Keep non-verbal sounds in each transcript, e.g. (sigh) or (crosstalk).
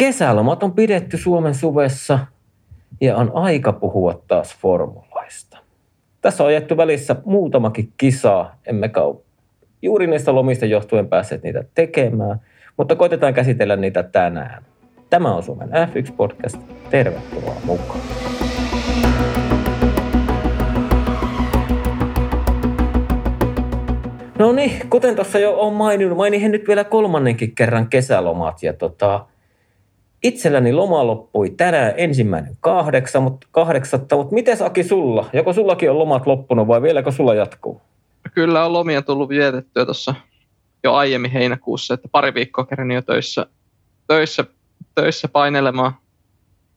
Kesälomat on pidetty Suomen suvessa ja on aika puhua taas formulaista. Tässä on ajettu välissä muutamakin kisaa, emmekä ole juuri niistä lomista johtuen päässeet niitä tekemään, mutta koitetaan käsitellä niitä tänään. Tämä on Suomen F1-podcast. Tervetuloa mukaan. No niin, kuten tuossa jo on maininnut, mainihin nyt vielä kolmannenkin kerran kesälomat. Ja tota, itselläni loma loppui tänään ensimmäinen kahdeksa, mutta kahdeksatta, mutta miten Aki sulla? Joko sullakin on lomat loppunut vai vieläkö sulla jatkuu? Kyllä on lomia tullut vietettyä tuossa jo aiemmin heinäkuussa, että pari viikkoa kerran jo töissä, töissä, töissä painelemaan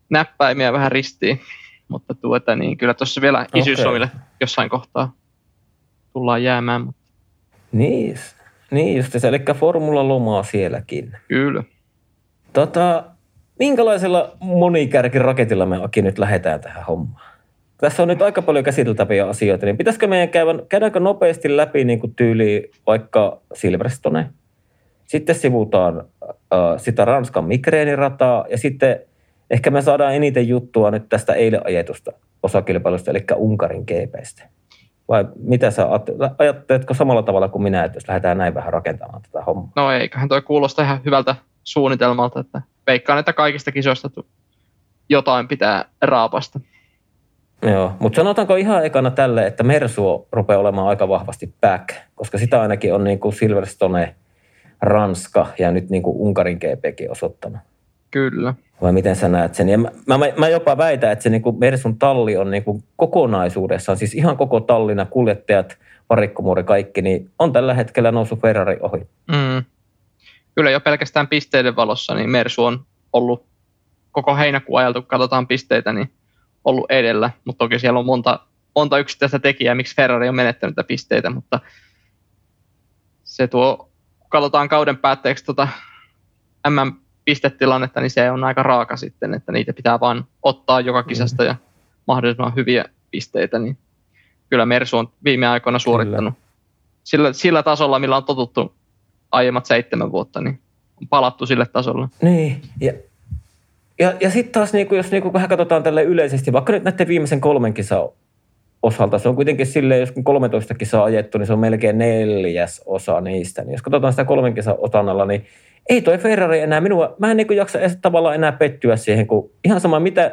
näppäimiä vähän ristiin. (laughs) Mutta tuota, niin kyllä tuossa vielä okay. isyyslomille jossain kohtaa tullaan jäämään. Mutta niin, niin just eli formula-lomaa sielläkin. Kyllä. Tota, minkälaisella monikärkiraketilla me Aki nyt lähdetään tähän hommaan? Tässä on nyt aika paljon käsiteltäviä asioita, niin pitäisikö meidän käydä, käydäänkö nopeasti läpi niin kuin tyyli vaikka Silverstone? Sitten sivutaan äh, sitä Ranskan migreenirataa ja sitten ehkä me saadaan eniten juttua nyt tästä eilen ajetusta osakilpailusta, eli Unkarin GPstä. Vai mitä sä ajatteletko samalla tavalla kuin minä, että jos lähdetään näin vähän rakentamaan tätä hommaa? No eiköhän toi kuulosta ihan hyvältä suunnitelmalta, että veikkaan, että kaikista kisoista jotain pitää raapasta. Joo, mutta sanotaanko ihan ekana tälle, että Mersu rupeaa olemaan aika vahvasti back, koska sitä ainakin on niin kuin Silverstone, Ranska ja nyt niin kuin Unkarin GPkin osoittanut. Kyllä. Vai miten sä näet sen? Ja mä, mä, mä jopa väitän, että se niin kuin Mersun talli on niin kuin kokonaisuudessaan, siis ihan koko tallina, kuljettajat, parikkomuuri, kaikki, niin on tällä hetkellä noussut Ferrari ohi. Mm. Kyllä jo pelkästään pisteiden valossa, niin Mersu on ollut koko heinäkuun ajalta, kun katsotaan pisteitä, niin ollut edellä, mutta toki siellä on monta, monta yksittäistä tekijää, miksi Ferrari on menettänyt pisteitä, mutta se tuo, kun katsotaan kauden päätteeksi tuota MM pistetilannetta, niin se on aika raaka sitten, että niitä pitää vaan ottaa joka mm. kisasta ja mahdollisimman hyviä pisteitä, niin kyllä Mersu on viime aikoina suorittanut sillä, sillä tasolla, millä on totuttu aiemmat seitsemän vuotta, niin on palattu sille tasolle. Niin, ja, ja, ja sitten taas, niinku, jos niinku, vähän katsotaan tälle yleisesti, vaikka nyt näiden viimeisen kolmen kisan osalta, se on kuitenkin silleen, jos 13 kisaa ajettu, niin se on melkein neljäs osa niistä. Niin jos katsotaan sitä kolmen kisan otannalla, niin ei toi Ferrari enää minua, mä en niin jaksa edes tavallaan enää pettyä siihen, kun ihan sama mitä,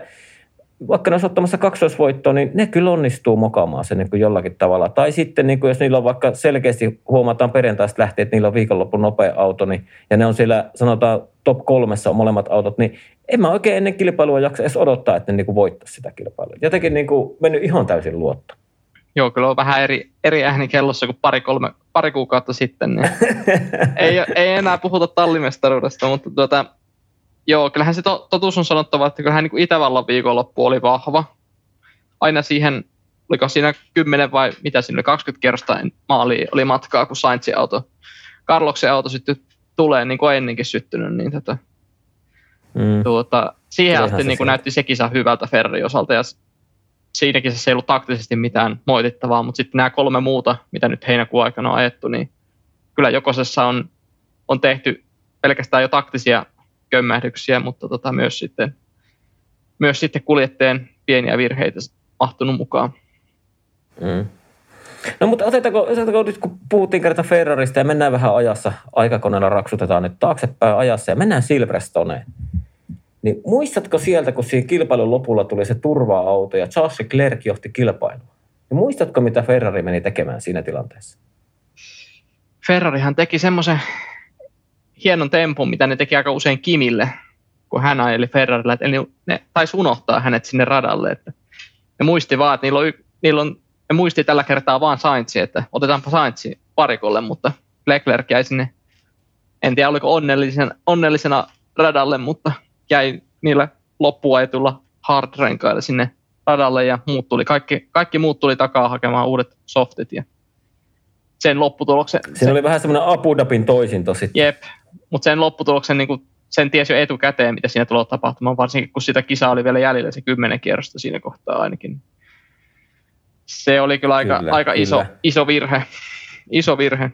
vaikka ne olisi ottamassa kaksoisvoittoa, niin ne kyllä onnistuu mokaamaan sen niin kuin jollakin tavalla. Tai sitten niin kuin jos niillä on vaikka selkeästi huomataan perjantaista lähtien, että niillä on viikonlopun nopea auto, niin, ja ne on siellä sanotaan top kolmessa on molemmat autot, niin en mä oikein ennen kilpailua jaksa edes odottaa, että ne niin kuin voittaisi sitä kilpailua. Jotenkin niin kuin mennyt ihan täysin luotto. Joo, kyllä on vähän eri, eri ääni kellossa kuin pari, kolme, pari kuukautta sitten. Niin (laughs) ei, ei enää puhuta tallimestaruudesta, mutta tuota, joo, kyllähän se to, totuus on sanottava, että kyllähän niin kuin Itävallan viikonloppu oli vahva. Aina siihen, oliko siinä 10 vai mitä siinä oli, 20 kerrosta maali oli matkaa, kun Sainzin auto, Carloksen auto sitten tulee, niin kuin ennenkin syttynyt, niin tota, mm. tuota, siihen Kyllähän asti se niin kuin näytti se kisa hyvältä Ferrari osalta, ja siinäkin se ei ollut taktisesti mitään moitittavaa, mutta sitten nämä kolme muuta, mitä nyt heinäkuun aikana on ajettu, niin kyllä jokosessa on, on tehty pelkästään jo taktisia kömmähdyksiä, mutta tota myös, sitten, myös sitten kuljettajien pieniä virheitä mahtunut mukaan. Mm. No mutta otetaanko, otetaanko nyt, kun puhuttiin kertaa Ferrarista ja mennään vähän ajassa, aikakoneella raksutetaan nyt taaksepäin ajassa ja mennään Silverstoneen. Niin muistatko sieltä, kun siinä kilpailun lopulla tuli se turva-auto ja Charles Leclerc johti kilpailua? Ja muistatko, mitä Ferrari meni tekemään siinä tilanteessa? Ferrarihan teki semmoisen hienon tempun, mitä ne teki aika usein Kimille, kun hän ajeli Ferrarilla. Eli ne taisi unohtaa hänet sinne radalle. Että ne muisti vaan, että niillä on, niillä on ne muisti tällä kertaa vaan Saintsi, että otetaanpa Saintsi parikolle, mutta Leclerc jäi sinne, en tiedä oliko onnellisen, onnellisena radalle, mutta jäi niillä loppuajetulla hard sinne radalle ja muut tuli, kaikki, kaikki muut tuli takaa hakemaan uudet softit ja sen lopputuloksen... Siinä sen, oli vähän semmoinen Abu Dhabin toisinto sitten. Jep, mutta sen lopputuloksen niin kuin, sen tiesi jo etukäteen, mitä siinä tulee tapahtumaan, varsinkin kun sitä kisaa oli vielä jäljellä se kymmenen kierrosta siinä kohtaa ainakin. Se oli kyllä aika, kyllä, aika kyllä. Iso, (laughs) iso virhe. Iso virhe.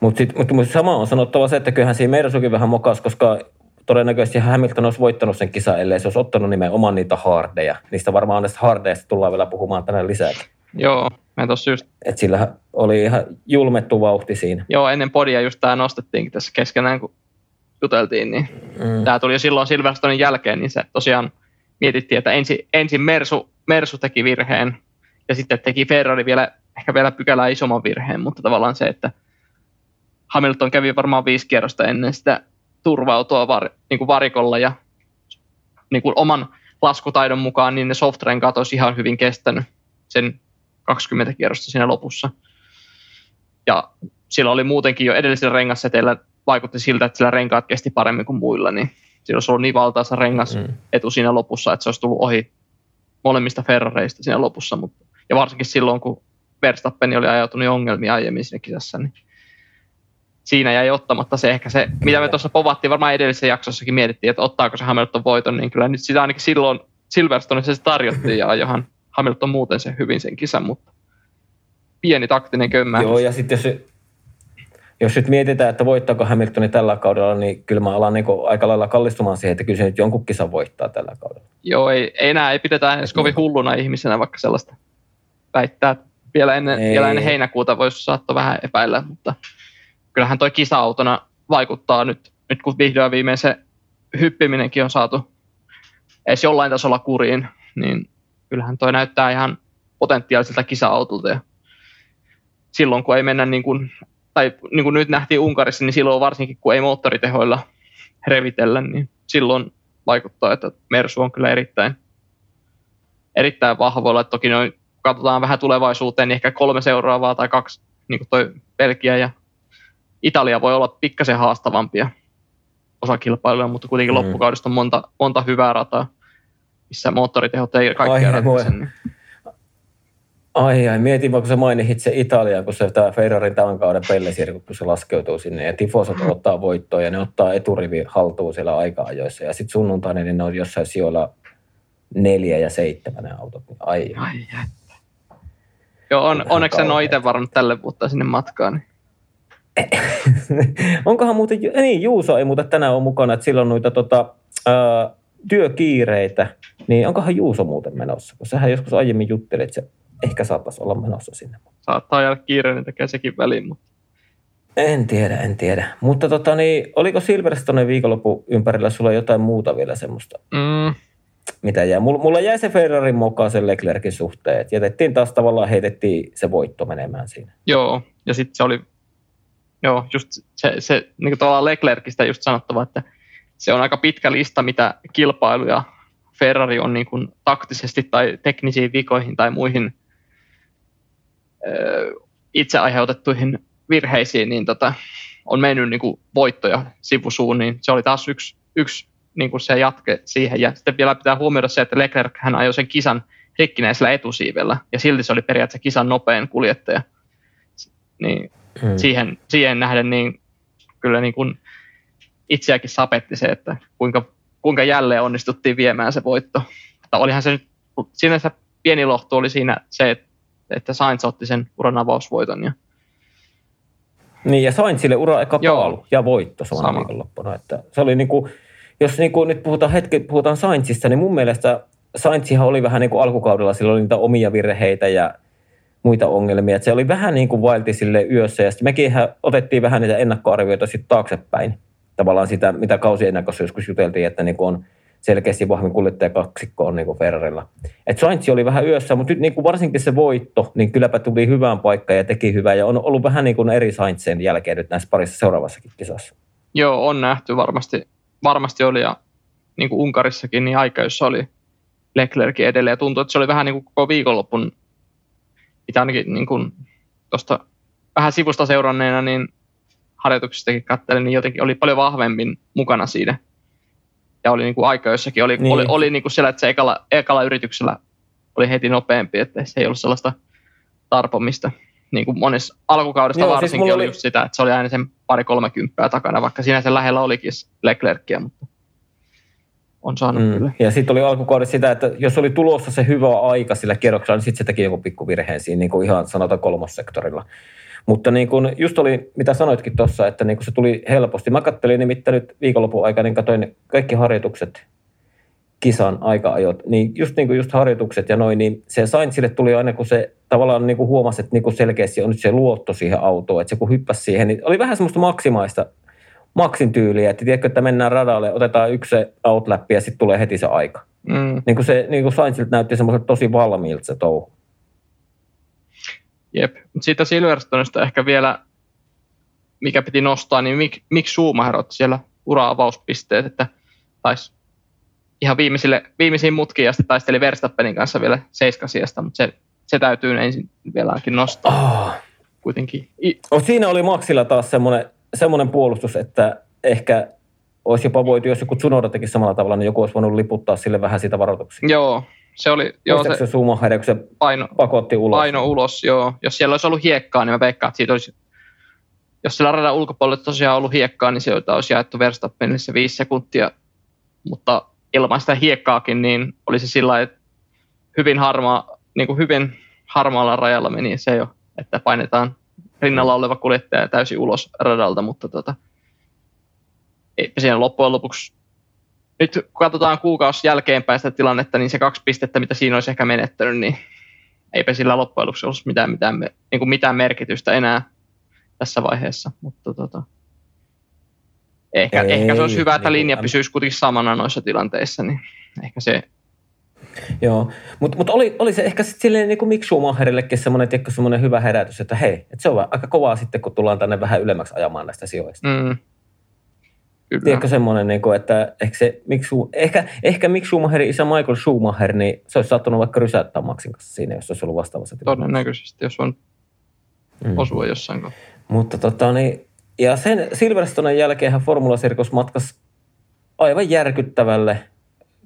Mutta mut, mut sama on sanottava se, että kyllähän siinä Mersukin vähän mokas, koska todennäköisesti Hamilton olisi voittanut sen kisan, ellei se olisi ottanut nimenomaan niitä hardeja. Niistä varmaan näistä hardeista tullaan vielä puhumaan tänään lisää. Joo, mä tossa just... Et sillä oli ihan julmettu vauhti siinä. Joo, ennen podia just tämä nostettiinkin tässä keskenään, kun juteltiin, niin mm. tämä tuli jo silloin Silverstonein jälkeen, niin se tosiaan mietittiin, että ensin, ensin Mersu, Mersu teki virheen ja sitten teki Ferrari vielä ehkä vielä pykälää isomman virheen, mutta tavallaan se, että Hamilton kävi varmaan viisi kierrosta ennen sitä turvautua var, niin kuin varikolla ja niin kuin oman laskutaidon mukaan, niin ne softrenkaat olisi ihan hyvin kestänyt sen 20 kierrosta siinä lopussa. Ja sillä oli muutenkin jo edellisellä rengasseteillä vaikutti siltä, että sillä renkaat kesti paremmin kuin muilla, niin sillä olisi ollut niin valtaisa rengas mm. etu siinä lopussa, että se olisi tullut ohi molemmista Ferrareista siinä lopussa. Mutta, ja varsinkin silloin, kun Verstappen oli ajautunut ongelmia aiemmin siinä kisassa, niin siinä jäi ottamatta se ehkä se, mitä me tuossa povattiin, varmaan edellisessä jaksossakin mietittiin, että ottaako se Hamilton voiton, niin kyllä nyt sitä ainakin silloin Silverstoneissa se tarjottiin ja ajohan Hamilton muuten se hyvin sen kisan, mutta pieni taktinen kömmähdys. Joo, ja sitten jos, jos nyt mietitään, että voittaako Hamiltoni tällä kaudella, niin kyllä mä alan niin aika lailla kallistumaan siihen, että kyllä se nyt jonkun kisan voittaa tällä kaudella. Joo, ei, ei enää ei pidetä edes kovin hulluna ihmisenä vaikka sellaista väittää. Vielä ennen, vielä ennen heinäkuuta voisi saattaa vähän epäillä, mutta kyllähän toi kisa-autona vaikuttaa nyt, nyt kun vihdoin viimein se hyppiminenkin on saatu edes jollain tasolla kuriin, niin kyllähän toi näyttää ihan potentiaaliselta kisa-autolta. Ja silloin kun ei mennä niin kuin, tai niin kuin nyt nähtiin Unkarissa, niin silloin varsinkin kun ei moottoritehoilla revitellä, niin silloin vaikuttaa, että Mersu on kyllä erittäin, erittäin vahvoilla. Toki noin, katsotaan vähän tulevaisuuteen, niin ehkä kolme seuraavaa tai kaksi, niin kuin toi Belgia ja Italia voi olla pikkasen haastavampia osakilpailuja, mutta kuitenkin mm. loppukaudesta on monta, monta hyvää rataa, missä moottoritehot ei kaikkea ratkaise. Niin. Ai ai, mietin kun sä mainitsit se Italia, kun se tämä Ferrarin tämän kauden pellesirku, kun se laskeutuu sinne ja tifosot ottaa voittoa ja ne ottaa eturivi haltuun siellä aika-ajoissa ja sitten sunnuntaina niin ne on jossain sijoilla neljä ja seitsemän ne autot. Ai, ai, ai. Joo, on, onneksi en ole itse varannut tälle vuotta sinne matkaan. Niin. (laughs) Onkohan muuten, niin Juuso ei muuten tänään ole mukana, että silloin noita tota, työkiireitä, niin onkohan Juuso muuten menossa? Kun sähän joskus aiemmin juttelit, että se ehkä saattaisi olla menossa sinne. Saattaa jäädä kiireinen tekee sekin väliin, mutta... En tiedä, en tiedä. Mutta tota, niin, oliko Silverstone viikonloppu ympärillä sulla jotain muuta vielä semmoista? Mm. Mitä jää? Mulla, mulla jäi se Ferrarin mokaa sen Leclerkin suhteen. Et jätettiin taas tavallaan, heitettiin se voitto menemään siinä. Joo, ja sitten se oli Joo, just se, se niin kuin tavallaan Leclercistä just sanottava, että se on aika pitkä lista, mitä kilpailuja Ferrari on niin kuin taktisesti tai teknisiin vikoihin tai muihin ö, itse aiheutettuihin virheisiin, niin tota, on mennyt niin kuin voittoja sivusuun, niin se oli taas yksi, yksi niin kuin se jatke siihen. Ja sitten vielä pitää huomioida se, että Leclerc hän ajoi sen kisan rikkinäisellä etusiivellä, ja silti se oli periaatteessa kisan nopein kuljettaja. Niin hmm. siihen, siihen nähden niin kyllä niin kuin itseäkin sapetti se, että kuinka, kuinka jälleen onnistuttiin viemään se voitto. Mutta olihan se nyt, sinänsä pieni lohtu oli siinä se, että, Sainz otti sen uran avausvoiton. Ja... Niin, ja Sainzille ura eka paalu ja voitto samana viikonloppuna. Että se oli niin kuin, jos niin kuin nyt puhutaan hetki, puhutaan Sainzista, niin mun mielestä Sainzihan oli vähän niin kuin alkukaudella, sillä oli niitä omia virheitä ja muita ongelmia. Että se oli vähän niin kuin vailti sille yössä ja sitten mekin otettiin vähän niitä ennakkoarvioita sitten taaksepäin. Tavallaan sitä, mitä kausiennakossa joskus juteltiin, että niin kuin on selkeästi vahvin kuljettajakaksikko on niin kuin Ferrarilla. Et Sainz oli vähän yössä, mutta nyt niin kuin varsinkin se voitto, niin kylläpä tuli hyvään paikkaan ja teki hyvää. Ja on ollut vähän niin kuin eri Sainzien jälkeen nyt näissä parissa seuraavassakin kisassa. Joo, on nähty varmasti. Varmasti oli ja niin kuin Unkarissakin niin aika, jossa oli Leclerc edelleen. Ja tuntui, että se oli vähän niin kuin koko viikonloppun mitä ainakin niin kuin tuosta vähän sivusta seuranneena, niin harjoituksistakin katselin, niin jotenkin oli paljon vahvemmin mukana siinä. Ja oli niin kuin aika jossakin, oli, niin. oli, oli niin kuin siellä, että se ekalla, ekalla yrityksellä oli heti nopeampi, että se ei ollut sellaista tarpomista. Niin kuin monessa alkukaudesta Joo, siis varsinkin siis oli just sitä, että se oli aina sen pari kolmekymppää takana, vaikka siinä sen lähellä olikin Leclercia, mutta on saanut mm. kyllä. Ja sitten oli alkukaudessa sitä, että jos oli tulossa se hyvä aika sillä kierroksella, niin sitten se teki joku pikku virheen siinä niin kuin ihan sanotaan kolmossektorilla. Mutta niin kuin just oli, mitä sanoitkin tuossa, että niin kuin se tuli helposti. Mä kattelin nimittäin nyt viikonlopun aikana, niin katsoin kaikki harjoitukset kisan aika-ajot, niin just, niin kuin just harjoitukset ja noin, niin se Sainzille tuli aina, kun se tavallaan niin kuin huomasi, että niin kuin selkeästi on nyt se luotto siihen autoon, että se kun hyppäsi siihen, niin oli vähän semmoista maksimaista maksin tyyliä, että tiedätkö, että mennään radalle, otetaan yksi se outläppi ja sitten tulee heti se aika. Mm. Niin kuin se niin kuin Sainzilta näytti semmoiselta tosi valmiilta se touhu. Jep. Siitä Silverstonesta ehkä vielä, mikä piti nostaa, niin mik, miksi Schumacher otti siellä ura-avauspisteet, että taisi ihan viimeisille, viimeisiin mutkiin asti taisteli Verstappenin kanssa vielä seiskasijasta, mutta se, se täytyy ensin vieläkin nostaa. Oh. Kuitenkin. I- oh, siinä oli Maxilla taas semmoinen, semmoinen puolustus, että ehkä olisi jopa voitu, jos joku Tsunoda teki samalla tavalla, niin joku olisi voinut liputtaa sille vähän sitä varoituksia. Joo, se oli... Joo, se, se Schumacher, kun se paino, pakotti ulos. Paino ulos, joo. Jos siellä olisi ollut hiekkaa, niin mä veikkaan, että siitä olisi... Jos siellä radan ulkopuolella tosiaan ollut hiekkaa, niin se olisi jaettu Verstappenille se viisi sekuntia. Mutta ilman sitä hiekkaakin, niin oli se sillä että hyvin, harmaa, niin kuin hyvin harmaalla rajalla meni se jo, että painetaan rinnalla oleva kuljettaja täysin ulos radalta, mutta tota, eipä siinä loppujen lopuksi, nyt kun katsotaan kuukausi jälkeenpäin sitä tilannetta, niin se kaksi pistettä, mitä siinä olisi ehkä menettänyt, niin eipä sillä loppujen lopuksi olisi mitään, mitään, niin kuin mitään merkitystä enää tässä vaiheessa, mutta tota, Ehkä, ei, ehkä se olisi hyvä, että niin linja pysyisi kuitenkin samana noissa tilanteissa, niin ehkä se... Joo, mutta mut oli, oli, se ehkä sitten silleen niin kuin Mick Schumacherillekin semmoinen, semmoinen hyvä herätys, että hei, että se on aika kovaa sitten, kun tullaan tänne vähän ylemmäksi ajamaan näistä sijoista. Mm. Kyllä. Tiedätkö semmoinen, niin kuin, että ehkä, se, Mick ehkä, ehkä Mick Schumacherin isä Michael Schumacher, niin se olisi saattanut vaikka rysäyttää Maxin kanssa siinä, jos olisi ollut vastaavassa tilanteessa. Todennäköisesti, jos on mm. osua jossain kohtaa. Mutta tota, niin, ja sen Silverstonen jälkeen Formula Circus matkasi aivan järkyttävälle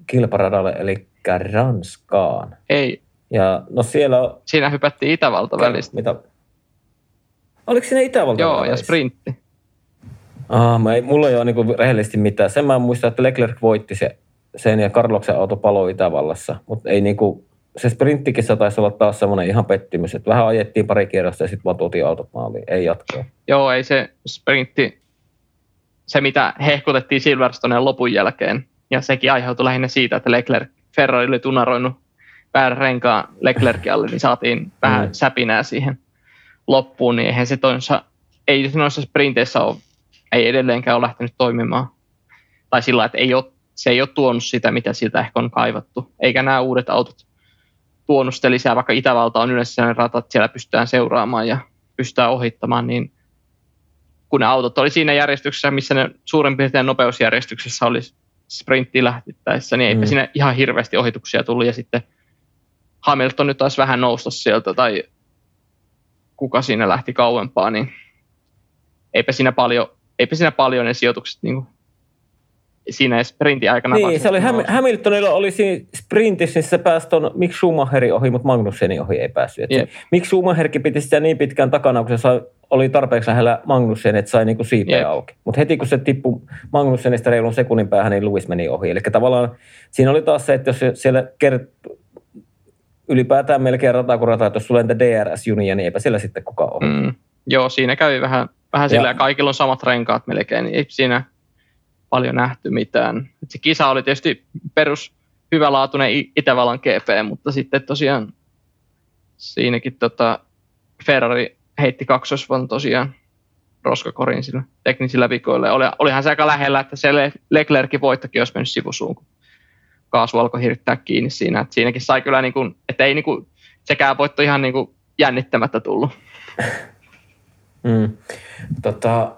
kilparadalle, eli Ranskaan. Ei. Ja no siellä... Siinä hypättiin Itävalta välistä. Mitä? Oliko siinä Itävalta Joo, välissä? ja sprintti. Ah, mä ei, mulla ei ole niinku rehellisesti mitään. Sen mä muistan, että Leclerc voitti se, sen ja Carloksen auto palo Itävallassa, mutta ei niinku, se sprinttikissa taisi olla taas semmoinen ihan pettymys, että vähän ajettiin pari kierrosta ja sitten vaan tuotiin autot maaliin. Ei jatkoa. Joo, ei se sprintti, se mitä hehkutettiin Silverstonen lopun jälkeen, ja sekin aiheutui lähinnä siitä, että Leclerc, Ferrari oli tunaroinut väärän renkaan Leclercin alle, niin saatiin vähän mm. säpinää siihen loppuun, niin eihän se toinsa, ei noissa sprinteissä ole, ei edelleenkään ole lähtenyt toimimaan. Tai sillä että ei ole, se ei ole tuonut sitä, mitä siltä ehkä on kaivattu. Eikä nämä uudet autot tuonut sitä lisää, vaikka Itävalta on yleensä sellainen rata, että siellä pystytään seuraamaan ja pystytään ohittamaan, niin kun ne autot oli siinä järjestyksessä, missä ne suurin piirtein nopeusjärjestyksessä oli sprintti lähtittäessä, niin eipä mm. siinä ihan hirveästi ohituksia tullut ja sitten Hamilton nyt taas vähän nousta sieltä tai kuka siinä lähti kauempaa, niin eipä siinä paljon, eipä siinä paljon ne sijoitukset niin siinä sprintin aikana. Niin, se oli Ham- Hamiltonilla oli siinä sprintissä, niin se pääsi tuon Mick Schumacherin ohi, mutta Magnussenin ohi ei päässyt. Yep. Mick Schumacherkin piti sitä niin pitkään takana, kun se sai, oli tarpeeksi lähellä Magnussen, että sai niinku siipeä yep. auki. Mutta heti kun se tippui Magnussenista reilun sekunnin päähän, niin Lewis meni ohi. Eli tavallaan siinä oli taas se, että jos siellä kert- ylipäätään melkein rata kuin rata, että jos sulla entä DRS-junia, niin eipä siellä sitten kukaan ole. Mm. Joo, siinä kävi vähän, vähän sillä, kaikilla on samat renkaat melkein, niin ei siinä paljon nähty mitään. Et se kisa oli tietysti perus hyvälaatuinen Itävallan GP, mutta sitten tosiaan siinäkin tota Ferrari heitti kaksosvan tosiaan roskakorin sillä teknisillä vikoilla. Oli, olihan se aika lähellä, että se Leclerkin voittokin olisi mennyt sivusuun, kun kaasu alkoi hirttää kiinni siinä. Et siinäkin sai kyllä, niin kuin, että ei niin kuin, sekään voitto ihan niin kuin jännittämättä tullut. (laughs) Mm. Tota,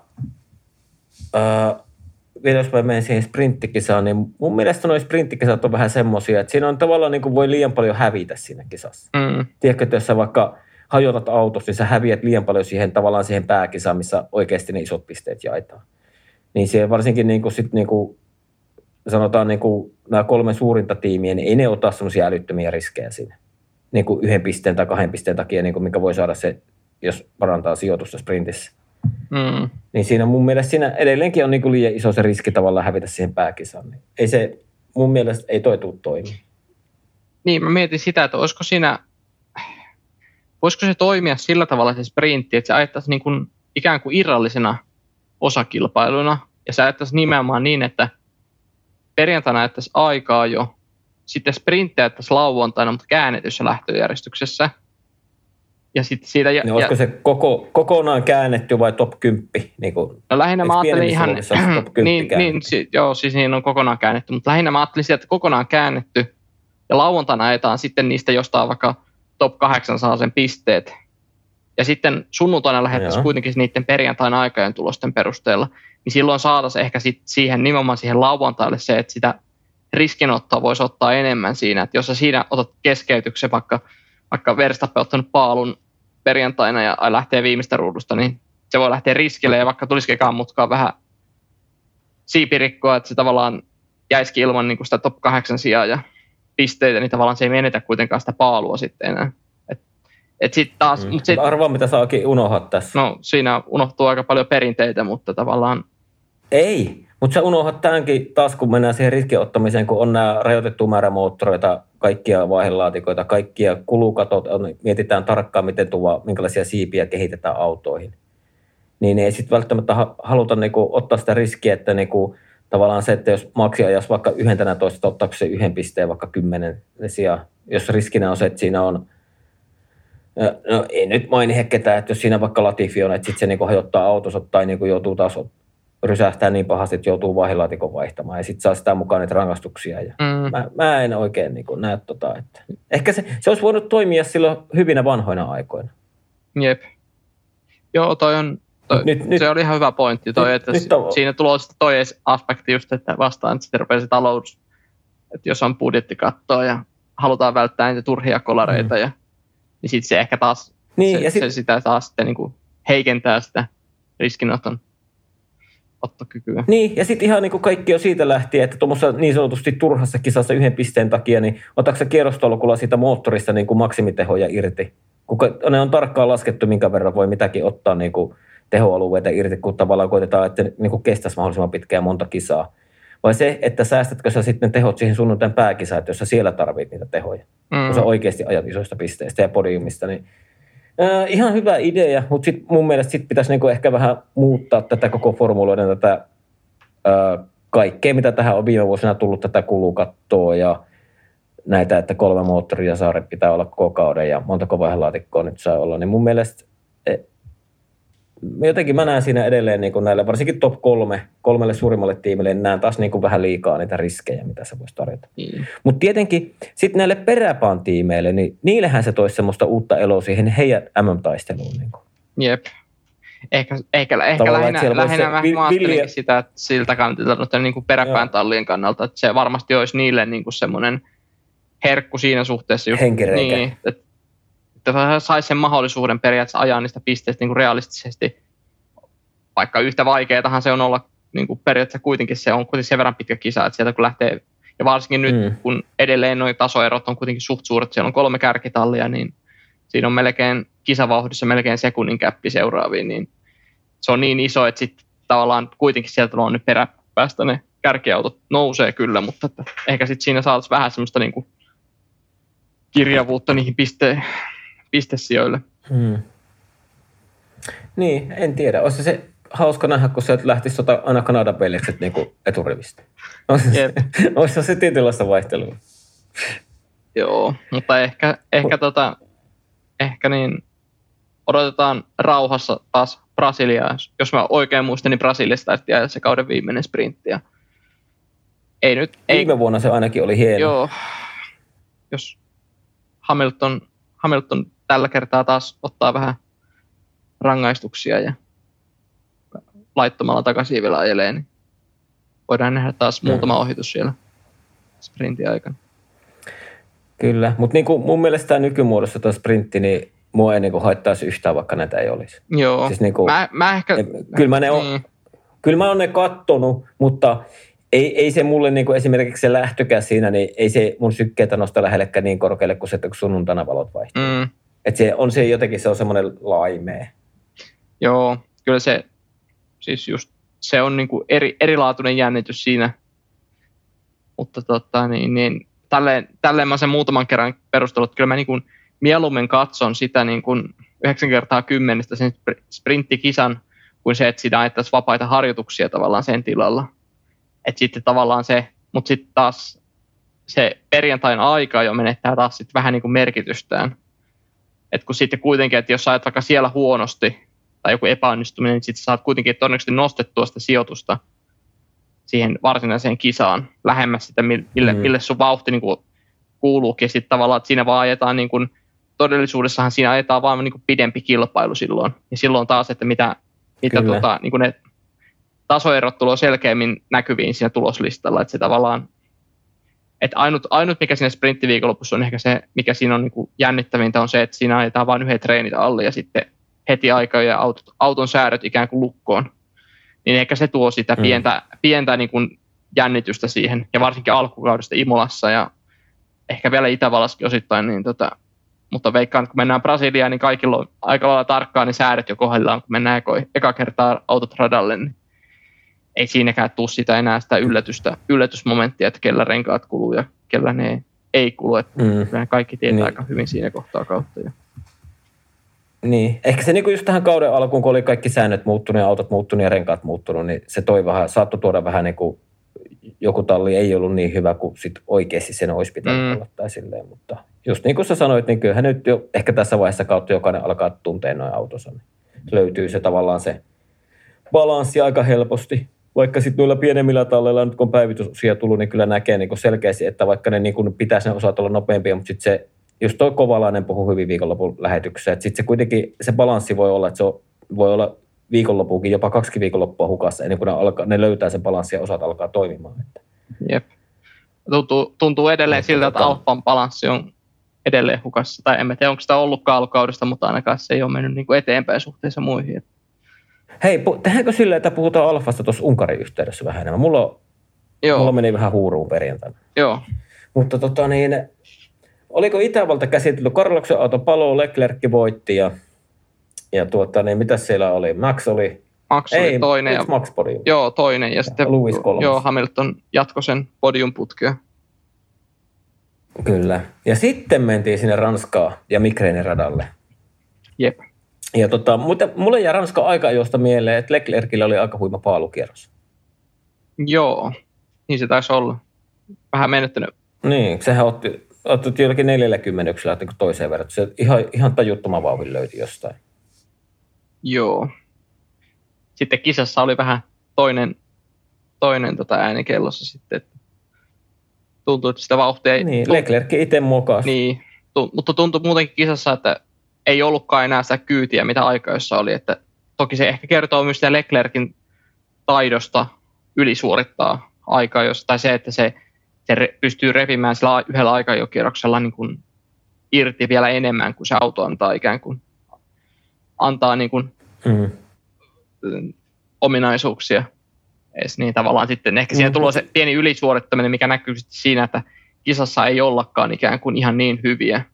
uh, vielä jos mä menen siihen sprinttikisaan, niin mun mielestä noin sprinttikisat on vähän semmoisia, että siinä on tavallaan niin kuin voi liian paljon hävitä siinä kisassa. Mm. Tiedätkö, että jos sä vaikka hajotat autossa, niin sä häviät liian paljon siihen tavallaan siihen pääkisaan, missä oikeasti ne isot pisteet jaetaan. Niin siihen varsinkin niin kuin sit niin kuin sanotaan niin kuin nämä kolme suurinta tiimiä, niin ei ne ota semmoisia älyttömiä riskejä siinä. Niin kuin yhden pisteen tai kahden pisteen takia, niin kuin mikä voi saada se, jos parantaa sijoitusta sprintissä. Mm. Niin siinä mun mielestä siinä edelleenkin on niin kuin liian iso se riski tavallaan hävitä siihen pääkisaan. Niin ei se, mun mielestä ei toi tuu toimi. Niin, mä mietin sitä, että olisiko siinä, voisiko se toimia sillä tavalla se sprintti, että se ajettaisiin niin kuin, ikään kuin irrallisena osakilpailuna, ja se ajettaisiin nimenomaan niin, että perjantaina ajettaisiin aikaa jo, sitten sprinttejä ajettaisiin lauantaina, mutta käännetyssä lähtöjärjestyksessä. Ja sitten siitä... Ja, niin olisiko ja, se koko, kokonaan käännetty vai top 10? Niin kuin, no lähinnä mä ajattelin ihan... top 10 niin, niin, si, joo, siis niin on kokonaan käännetty, mutta lähinnä mä ajattelin sitä, että kokonaan käännetty, ja lauantaina ajetaan sitten niistä jostain vaikka top 8 saa sen pisteet. Ja sitten sunnuntaina lähettäisiin kuitenkin niiden perjantaina aikojen tulosten perusteella. Niin silloin saataisiin ehkä sit siihen nimenomaan siihen lauantaille se, että sitä riskinottoa voisi ottaa enemmän siinä. Että jos sä siinä otat keskeytyksen, vaikka, vaikka Verstappen ottanut paalun perjantaina ja lähtee viimeistä ruudusta, niin se voi lähteä riskille ja vaikka tulisikin mutkaa vähän siipirikkoa, että se tavallaan jäisikin ilman niin sitä top 8 sijaa ja pisteitä, niin tavallaan se ei menetä kuitenkaan sitä paalua sitten enää. Et, et sit taas, mm. mut sit, Arvaa, mitä saakin unohtaa tässä. No siinä unohtuu aika paljon perinteitä, mutta tavallaan... Ei, mutta sä unohdat tämänkin taas, kun mennään siihen riskiottamiseen, kun on nämä rajoitettu määrä moottoreita, kaikkia vaihelaatikoita, kaikkia kulukatot, mietitään tarkkaan, miten tuo, minkälaisia siipiä kehitetään autoihin. Niin ei sitten välttämättä haluta niinku ottaa sitä riskiä, että niinku, tavallaan se, että jos maksi ajas vaikka 11, ottaako se yhden pisteen vaikka kymmenen sijaan, jos riskinä on se, että siinä on, no ei nyt maini ketään, että jos siinä vaikka Latifi on, että sitten se niinku hajottaa autonsa tai niinku joutuu taas rysähtää niin pahasti, että joutuu vahilaatikon vaihtamaan ja sitten saa sitä mukaan niitä rangaistuksia. Ja mm. mä, mä, en oikein niin näe tota, että ehkä se, se olisi voinut toimia silloin hyvinä vanhoina aikoina. Jep. Joo, toi on, toi, nyt, nyt, se oli ihan hyvä pointti toi, nyt, että nyt on, siinä tulee toi aspekti just, että vastaan, että sitten rupeaa se talous, että jos on budjettikattoa ja halutaan välttää niitä turhia kolareita, mm. ja, niin sitten se ehkä taas, niin, se, ja sit, se sitä taas sitten niin kuin heikentää sitä riskinoton ottokykyä. Niin, ja sitten ihan niin kuin kaikki on siitä lähtien, että tuommoisessa niin sanotusti turhassa kisassa yhden pisteen takia, niin otatko kierrostolkulla siitä moottorista niin kuin maksimitehoja irti? Kun ne on tarkkaan laskettu, minkä verran voi mitäkin ottaa niin kuin tehoalueita irti, kun tavallaan koitetaan, että niin kuin kestäisi mahdollisimman pitkään monta kisaa. Vai se, että säästätkö sä sitten tehot siihen sunnuntain pääkisaan, että jos sä siellä tarvit niitä tehoja, mm. kun sä oikeasti ajat isoista pisteistä ja podiumista, niin Äh, ihan hyvä idea, mutta sit mun mielestä sit pitäisi niinku ehkä vähän muuttaa tätä koko formuloiden tätä äh, kaikkea, mitä tähän on viime vuosina tullut, tätä kulukattoa ja näitä, että kolme moottoria saari pitää olla koko kauden ja montako vaihelaatikkoa nyt saa olla, niin mun mielestä jotenkin mä näen siinä edelleen niin kuin näille, varsinkin top kolme, kolmelle suurimmalle tiimille, niin näen taas niin kuin vähän liikaa niitä riskejä, mitä se voisi tarjota. Mm. Mutta tietenkin sitten näille peräpaan tiimeille, niin niillehän se toisi semmoista uutta eloa siihen heidän MM-taisteluun. Niin kuin. Jep. Ehkä, ehkä, ehkä lähinnä, lähinnä mä vilja... sitä että siltä kantilta niin kuin peräpään Joo. tallien kannalta, että se varmasti olisi niille niin kuin semmoinen herkku siinä suhteessa. Just, Henkireikä. Niin, että saisi sen mahdollisuuden periaatteessa ajaa niistä pisteistä niin kuin realistisesti, vaikka yhtä vaikeatahan se on olla niin kuin periaatteessa kuitenkin se on kuitenkin sen verran pitkä kisa, että sieltä kun lähtee, ja varsinkin nyt mm. kun edelleen noin tasoerot on kuitenkin suht suuret, siellä on kolme kärkitallia, niin siinä on melkein kisavauhdissa melkein sekunnin käppi seuraaviin, niin se on niin iso, että sitten tavallaan kuitenkin sieltä on nyt peräpäästä ne kärkiautot nousee kyllä, mutta että ehkä sitten siinä saataisiin vähän semmoista niin kuin kirjavuutta niihin pisteen, pistesijoille. Hmm. Niin, en tiedä. Olisi se hauska nähdä, kun sieltä lähtisi sota aina Kanadan pelikset niin eturivistä. Olisi se (laughs) tietynlaista vaihtelua. Joo, mutta ehkä, ehkä, tota, ehkä niin odotetaan rauhassa taas Brasiliaa. Jos mä oikein muistan, niin Brasiliasta taisi se kauden viimeinen sprintti. Ja ei nyt, ei, Viime vuonna se ainakin oli hieno. Joo, jos Hamilton, Hamilton tällä kertaa taas ottaa vähän rangaistuksia ja laittomalla takasiivillä ajelee, niin voidaan nähdä taas mm. muutama ohitus siellä sprintin aikana. Kyllä, mutta niin mun mielestä tämä nykymuodossa tuo sprintti, niin mua ei niin kuin haittaisi yhtään, vaikka näitä ei olisi. Joo, siis niin kuin, mä, mä ehkä... Kyllä mä, ne on, niin. kyllä mä oon ne kattonut, mutta ei, ei se mulle niin kuin esimerkiksi se lähtökään siinä, niin ei se mun sykkeitä nosta lähellekään niin korkealle kuin se, että kun sunnuntaina valot vaihtuu. Mm. Et se on se jotenkin, se on semmoinen laimee. Joo, kyllä se, siis just se on niin kuin eri, erilaatuinen jännitys siinä. Mutta tota, niin, niin, tälleen, tälleen mä sen muutaman kerran perustellut, että kyllä mä niin kuin mieluummin katson sitä niin kuin 9 kertaa kymmenestä sen sprinttikisan, kuin se, että siinä ajettaisiin vapaita harjoituksia tavallaan sen tilalla. Että sitten tavallaan se, mutta sitten taas se perjantain aika jo menettää taas sitten vähän niin kuin merkitystään. Että kun sitten kuitenkin, että jos ajat vaikka siellä huonosti tai joku epäonnistuminen, niin sitten saat kuitenkin todennäköisesti nostettua sitä sijoitusta siihen varsinaiseen kisaan lähemmäs sitä, mille, mm. mille sun vauhti niin kuin kuuluukin. Sitten tavallaan, että siinä vaan ajetaan niin kuin, todellisuudessahan siinä ajetaan vaan niin kuin pidempi kilpailu silloin. Ja silloin taas, että mitä, mitä tota, niin kuin ne tasoerot tulee selkeämmin näkyviin siinä tuloslistalla, että se tavallaan että ainut, ainut, mikä siinä sprinttiviikonlopussa on ehkä se, mikä siinä on niin kuin jännittävintä, on se, että siinä ajetaan vain yhden treenit alle ja sitten heti aikaa ja autot, auton säädöt ikään kuin lukkoon. Niin ehkä se tuo sitä mm. pientä, pientä niin kuin jännitystä siihen, ja varsinkin alkukaudesta Imolassa ja ehkä vielä Itävallassakin osittain, niin tota, mutta veikkaan, että kun mennään Brasiliaan, niin kaikilla on aika lailla tarkkaan ne säädöt jo kohdillaan, kun mennään eko, eka kertaa autot radalle, niin ei siinäkään tule sitä enää sitä yllätystä, yllätysmomenttia, että kellä renkaat kuluu ja kellä ne ei kulu. Että mm. Kaikki tietää niin. aika hyvin siinä kohtaa kautta. Ja. Niin, ehkä se niinku just tähän kauden alkuun, kun oli kaikki säännöt muuttunut ja autot muuttunut ja renkaat muuttunut, niin se toi vähän, saattoi tuoda vähän niin kuin joku talli ei ollut niin hyvä kuin sit oikeasti sen olisi pitänyt mm. olla tai silleen, mutta just niin kuin sä sanoit, niin kyllähän nyt jo ehkä tässä vaiheessa kautta jokainen alkaa tuntea noin autonsa, niin löytyy se tavallaan se balanssi aika helposti. Vaikka sitten noilla pienemmillä talleilla, nyt kun päivitysosia tullut, niin kyllä näkee niin selkeästi, että vaikka ne niin kuin pitäisi ne osat olla nopeampia, mutta sitten se, just toi Kovalainen puhuu hyvin viikonlopun lähetyksessä, että sitten se kuitenkin, se balanssi voi olla, että se on, voi olla viikonlopuukin jopa kaksi viikonloppua hukassa ennen kuin ne, alkaa, ne löytää sen balanssin ja osat alkaa toimimaan. Että. Jep. Tuntuu, tuntuu edelleen siltä, että Alfan balanssi on edelleen hukassa. Tai en tiedä, onko sitä ollutkaan alkukaudesta, mutta ainakaan se ei ole mennyt niin kuin eteenpäin suhteessa muihin. Hei, tehdäänkö silleen, että puhutaan Alfasta tuossa Unkarin yhteydessä vähän enemmän? Mulla, Joo. mulla meni vähän huuruun perjantaina. Joo. Mutta tota niin, oliko Itävalta käsitelty? Karloksen auto palo, Leclerc voitti ja, ja tuota, niin, mitä siellä oli? Max oli Max oli Ei, toinen. Ja, Max podium? Joo, toinen. Ja sitten Louis kolmas. Joo, Hamilton jatkoi sen podiumputkea. Kyllä. Ja sitten mentiin sinne Ranskaan ja Mikreinen radalle. Jep. Ja tota, mutta mulle jää Ranska aika josta mieleen, että Leclercillä oli aika huima paalukierros. Joo, niin se taisi olla. Vähän menettänyt. Niin, sehän otti, otti jollakin 40 yksilöä toiseen verran. Se ihan, ihan tajuttoman vauhin löyti jostain. Joo. Sitten kisassa oli vähän toinen, toinen tota ääni kellossa sitten, että tuntui, että sitä vauhtia ei... Niin, Leclerc itse mukaan. Niin, tu, mutta tuntui muutenkin kisassa, että ei ollutkaan enää sitä kyytiä, mitä aikaissa oli. Että toki se ehkä kertoo myös sitä Leclerkin taidosta ylisuorittaa aikaa, jos, tai se, että se, se re, pystyy repimään sillä yhdellä aikajokierroksella niin kuin irti vielä enemmän kuin se auto antaa ikään kuin antaa niin kuin, mm. ominaisuuksia edes niin tavallaan sitten ehkä siinä mm. tulee se pieni ylisuorittaminen, mikä näkyy siinä, että kisassa ei ollakaan ikään kuin ihan niin hyviä.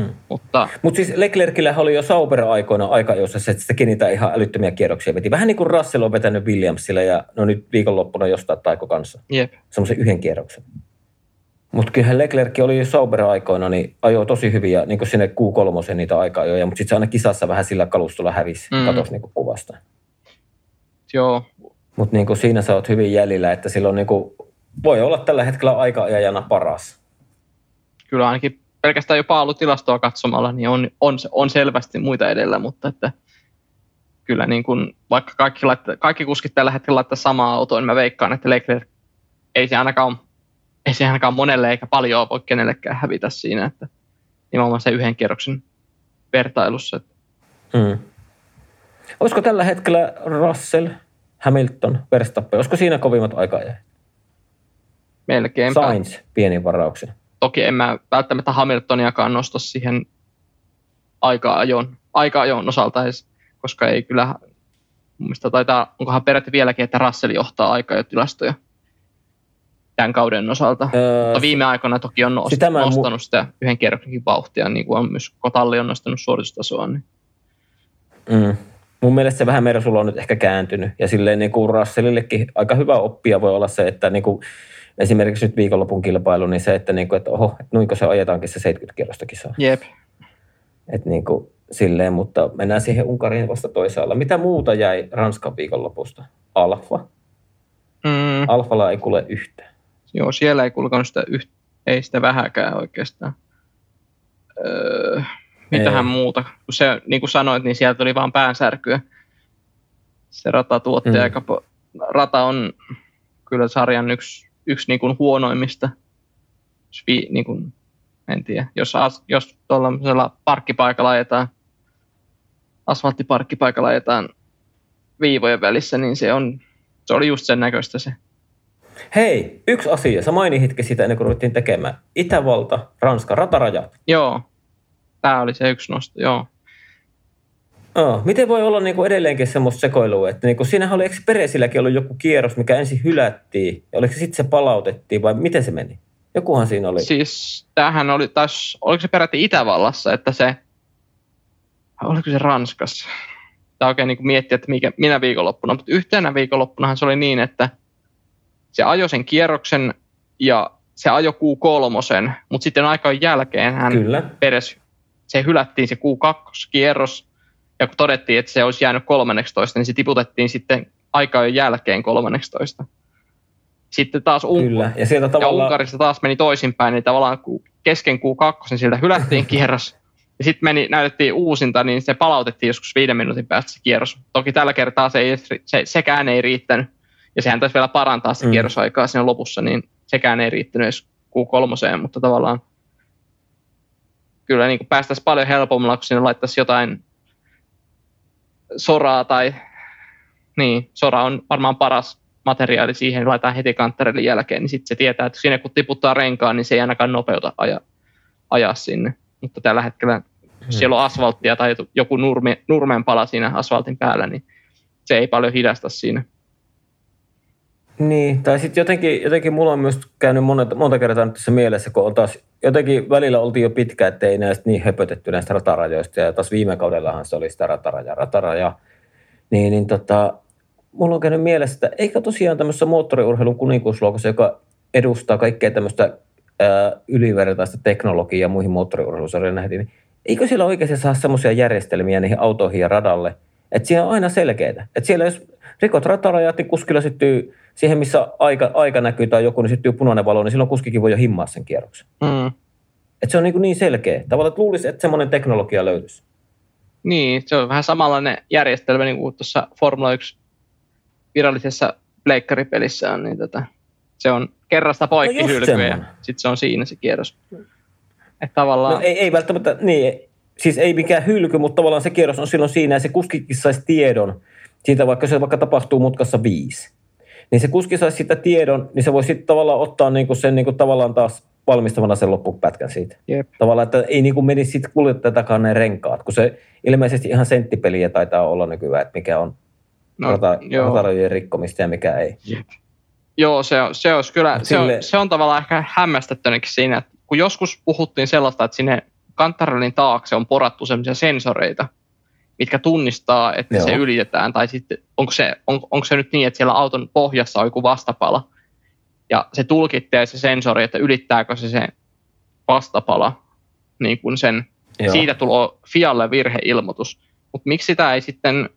Hmm. Mutta Mut siis Leclercillä oli jo Sauber-aikoina aika, jossa se teki niitä ihan älyttömiä kierroksia veti. Vähän niin kuin Russell on vetänyt Williamsilla ja no nyt viikonloppuna jostain taiko kanssa. Jep. Semmoisen yhden kierroksen. Mutta kyllähän Leclerc oli jo Sauber-aikoina, niin ajoi tosi hyviä niin sinne Q3 niitä aikaa jo. Mutta sitten se aina kisassa vähän sillä kalustolla hävisi, mm. katosi niin kuvasta. Joo, mutta niin siinä sä oot hyvin jäljellä, että silloin niin kuin, voi olla tällä hetkellä aika-ajajana paras. Kyllä ainakin pelkästään jo paalutilastoa katsomalla, niin on, on, on selvästi muita edellä, mutta että kyllä niin kuin, vaikka kaikki, laittaa, kaikki kuskit tällä hetkellä laittaa samaa autoa, niin mä veikkaan, että Leclerc ei se ainakaan, ei se ainakaan monelle eikä paljon voi kenellekään hävitä siinä, että nimenomaan se yhden kierroksen vertailussa. Että. Hmm. Olisiko tällä hetkellä Russell Hamilton, Verstappen. Olisiko siinä kovimmat aikajääjät? Melkein. Sainz pieni varauksen. Toki en mä välttämättä Hamiltoniakaan nosta siihen aika-ajon, aika-ajon osalta edes, koska ei kyllä, mun taitaa, onkohan peräti vieläkin, että Russell johtaa aika-ajotilastoja tämän kauden osalta. Öö, Mutta viime aikoina toki on nost, sitä nostanut mu- sitä yhden kierroksenkin vauhtia, niin kuin on myös Kotalli on nostanut suoritustasoa. Niin. Mm mun mielestä se vähän Mersulla on nyt ehkä kääntynyt. Ja silleen niin kuin Russellillekin aika hyvä oppia voi olla se, että niin kuin esimerkiksi nyt viikonlopun kilpailu, niin se, että, niin kuin, että oho, että noinko se ajetaankin se 70 kierrosta kisaa. Jep. Et niin kuin, silleen, mutta mennään siihen Unkariin vasta toisaalla. Mitä muuta jäi Ranskan viikonlopusta? Alfa. Mm, Alfalla ei kuule yhtään. joo, siellä ei kulkenut sitä, yht, ei sitä vähäkään oikeastaan. Öö, mitähän Ei. muuta? Kun se, niin kuin sanoit, niin sieltä oli vaan päänsärkyä. Se rata tuotti Mm. mm. aika po- Rata on kyllä sarjan yksi, yksi niin kuin huonoimmista. Niin kuin, en tiedä. Jos, as, jos tuollaisella parkkipaikalla ajetaan, asfalttiparkkipaikalla ajetaan viivojen välissä, niin se, on, se oli just sen näköistä se. Hei, yksi asia. Sä mainitkin sitä ennen kuin ruvettiin tekemään. Itävalta, Ranska, ratarajat. Joo, tämä oli se yksi nosto, joo. Oh, miten voi olla niin kuin edelleenkin semmoista sekoilua, että niin kuin siinähän oli, eikö Peresilläkin ollut joku kierros, mikä ensin hylättiin, ja oliko se sitten se palautettiin, vai miten se meni? Jokuhan siinä oli. Siis tämähän oli taas, oliko se peräti Itävallassa, että se, oliko se Ranskassa? Tämä oikein niin miettiä, että mikä, minä viikonloppuna, mutta yhtenä viikonloppunahan se oli niin, että se ajoi sen kierroksen ja se ajoi Q3, mutta sitten aikaan jälkeen hän Kyllä. Peres, se hylättiin se Q2-kierros, ja kun todettiin, että se olisi jäänyt 13, niin se tiputettiin sitten aikaan jälkeen 13. Sitten taas Un- Kyllä. Ja sieltä ja tavallaan... Unkarissa taas meni toisinpäin, niin tavallaan kesken Q2 niin siltä hylättiin kierros. Ja sitten meni, näytettiin uusinta, niin se palautettiin joskus viiden minuutin päästä se kierros. Toki tällä kertaa se ei, se, sekään ei riittänyt. Ja sehän taisi vielä parantaa se mm. kierrosaikaa siinä lopussa, niin sekään ei riittänyt edes Q3, mutta tavallaan kyllä niin päästäisiin paljon helpommalla, kun sinne laittaisi jotain soraa tai niin, sora on varmaan paras materiaali siihen, laitetaan heti kantterille jälkeen, niin sitten se tietää, että sinne kun tiputtaa renkaan, niin se ei ainakaan nopeuta aja, ajaa sinne. Mutta tällä hetkellä, jos siellä on asfalttia tai joku nurme, nurmenpala siinä asfaltin päällä, niin se ei paljon hidasta siinä. Niin, tai sitten jotenkin, jotenkin mulla on myös käynyt monta, monta kertaa nyt tässä mielessä, kun on taas jotenkin välillä oltiin jo pitkä, ettei näistä niin höpötetty näistä ratarajoista, ja taas viime kaudellahan se oli sitä rataraja, rataraja. Niin, niin tota, mulla on käynyt mielessä, että eikö tosiaan tämmöisessä moottoriurheilun kuninkuusluokassa, joka edustaa kaikkea tämmöistä ylivertaista teknologiaa muihin moottoriurheilusarjoihin nähden, niin eikö siellä oikeasti saa semmoisia järjestelmiä niihin autoihin ja radalle, että siellä on aina selkeää. Että siellä jos rikot ratarajat, niin kuskilla syttyy siihen, missä aika, aika näkyy tai joku, niin syttyy punainen valo, niin silloin kuskikin voi jo himmaa sen kierroksen. Mm. Että se on niin, niin selkeä. Tavallaan että luulisi, että semmoinen teknologia löytyisi. Niin, se on vähän samanlainen järjestelmä niin kuin tuossa Formula 1 virallisessa pleikkaripelissä on, niin tota, se on kerrasta poikki No just hylkyä ja sitten se on siinä se kierros. Että tavallaan, No ei, ei välttämättä, niin, siis ei mikään hylky, mutta tavallaan se kierros on silloin siinä ja se kuskikin saisi tiedon siitä, vaikka se vaikka tapahtuu mutkassa viisi. Niin se kuski saisi sitä tiedon, niin se voi sitten tavallaan ottaa niinku sen niinku tavallaan taas valmistavana sen loppupätkän siitä. Jep. Tavallaan, että ei niinku menisi sitten kuljettajatakaan ne renkaat, kun se ilmeisesti ihan senttipeliä taitaa olla nykyään, että mikä on no, rata, ratarajojen rikkomista ja mikä ei. joo, se, on, se, olisi kyllä, se, on, Sille- se on tavallaan ehkä hämmästyttänytkin siinä, että kun joskus puhuttiin sellaista, että sinne kantarellin taakse on porattu sellaisia sensoreita, mitkä tunnistaa, että Joo. se ylitetään, tai sitten onko se, on, onko se nyt niin, että siellä auton pohjassa on joku vastapala, ja se tulkittee se sensori, että ylittääkö se se vastapala, niin kuin sen, Joo. siitä tulee Fialle virheilmoitus. Mutta miksi sitä ei sitten,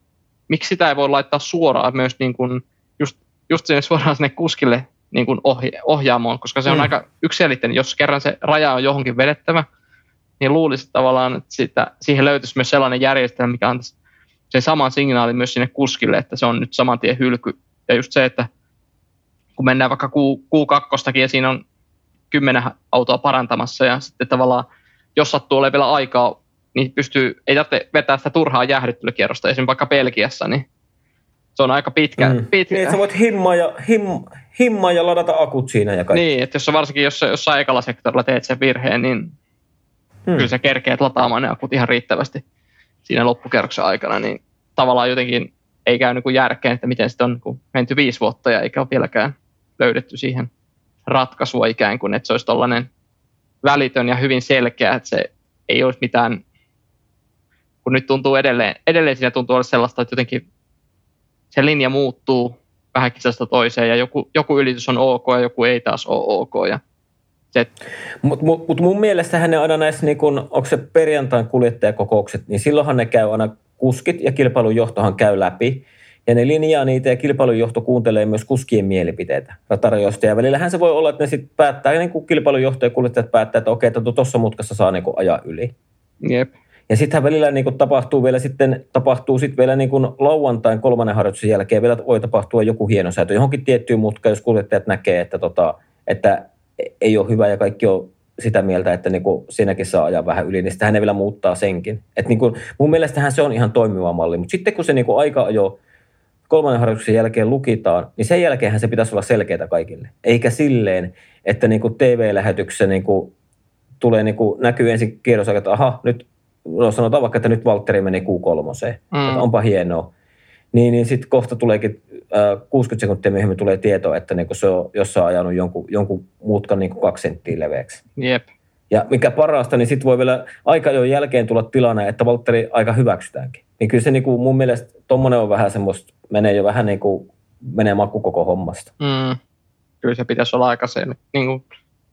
miksi sitä ei voi laittaa suoraan myös niin kuin just, just sinne suoraan sinne kuskille niin kuin ohja- ohjaamoon, koska se on Mm. aika yksilitteinen. Jos kerran se raja on johonkin vedettävä, niin luulisi tavallaan, että siitä, siihen löytyisi myös sellainen järjestelmä, mikä antaisi sen saman signaalin myös sinne kuskille, että se on nyt saman tien hylky. Ja just se, että kun mennään vaikka Q2 ja siinä on kymmenen autoa parantamassa ja sitten tavallaan, jos sattuu olemaan vielä aikaa, niin pystyy, ei tarvitse vetää sitä turhaa jäähdyttelykierrosta, esimerkiksi vaikka Belgiassa, niin se on aika pitkä. Mm. pitkä. Niin, että sä voit himmaa ja, him, himmaa ja ladata akut siinä ja kaikki. Niin, että jos varsinkin jos jossain ekalla sektorilla teet sen virheen, niin Hmm. kyllä sä kerkeet lataamaan ne akut ihan riittävästi siinä loppukerroksen aikana, niin tavallaan jotenkin ei käy niin järkeen, että miten sitten on niin menty viisi vuotta ja eikä ole vieläkään löydetty siihen ratkaisua ikään kuin, että se olisi tollainen välitön ja hyvin selkeä, että se ei olisi mitään, kun nyt tuntuu edelleen, edelleen siinä tuntuu olla sellaista, että jotenkin se linja muuttuu vähän kisasta toiseen ja joku, joku ylitys on ok ja joku ei taas ole ok ja Mutta mut, mut mun mielestä ne aina näissä, niin kun, onko se perjantain kuljettajakokoukset, niin silloinhan ne käy aina kuskit ja kilpailujohtohan käy läpi. Ja ne linjaa niitä ja kilpailujohto kuuntelee myös kuskien mielipiteitä ratarajoista. Ja välillähän se voi olla, että ne sitten päättää, niin kuin kilpailujohto ja kuljettajat päättää, että okei, että tuossa mutkassa saa niin ajaa yli. Jep. Ja sittenhän välillä niin kuin tapahtuu vielä sitten, tapahtuu sitten vielä niin kuin lauantain kolmannen harjoituksen jälkeen vielä voi tapahtua joku hieno säätö johonkin tiettyyn mutkaan, jos kuljettajat näkee, että, tota, että ei ole hyvä ja kaikki on sitä mieltä, että niin kuin siinäkin saa ajaa vähän yli, niin sitten ne vielä muuttaa senkin. Et niin kuin, mun mielestähän se on ihan toimiva malli, mutta sitten kun se niin kuin aika ajo kolmannen harjoituksen jälkeen lukitaan, niin sen jälkeenhän se pitäisi olla selkeää kaikille. Eikä silleen, että niin kuin TV-lähetyksessä niin kuin tulee niin kuin, näkyy ensin kierrosaika, että aha, nyt no sanotaan vaikka, että nyt Valtteri meni Q3, mm. että onpa hienoa. Niin, niin sitten kohta tuleekin, äh, 60 sekuntia myöhemmin tulee tieto, että niin se on jossain ajanut jonkun, jonkun muutkan niin kaksi senttiä leveäksi. Jep. Ja mikä parasta, niin sitten voi vielä aika jo jälkeen tulla tilanne, että Valtteri aika hyväksytäänkin. Niin kyllä se niin kuin mun mielestä tuommoinen on vähän semmoista, menee jo vähän niin kuin, menee maku koko hommasta. Mm. Kyllä se pitäisi olla aika se, niin kuin,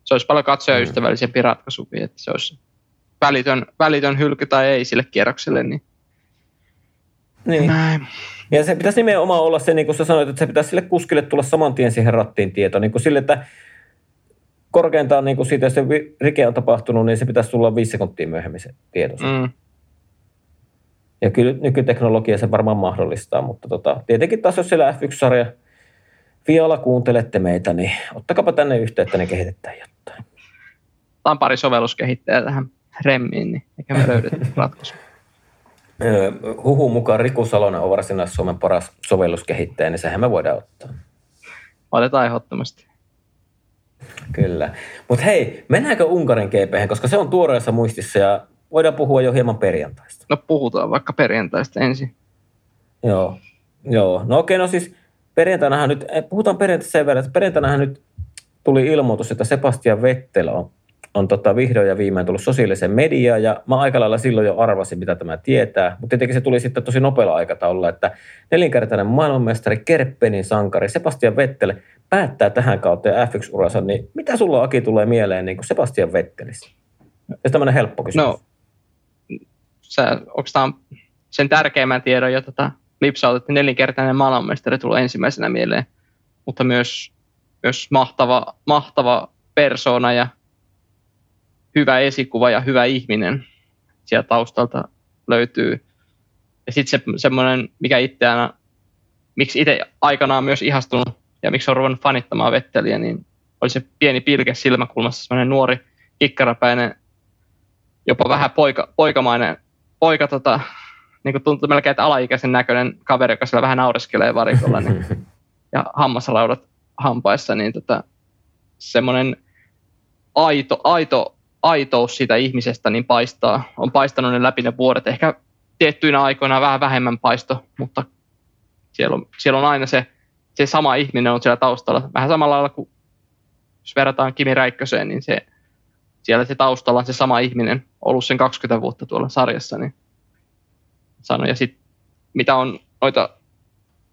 se olisi paljon katsojaystävällisempi mm. ratkaisu, että se olisi välitön, välitön hylky tai ei sille kierrokselle. Niin. Niin. Näin. Ja se pitäisi nimenomaan olla se, niin kuin sä sanoit, että se pitäisi sille kuskille tulla saman tien siihen rattiin tieto. Niin kuin sille, että korkeintaan niin kuin siitä, jos se rike on tapahtunut, niin se pitäisi tulla viisi sekuntia myöhemmin se tieto. Mm. Ja kyllä nykyteknologia se varmaan mahdollistaa, mutta tota, tietenkin taas jos siellä F1-sarja Fiala kuuntelette meitä, niin ottakapa tänne yhteyttä, niin kehitetään jotain. Tämä on pari sovelluskehittäjää tähän remmiin, niin eikä me löydetty ratkaisu. Huhun mukaan Riku Salonen on varsinais Suomen paras sovelluskehittäjä, niin sehän me voidaan ottaa. Otetaan ehdottomasti. Kyllä. Mutta hei, mennäänkö Unkarin GP, koska se on tuoreessa muistissa ja voidaan puhua jo hieman perjantaista. No puhutaan vaikka perjantaista ensin. Joo, joo. No okei, no siis perjantainahan nyt, eh, puhutaan perjantaista sen verran, että perjantainahan nyt tuli ilmoitus, että Sebastian Vettel on on tota vihdoin ja viimein tullut sosiaalisen mediaan ja mä aika lailla silloin jo arvasin, mitä tämä tietää. Mutta tietenkin se tuli sitten tosi nopealla aikataululla, että nelinkertainen maailmanmestari, Kerppenin sankari Sebastian Vettel päättää tähän kautta F1-uransa, niin mitä sulla Aki tulee mieleen niin kuin Sebastian Vettelistä? Jos tämmöinen helppo kysymys. No, sä, onko sen tärkeimmän tiedon jo tota, lipsautettu nelinkertainen maailmanmestari tulee ensimmäisenä mieleen, mutta myös, myös mahtava, mahtava persona ja hyvä esikuva ja hyvä ihminen sieltä taustalta löytyy. Ja sitten se, semmoinen, mikä itseään, miksi itse aikanaan myös ihastunut ja miksi on ruvennut fanittamaan Vetteliä, niin oli se pieni pilke silmäkulmassa, semmoinen nuori kikkarapäinen, jopa vähän poika, poikamainen, poika tota, niin kuin tuntuu melkein, että alaikäisen näköinen kaveri, joka siellä vähän naureskelee varikolla, niin, (laughs) ja hammaslaudat hampaissa, niin tota, semmoinen aito, aito aitous siitä ihmisestä niin paistaa, on paistanut ne läpi ne vuodet. Ehkä tiettyinä aikoina vähän vähemmän paisto, mutta siellä on, siellä on aina se, se sama ihminen on siellä taustalla. Vähän samalla lailla kuin jos verrataan Kimi Räikköseen, niin se, siellä se taustalla on se sama ihminen ollut sen 20 vuotta tuolla sarjassa. Niin sano. Ja sitten mitä on noita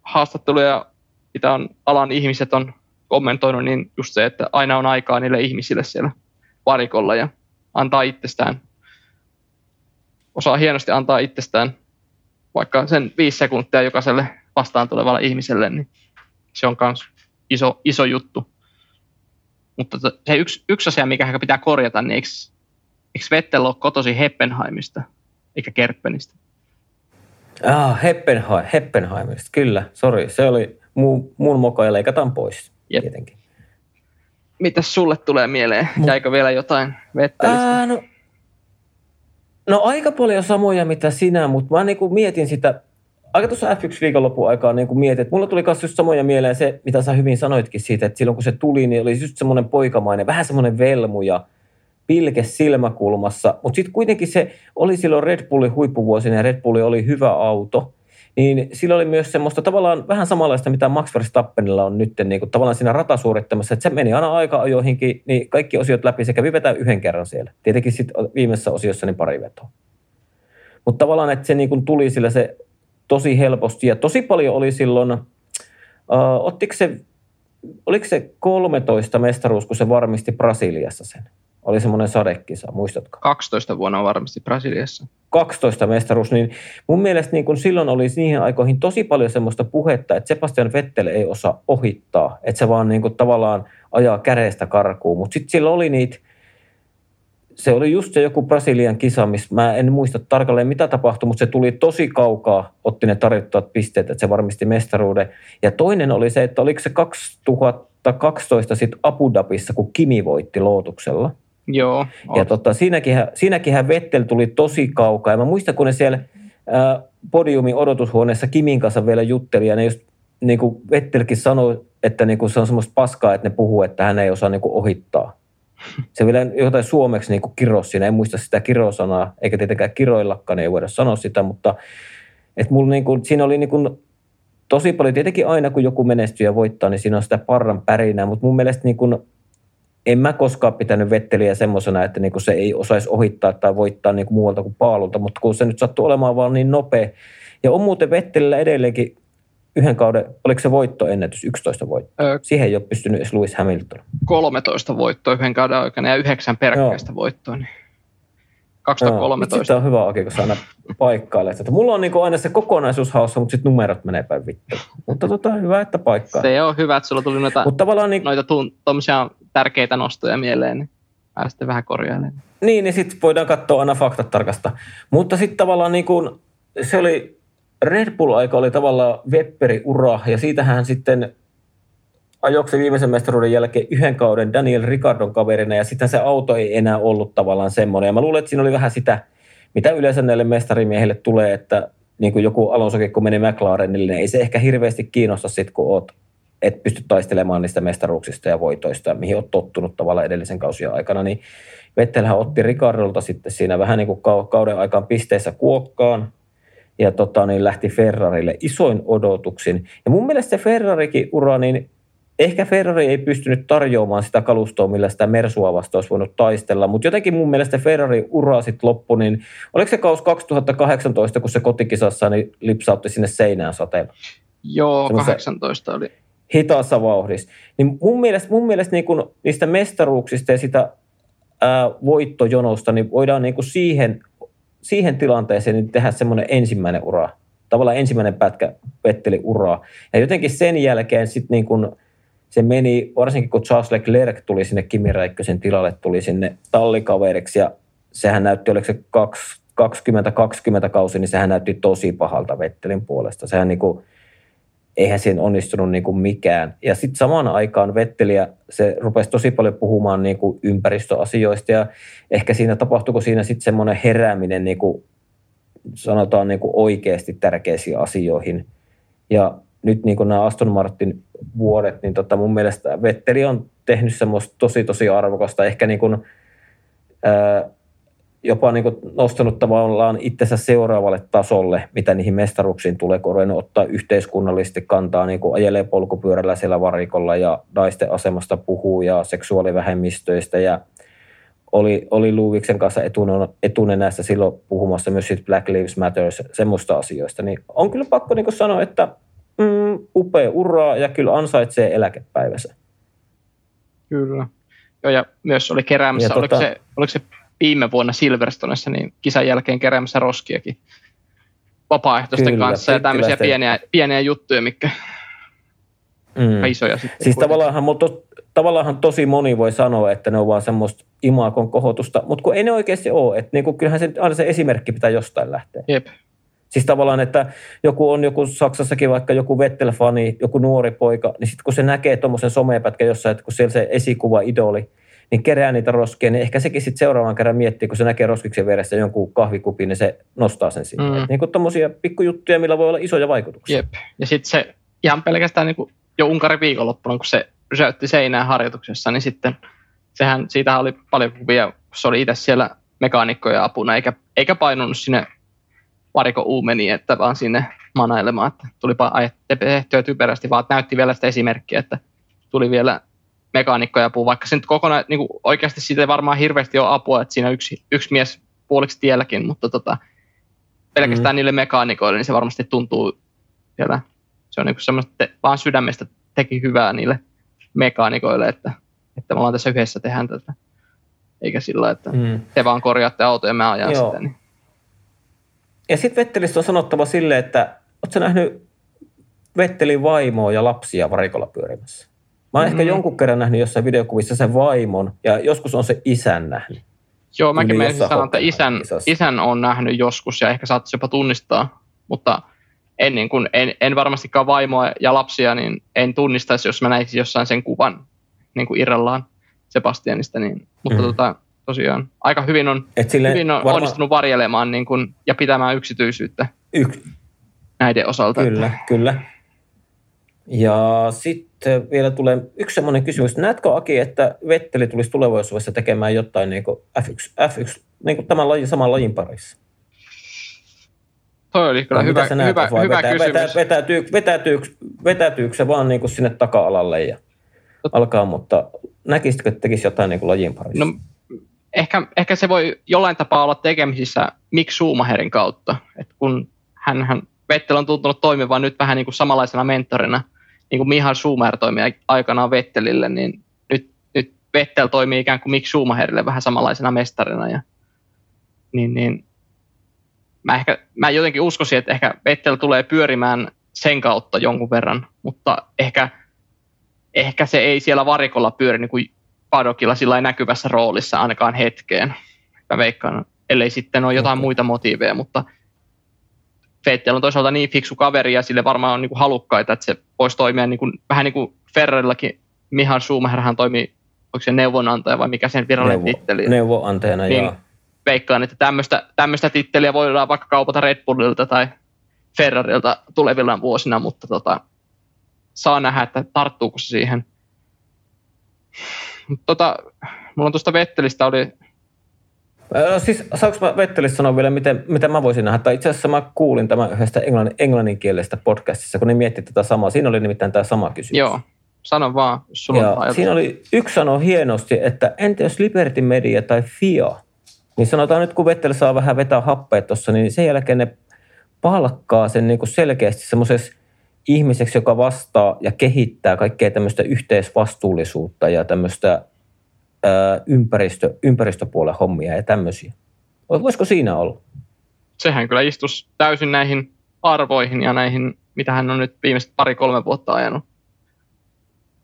haastatteluja, mitä on alan ihmiset on kommentoinut, niin just se, että aina on aikaa niille ihmisille siellä varikolla ja antaa itsestään, osaa hienosti antaa itsestään vaikka sen viisi sekuntia jokaiselle vastaan tulevalle ihmiselle, niin se on myös iso, iso juttu. Mutta se yksi, yksi asia, mikä pitää korjata, niin eikö, eikö Vettel ole kotosi Heppenheimista, eikä Kerppenistä? Ah, Heppenheim, Heppenheimista, kyllä. Sori, se oli mu, mun moka ja leikataan pois Jep. tietenkin. Mitäs sulle tulee mieleen? Jäikö vielä jotain Vettelistä? Ää, no, no aika paljon samoja mitä sinä, mutta mä niin mietin sitä, aika tuossa F1 viikonlopun aikaa niin mietin, että mulla tuli myös just samoja mieleen se, mitä sä hyvin sanoitkin siitä, että silloin kun se tuli, niin oli just semmoinen poikamainen, vähän semmoinen velmu ja pilke silmäkulmassa, mutta sitten kuitenkin se oli silloin Red Bullin huippuvuosina ja Red Bulli oli hyvä auto – niin sillä oli myös semmoista tavallaan vähän samanlaista, mitä Max Verstappenilla on nyt niin kuin tavallaan siinä ratasuorittamassa, että se meni aina aika ajoihinkin, niin kaikki osiot läpi sekä vivetään yhden kerran siellä. Tietenkin sitten viimeisessä osiossa niin pari vetoa. Mutta tavallaan, että se niin kuin tuli sillä se tosi helposti ja tosi paljon oli silloin, ottiko se oliko se 13 mestaruus, kun se varmisti Brasiliassa sen? Oli semmoinen sadekisa, muistatko? 12 vuonna varmasti Brasiliassa. 12 mestaruus, niin mun mielestä niin kun silloin oli niihin aikoihin tosi paljon semmoista puhetta, että Sebastian Vettel ei osaa ohittaa, että se vaan niin kuin tavallaan ajaa käreestä karkuun, mutta sitten sillä oli niitä se oli just se joku Brasilian kisa, missä mä en muista tarkalleen mitä tapahtui, mutta se tuli tosi kaukaa, otti ne tarjottavat pisteet, että se varmisti mestaruuden. Ja toinen oli se, että oliko se 2012 sitten Abu Dhabissa, kun Kimi voitti Lootuksella. Joo. Ja tota, siinäkinhän, siinäkinhän Vettel tuli tosi kaukaa. Ja mä muistan, kun ne siellä ää, podiumin odotushuoneessa Kimin kanssa vielä jutteli, ja ne just niin kuin Vettelkin sanoi, että niin kuin se on semmoista paskaa, että ne puhuu, että hän ei osaa niin kuin ohittaa. Se vielä jotain suomeksi niin kiros siinä, en muista sitä kirosanaa, eikä tietenkään kiroillakaan, ei voida sanoa sitä, mutta että mulla niin kuin, siinä oli niin kuin tosi paljon, tietenkin aina kun joku menestyy ja voittaa, niin siinä on sitä parran pärinää, mutta mun mielestä niin kuin, en mä koskaan pitänyt Vetteliä semmoisena, että niin se ei osaisi ohittaa tai voittaa niin kuin muualta kuin paalulta, mutta kun se nyt sattuu olemaan vaan niin nopea. Ja on muuten Vettelillä edelleenkin yhden kauden, oliko se voittoennätys, 11 voittoa? Öö, Siihen ei ole pystynyt edes Lewis Hamilton. 13 voittoa yhden kauden aikana ja yhdeksän peräkkäistä voittoa. Niin 2013. Sitten on hyvä Aki, kun sä aina paikkailee. Että mulla on niinku aina se kokonaisuus haussa, mutta sitten numerot menee päin vittu. Mutta tota, hyvä, että paikkaa. Se on hyvä, että sulla tuli noita, Mut tavallaan niin... noita tuun, tärkeitä nostoja mieleen. Niin mä sitten vähän korjailen. Niin, niin sitten voidaan katsoa aina faktat tarkasta. Mutta sitten tavallaan niin kuin, se oli Red Bull-aika oli tavallaan Wepperi-ura, ja siitähän sitten ajoksi viimeisen mestaruuden jälkeen yhden kauden Daniel Ricardon kaverina, ja sitten se auto ei enää ollut tavallaan semmoinen. Ja mä luulen, että siinä oli vähän sitä, mitä yleensä näille mestarimiehille tulee, että niin kuin joku Alonsokin, kun meni McLarenille, niin ei se ehkä hirveästi kiinnosta sitten, kun oot, et pysty taistelemaan niistä mestaruuksista ja voitoista, mihin oot tottunut tavallaan edellisen kausien aikana, niin Vettelhän otti Ricardolta sitten siinä vähän niin kuin kauden aikaan pisteessä kuokkaan, ja tota, niin lähti Ferrarille isoin odotuksin. Ja mun mielestä se Ferrarikin ura, niin ehkä Ferrari ei pystynyt tarjoamaan sitä kalustoa, millä sitä Mersua vasta olisi voinut taistella, mutta jotenkin mun mielestä Ferrari ura sitten loppui, niin oliko se kaus 2018, kun se kotikisassa niin lipsautti sinne seinään sateella? Joo, Semmosta 18 oli. Hitaassa vauhdissa. Niin mun mielestä, mun mielestä niin kun niistä mestaruuksista ja sitä ää, voittojonosta, niin voidaan niin kuin siihen siihen tilanteeseen niin tehdä semmoinen ensimmäinen ura. Tavallaan ensimmäinen pätkä vetteli uraa. Ja jotenkin sen jälkeen sitten niin kun se meni, varsinkin kun Charles Leclerc tuli sinne Kimi Räikkösen tilalle, tuli sinne tallikaveriksi ja sehän näytti, oliko se 2020 kausi, niin sehän näytti tosi pahalta Vettelin puolesta. Sehän niin kuin, eihän siinä onnistunut niin kuin mikään. Ja sitten samaan aikaan Vetteliä, se rupesi tosi paljon puhumaan niin kuin ympäristöasioista ja ehkä siinä tapahtuiko siinä sitten semmoinen herääminen niin kuin, sanotaan niin kuin oikeasti tärkeisiin asioihin. Ja nyt niin kuin nämä Aston Martin vuodet, niin tota mun mielestä Vetteli on tehnyt semmoista tosi tosi arvokasta, ehkä niin kuin, ää, jopa niin kuin nostanut tavallaan itsensä seuraavalle tasolle, mitä niihin mestaruuksiin tulee, kun ottaa yhteiskunnallisesti kantaa, niin kuin ajelee polkupyörällä siellä varikolla ja naisten asemasta puhuu ja seksuaalivähemmistöistä ja oli, oli Luviksen kanssa etunenässä silloin puhumassa myös siitä Black Lives Matter, semmoista asioista, niin on kyllä pakko niin sanoa, että mm, upea uraa ja kyllä ansaitsee eläkepäivänsä. Kyllä. Joo, ja myös oli keräämässä, ja oliko, tota, se, oliko se viime vuonna Silverstonessa niin kisan jälkeen keräämässä roskiakin vapaaehtoisten kyllä, kanssa ja tämmöisiä pieniä, pieniä juttuja, mikä mm. (laughs) isoja sitten. Siis tavallaanhan, to, tavallaanhan tosi moni voi sanoa, että ne on vaan semmoista imakon kohotusta, mutta kun ei ne oikeasti ole, että niinku, kyllähän se, aina se esimerkki pitää jostain lähteä. Jep. Siis tavallaan, että joku on joku Saksassakin vaikka joku Vettel-fani, joku nuori poika, niin sitten kun se näkee tuommoisen somepätkän jossain, että kun siellä se esikuva, idoli, niin kerää niitä roskia, niin ehkä sekin sitten seuraavan kerran miettii, kun se näkee roskiksen vieressä jonkun kahvikupin, niin se nostaa sen sinne. Mm. niin kuin tuommoisia pikkujuttuja, millä voi olla isoja vaikutuksia. Jep. Ja sitten se ihan pelkästään niin kuin jo Unkarin viikonloppuna, kun se rysäytti seinään harjoituksessa, niin sitten sehän, siitä oli paljon kuvia, kun se oli itse siellä mekaanikkojen apuna, eikä, eikä painunut sinne pariko uumeni, että vaan sinne manailemaan, että tulipa tehtyä typerästi, vaan näytti vielä sitä esimerkkiä, että tuli vielä mekaanikko ja puu, vaikka se nyt kokonaan, niin kuin oikeasti siitä ei varmaan hirveästi ole apua, että siinä yksi, yksi mies puoliksi tielläkin, mutta tota, pelkästään mm. niille mekaanikoille, niin se varmasti tuntuu siellä. Se on niin semmoista, te, vaan sydämestä teki hyvää niille mekaanikoille, että, että me ollaan tässä yhdessä tehdään tätä. Eikä sillä, että mm. te vaan korjaatte autoja ja mä ajan Joo. sitä. Niin. Ja sitten Vettelistä on sanottava silleen, että ootko nähnyt Vettelin vaimoa ja lapsia varikolla pyörimässä? Mä oon mm-hmm. ehkä jonkun kerran nähnyt jossain videokuvissa sen vaimon, ja joskus on se isän nähnyt. Joo, mäkin menisin sanoa, että isän, isän on nähnyt joskus, ja ehkä saattaisi jopa tunnistaa, mutta en, niin kun, en, en varmastikaan vaimoa ja lapsia, niin en tunnistaisi, jos mä näisin jossain sen kuvan niin kuin irrallaan Sebastianista. Niin, mutta mm. tota, tosiaan aika hyvin on, Et hyvin on varma... onnistunut varjelemaan niin kun, ja pitämään yksityisyyttä Yk... näiden osalta. Kyllä, että... kyllä. Ja sitten vielä tulee yksi semmoinen kysymys. Näetkö Aki, että Vetteli tulisi tulevaisuudessa tekemään jotain niin kuin F1, F1 niin tämän lajin, saman lajin parissa? Toi oli kyllä hyvä, hyvä, hyvä vetää, kysymys. Vetää, vetäytyykö, vetäytyykö, vetäytyykö se vaan niin kuin sinne taka-alalle ja Tot... alkaa, mutta näkisitkö, että tekisi jotain niin kuin lajin parissa? No, ehkä, ehkä se voi jollain tapaa olla tekemisissä Mick Schumacherin kautta, että kun hän, hän Vettel on tuntunut toimivan nyt vähän niin kuin samanlaisena mentorina – niin kuin Mihail Schumacher toimi aikanaan Vettelille, niin nyt, nyt Vettel toimii ikään kuin Mick Schumacherille vähän samanlaisena mestarina. Ja, niin, niin, mä, ehkä, mä jotenkin uskoisin, että ehkä Vettel tulee pyörimään sen kautta jonkun verran, mutta ehkä, ehkä se ei siellä varikolla pyöri niin kuin padokilla sillä näkyvässä roolissa ainakaan hetkeen. Mä veikkaan, ellei sitten ole jotain okay. muita motiiveja, mutta – Vettel on toisaalta niin fiksu kaveri ja sille varmaan on niin kuin halukkaita, että se voisi toimia niin kuin, vähän niin kuin Ferrarillakin. Mihan Schumacher hän toimii, onko se neuvonantaja vai mikä sen virallinen Neuvo, titteli? Neuvonantajana, niin joo. Veikkaan, että tämmöistä, tämmöistä titteliä voidaan vaikka kaupata Red Bullilta tai Ferrarilta tulevilla vuosina, mutta tota, saa nähdä, että tarttuuko se siihen. Tota, mulla on tuosta Vettelistä oli No siis saanko mä Vettelistä sanoa vielä, miten, mitä mä voisin nähdä? Tai itse asiassa mä kuulin tämän yhdestä englannin, englanninkielisestä podcastissa, kun ne mietti tätä samaa. Siinä oli nimittäin tämä sama kysymys. Joo, sano vaan, jos sulla ja on Siinä oli yksi sano hienosti, että entä jos Liberty Media tai FIA, niin sanotaan nyt kun Vettel saa vähän vetää happeet tuossa, niin sen jälkeen ne palkkaa sen niin kuin selkeästi semmoisessa ihmiseksi, joka vastaa ja kehittää kaikkea tämmöistä yhteisvastuullisuutta ja tämmöistä ympäristö, ympäristöpuolen hommia ja tämmöisiä. Voisiko siinä olla? Sehän kyllä istus täysin näihin arvoihin ja näihin, mitä hän on nyt viimeiset pari-kolme vuotta ajanut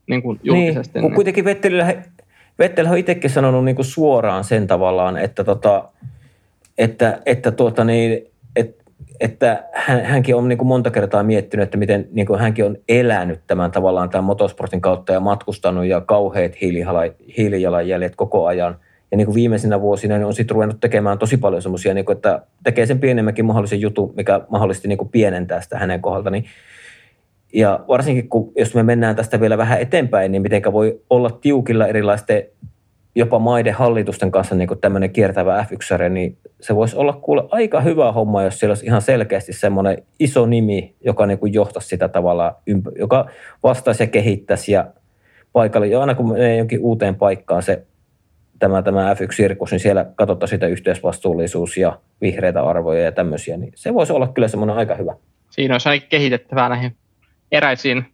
niin kuin julkisesti. Niin, kuitenkin Vettelillä, Vettel on itsekin sanonut niin kuin suoraan sen tavallaan, että, tota, että, että, tuota niin, että että hän, hänkin on niin kuin monta kertaa miettinyt, että miten niin kuin hänkin on elänyt tämän tavallaan tämän motosportin kautta ja matkustanut ja kauheat hiilijalanjäljet koko ajan. Ja niin kuin viimeisinä vuosina niin on sitten ruvennut tekemään tosi paljon semmoisia, niin että tekee sen pienemmänkin mahdollisen jutun, mikä mahdollisesti niin kuin pienentää sitä hänen kohdalta. Niin ja varsinkin, kun jos me mennään tästä vielä vähän eteenpäin, niin miten voi olla tiukilla erilaisten jopa maiden hallitusten kanssa niin tämmöinen kiertävä F1, niin se voisi olla kuule aika hyvä homma, jos siellä olisi ihan selkeästi semmoinen iso nimi, joka niin johtaisi sitä tavalla, joka vastaisi ja kehittäisi ja paikalle. Ja aina kun menee jonkin uuteen paikkaan se tämä, tämä F1-sirkus, niin siellä katsotaan sitä yhteisvastuullisuus ja vihreitä arvoja ja tämmöisiä, niin se voisi olla kyllä semmoinen aika hyvä. Siinä olisi ainakin kehitettävää näihin eräisiin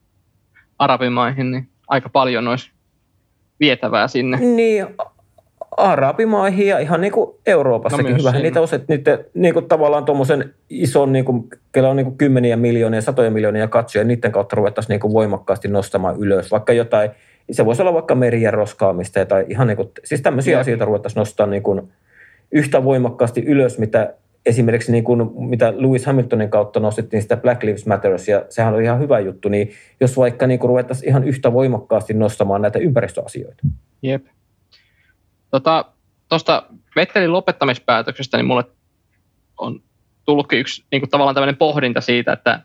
arabimaihin, niin aika paljon olisi vietävää sinne. Niin, arabimaihin ja ihan niin kuin Euroopassakin. No Hyvähän niitä on, että niitä, niin kuin tavallaan tuommoisen ison, niin kuin, kellä on niin kuin kymmeniä miljoonia, satoja miljoonia katsoja, niiden kautta ruvettaisiin niin kuin voimakkaasti nostamaan ylös. Vaikka jotain, se voisi olla vaikka merien roskaamista tai ihan niin kuin, siis tämmöisiä ja. asioita ruvettaisiin nostaa niin kuin yhtä voimakkaasti ylös, mitä esimerkiksi niin kuin, mitä Lewis Hamiltonin kautta nostettiin sitä Black Lives Matters, ja sehän oli ihan hyvä juttu, niin jos vaikka niin kuin ruvettaisiin ihan yhtä voimakkaasti nostamaan näitä ympäristöasioita. Jep. Tuosta tota, Vettelin lopettamispäätöksestä, niin mulle on tullutkin yksi niin kuin tavallaan tämmöinen pohdinta siitä, että,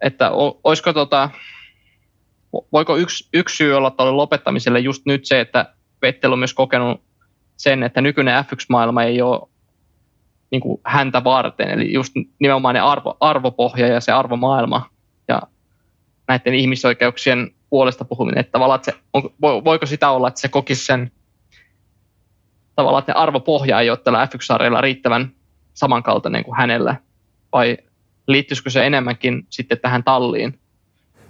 että olisiko tota, voiko yksi, yksi syy olla tuolle lopettamiselle just nyt se, että Vettel on myös kokenut sen, että nykyinen F1-maailma ei ole niin kuin häntä varten, eli just nimenomaan ne arvo, arvopohja ja se arvomaailma ja näiden ihmisoikeuksien puolesta puhuminen, että tavallaan että se, on, voiko sitä olla, että se kokisi sen tavallaan, että ne arvopohja ei ole tällä F1-sarjalla riittävän samankaltainen kuin hänellä, vai liittyisikö se enemmänkin sitten tähän talliin?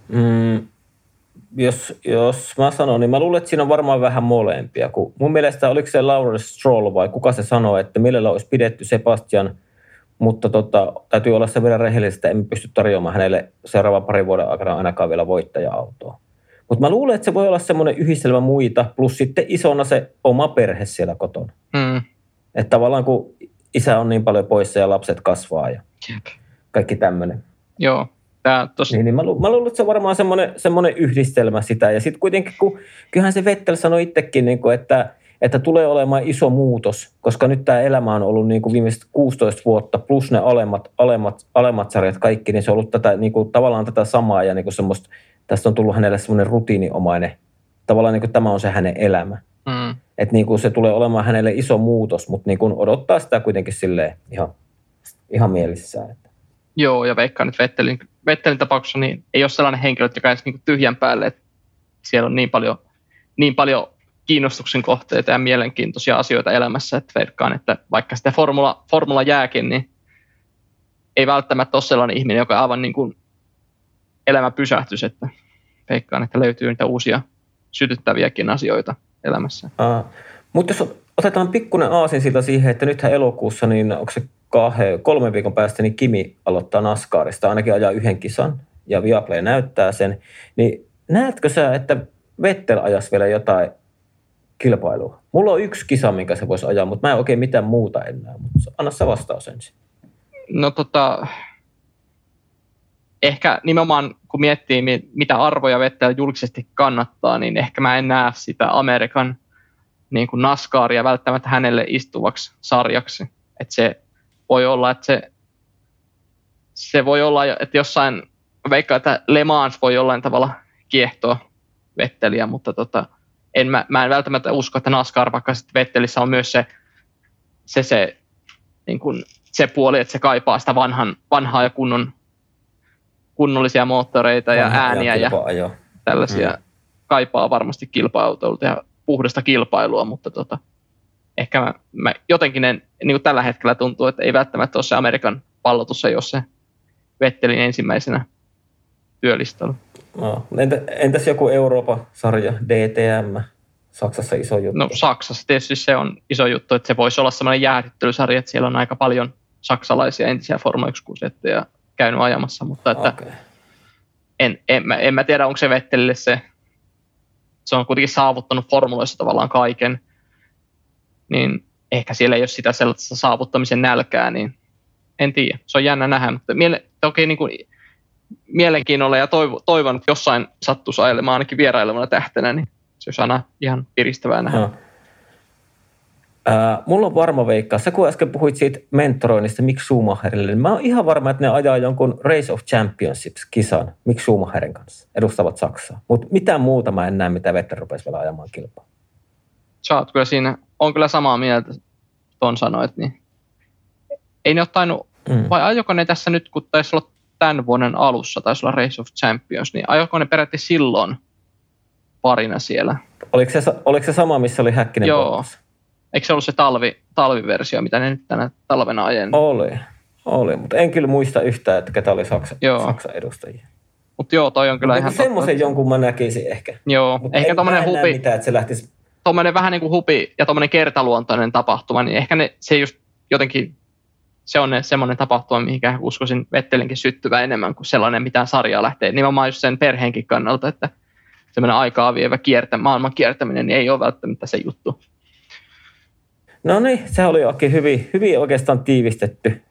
Mm, jos, jos mä sanon, niin mä luulen, että siinä on varmaan vähän molempia. Kun mun mielestä oliko se Laura Stroll vai kuka se sanoi, että millä olisi pidetty Sebastian, mutta tota, täytyy olla sen verran rehellistä, että emme pysty tarjoamaan hänelle seuraavan parin vuoden aikana ainakaan vielä voittaja-autoa. Mutta mä luulen, että se voi olla semmoinen yhdistelmä muita, plus sitten isona se oma perhe siellä kotona. Mm. Että tavallaan kun isä on niin paljon poissa ja lapset kasvaa ja Jep. kaikki tämmöinen. Joo. Tää tos, Niin, niin mä, lu- mä luulen, että se on varmaan semmoinen, semmoinen yhdistelmä sitä. Ja sitten kuitenkin, kun kyllähän se Vettel sanoi itsekin, niin kuin, että, että tulee olemaan iso muutos, koska nyt tämä elämä on ollut niin kuin viimeiset 16 vuotta, plus ne alemmat, alemmat, alemmat sarjat kaikki, niin se on ollut tätä, niin kuin, tavallaan tätä samaa ja niin kuin semmoista, tästä on tullut hänelle semmoinen rutiiniomainen, tavallaan niin kuin tämä on se hänen elämä. mm. Että niin kuin se tulee olemaan hänelle iso muutos, mutta niin kuin odottaa sitä kuitenkin silleen ihan, ihan mielissään. Että. Joo, ja veikkaan nyt Vettelin, Vettelin tapauksessa niin ei ole sellainen henkilö, joka jäisi niin tyhjän päälle, että siellä on niin paljon, niin paljon kiinnostuksen kohteita ja mielenkiintoisia asioita elämässä, että veikkaan, että vaikka sitä formula, formula jääkin, niin ei välttämättä ole sellainen ihminen, joka aivan niin kuin elämä pysähtys, että veikkaan, että löytyy niitä uusia sytyttäviäkin asioita elämässä. Uh, mutta jos otetaan pikkuinen aasin siltä siihen, että nythän elokuussa, niin onko se kahden, kolmen viikon päästä, niin Kimi aloittaa NASCARista, ainakin ajaa yhden kisan, ja Viaplay näyttää sen, niin näetkö sä, että Vettel ajas vielä jotain kilpailua? Mulla on yksi kisa, minkä se voisi ajaa, mutta mä en oikein mitään muuta enää, mutta anna sä vastaus ensin. No tota, ehkä nimenomaan kun miettii, mi- mitä arvoja Vettel julkisesti kannattaa, niin ehkä mä en näe sitä Amerikan niin kuin NASCARia välttämättä hänelle istuvaksi sarjaksi. Että se voi olla, että se, se voi olla, että jossain, vaikka että Le Mans voi jollain tavalla kiehtoa Vetteliä, mutta tota, en, mä, mä en välttämättä usko, että NASCAR, vaikka sitten Vettelissä on myös se, se, se, niin kuin, se puoli, että se kaipaa sitä vanhan, vanhaa ja kunnon, kunnollisia moottoreita ja Vanha ääniä ja kilpa-ajo. tällaisia Mm. kaipaa varmasti kilpa-autoilta ja puhdasta kilpailua, mutta tota, ehkä mä, mä jotenkin en, niin kuin tällä hetkellä tuntuu, että ei välttämättä ole se Amerikan pallotus, ei ole se Vettelin ensimmäisenä työlistalla. No, entä, entäs joku Euroopan sarja, DTM, Saksassa iso juttu? No Saksassa tietysti se on iso juttu, että se voisi olla semmoinen jäähdyttelysarja, että siellä on aika paljon saksalaisia entisiä Forma 1 ja käynyt ajamassa, mutta että okay. en, en, mä, en mä tiedä, onko se Vettelille se, se on kuitenkin saavuttanut formuloissa tavallaan kaiken, niin ehkä siellä ei ole sitä sellaista saavuttamisen nälkää, niin en tiedä. Se on jännä nähdä, mutta miele, toki niin kuin mielenkiinnolla ja toivo, toivon, että jossain sattuisi ajelemaan ainakin vierailevana tähtenä, niin se olisi aina ihan piristävää nähdä. No. Mulla on varma veikka. Sä kun äsken puhuit siitä mentoroinnista Mick Schumacherille, niin mä oon ihan varma, että ne ajaa jonkun Race of Championships-kisan Mick Schumacherin kanssa. Edustavat Saksaa. Mutta mitään muuta mä en näe, mitä Vettel rupesi vielä ajamaan kilpaa. Sä oot kyllä siinä, on kyllä samaa mieltä, ton sanoit, niin ei ne ole tainnut, Mm. vai ajoko ne tässä nyt, kun taisi olla tämän vuoden alussa, taisi olla Race of Champions, niin ajoko ne peräti silloin parina siellä? Oliko se, oliko se sama, missä oli Häkkinen Joo. Bottas? Eikö se ollut se talvi, talviversio, mitä ne nyt tänä talvena ajen? Oli. Oli, mutta en kyllä muista yhtään, että ketä oli Saksa, Joo. Saksan edustajia. Mutta joo, toi on kyllä Kyllä ihan semmoisen totta. jonkun mä näkisin ehkä. Joo, Mut ehkä en- tommonen mä en näe hupi, mitään, että se lähtisi... tommonen vähän niin kuin hupi ja tommonen kertaluontoinen tapahtuma, niin ehkä ne, se just jotenkin, se on ne, semmoinen tapahtuma, mihinkä uskoisin Vettelinkin syttyvä enemmän kuin sellainen, mitä sarjaa lähtee. Nimenomaan just sen perheenkin kannalta, että semmoinen aikaa vievä kiertä, maailman kiertäminen niin ei ole välttämättä se juttu. No niin, se oli oikein hyvin, hyvin oikeastaan tiivistetty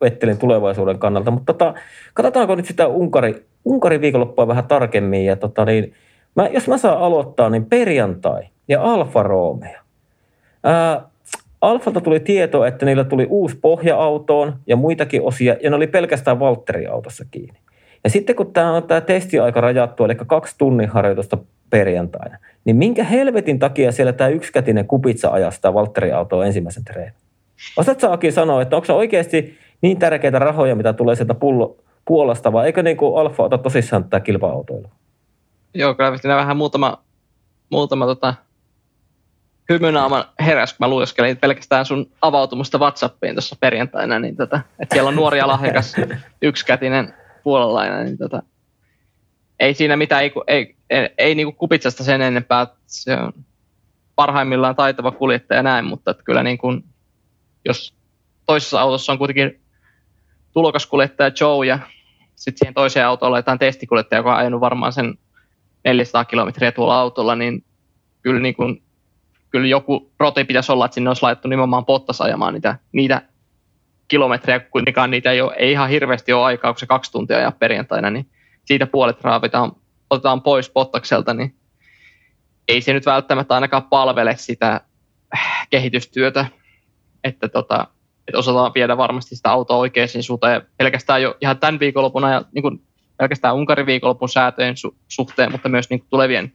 Vettelin tulevaisuuden kannalta. Mutta tota, katsotaanko nyt sitä Unkari, Unkarin viikonloppua vähän tarkemmin. Ja tota niin, mä, jos mä saan aloittaa, niin perjantai ja Alfa Romeo. Ää, Alfalta tuli tieto, että niillä tuli uusi pohja-autoon ja muitakin osia, ja ne oli pelkästään Valtteri-autossa kiinni. Ja sitten kun tämä on tämä testiaika rajattu, eli kaksi tunnin harjoitusta perjantaina, niin minkä helvetin takia siellä tämä yksikätinen kupitsa ajastaa Valtteri-autoa ensimmäisen treenin? Osaatko sä Aki sanoa, että onko se oikeasti niin tärkeitä rahoja, mitä tulee sieltä pullo, Puolasta, vai eikö niin kuin Alfa ota tosissaan tätä kilpa-autoilua? Joo, kyllä vähän muutama, muutama tota, hymynaama heräs, kun mä lueskelin pelkästään sun avautumusta Whatsappiin tuossa perjantaina, niin tota, että siellä on nuori ja lahjakas (laughs) yksikätinen puolalainen, niin tota, ei siinä mitään, ei, ei, ei, ei niin kuin kupitsasta sen enempää, että se on parhaimmillaan taitava kuljettaja näin, mutta että kyllä niin kuin, jos toisessa autossa on kuitenkin tulokaskuljettaja Joe ja sitten siihen toiseen autoon laitetaan testikuljettaja, joka on ajanut varmaan sen 400 kilometriä tuolla autolla, niin kyllä, niin kuin, kyllä joku roti pitäisi olla, että sinne olisi laitettu nimenomaan Pottas ajamaan niitä, niitä kilometrejä, kuitenkaan niitä ei, ole, ei ihan hirveästi ole aikaa, kun se kaksi tuntia ajaa perjantaina, niin siitä puolet raavitaan, otetaan pois Pottakselta, niin ei se nyt välttämättä ainakaan palvele sitä kehitystyötä, että, tota, että osataan viedä varmasti sitä autoa oikeaan suuntaan. Ja pelkästään jo ihan tämän viikonlopun ja niin pelkästään Unkarin viikonlopun säätöjen su- suhteen, mutta myös niin kuin tulevien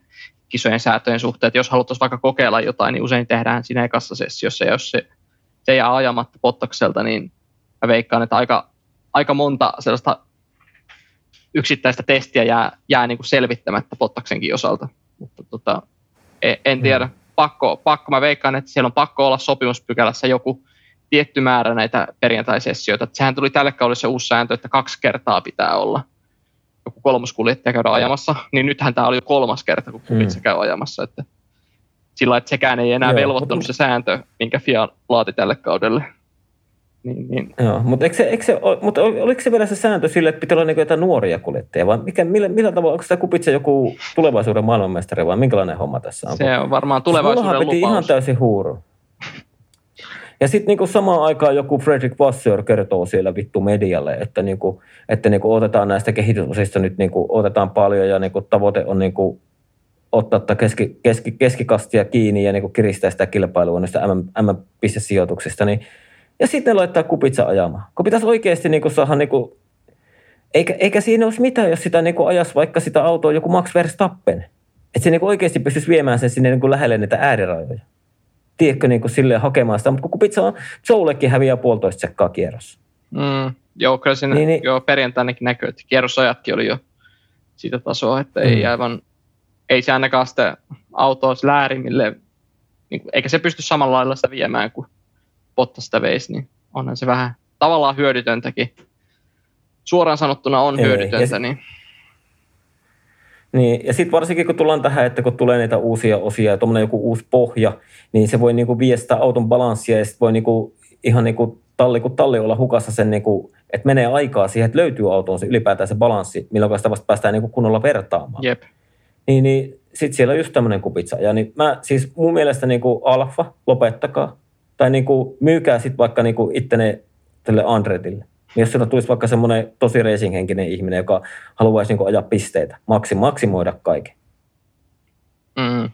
kisojen säätöjen suhteen. Että jos haluttaisiin vaikka kokeilla jotain, niin usein tehdään siinä ekassa sessiossa. Ja jos se, se jää ajamatta pottakselta, niin mä veikkaan, että aika, aika monta sellaista yksittäistä testiä jää, jää niin kuin selvittämättä Pottaksenkin osalta. Mutta tota, en, en tiedä. Mm. Pakko, pakko, mä veikkaan, että siellä on pakko olla sopimuspykälässä joku tietty määrä näitä perjantaisessioita. Sehän tuli tälle kaudelle se uusi sääntö, että kaksi kertaa pitää olla joku kolmoskuljettaja käydä ajamassa, niin nythän tämä oli jo kolmas kerta, kun Kubica mm. käy ajamassa. Että sillä että sekään ei enää Joo, velvoittanut mutta... se sääntö, minkä FIA laati tälle kaudelle. Niin, niin. Joo, mutta, eikö se, eikö se, mutta oliko se vielä se sääntö sille, että pitää olla niin jotain nuoria kuljettajia, vai mikä, millä, millä tavalla, onko tämä Kupitsa joku tulevaisuuden maailmanmestari vai minkälainen homma tässä on? Se on varmaan tulevaisuuden lupaus. piti ihan täysin huuru. Ja sitten niinku samaan aikaan joku Frederick Vasseur kertoo siellä vittu medialle, että, niinku, että niinku otetaan näistä kehitysosista nyt niinku, otetaan paljon ja niinku tavoite on niinku ottaa keski, keski, keskikastia kiinni ja niinku kiristää sitä kilpailua näistä M-pistesijoituksista, niin ja sitten laittaa kupitsa ajamaan. Kun pitäisi oikeasti niin kuin saada, niin kuin, eikä, eikä siinä olisi mitään, jos sitä niin kuin ajaisi vaikka sitä autoa joku Max Verstappen. Että se niin kuin oikeasti pystyisi viemään sen sinne niin kuin lähelle niitä äärirajoja. Tiedätkö niin kuin silleen hakemaan sitä, mutta kun kupitsa on, Joellekin häviää puolitoista sekkaa kierrossa. Mm, joo, kyllä siinä niin, niin, joo, perjantainakin näkyy, että kierrosajatkin oli jo sitä tasoa, että mm. ei aivan, ei se ainakaan sitä autoa läärimille, niin, eikä se pysty samalla lailla sitä viemään kuin Bottasta veisi, niin onhan se vähän tavallaan hyödytöntäkin. Suoraan sanottuna on Ei, hyödytöntä. Ja, niin. Niin, ja sitten varsinkin kun tullaan tähän, että kun tulee niitä uusia osia ja tuommoinen joku uusi pohja, niin se voi niinku viestää auton balanssia ja sitten voi niinku, ihan niinku talli kuin talli olla hukassa sen, niinku, että menee aikaa siihen, että löytyy autoon se ylipäätään se balanssi, milloin sitä vasta päästään niinku kunnolla vertaamaan. Jep. Niin, niin sitten siellä on just tämmöinen kupitsa. Ja niin mä, siis mun mielestä niinku alfa, lopettakaa tai niin kuin myykää sitten vaikka niin kuin ittene tälle Andretille. Niin jos sieltä tulisi vaikka semmoinen tosi racing-henkinen ihminen, joka haluaisi niin ajaa pisteitä, maksim, maksimoida kaiken. Mm.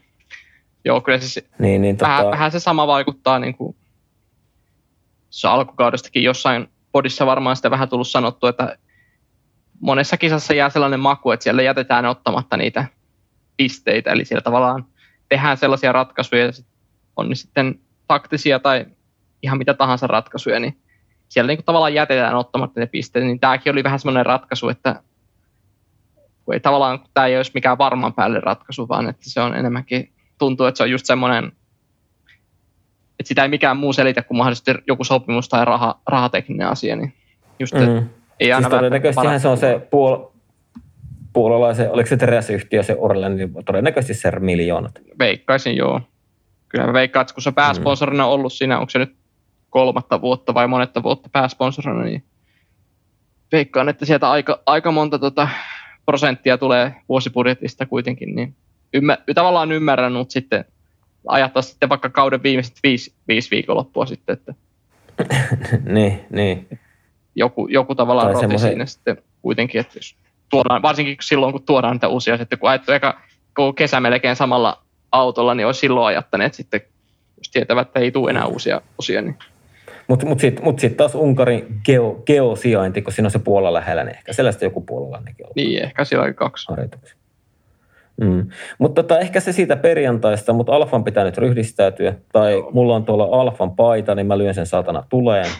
Joo, kyllä se, niin, niin, vähän, tota... vähän se sama vaikuttaa niin kuin se alkukaudestakin jossain podissa varmaan sitä vähän tullut sanottu, että monessa kisassa jää sellainen maku, että siellä jätetään ottamatta niitä pisteitä, eli siellä tavallaan tehdään sellaisia ratkaisuja, ja on sitten taktisia tai ihan mitä tahansa ratkaisuja, niin siellä niin kuin tavallaan jätetään ottamatta ne pisteet, niin tämäkin oli vähän semmoinen ratkaisu, että kun ei tavallaan tämä ei olisi mikään varman päälle ratkaisu, vaan että se on enemmänkin, tuntuu, että se on just semmoinen, että sitä ei mikään muu selitä kuin mahdollisesti joku sopimus tai raha, rahatekninen asia, niin just mm. ei aina siis todennäköisesti se on se puol, puolalaisen, oliko se teräsyhtiö, se Orlen, niin todennäköisesti se miljoonat. Veikkaisin, joo kyllä mä veikkaan, että kun se pääsponsorina on ollut siinä, onko se nyt kolmatta vuotta vai monetta vuotta pääsponsorina, niin veikkaan, että sieltä aika, aika monta tota, prosenttia tulee vuosibudjetista kuitenkin, niin ymmär, tavallaan ymmärrän, mutta sitten ajattaa sitten vaikka kauden viimeiset viisi, viisi viikonloppua sitten, että (laughs) niin, niin. Joku, joku tavallaan roti semmoisen... siinä sitten kuitenkin, että jos tuodaan, varsinkin silloin kun tuodaan niitä uusia, sitten kun ajettu eka kesä melkein samalla autolla, niin olisi silloin ajattaneet sitten, jos tietävät, että ei tule enää uusia osia. Niin. Mutta mut sitten mut sit taas Unkarin geo, geosijainti, kun siinä on se Puola lähellä, niin ehkä sellaista joku puolalainenkin on. Niin, ehkä siellä oli kaksi. Mm. Mutta tota, ehkä se siitä perjantaista, mutta Alfan pitää nyt ryhdistäytyä. Tai Joo. mulla on tuolla Alfan paita, niin mä lyön sen saatana tuleen. (laughs)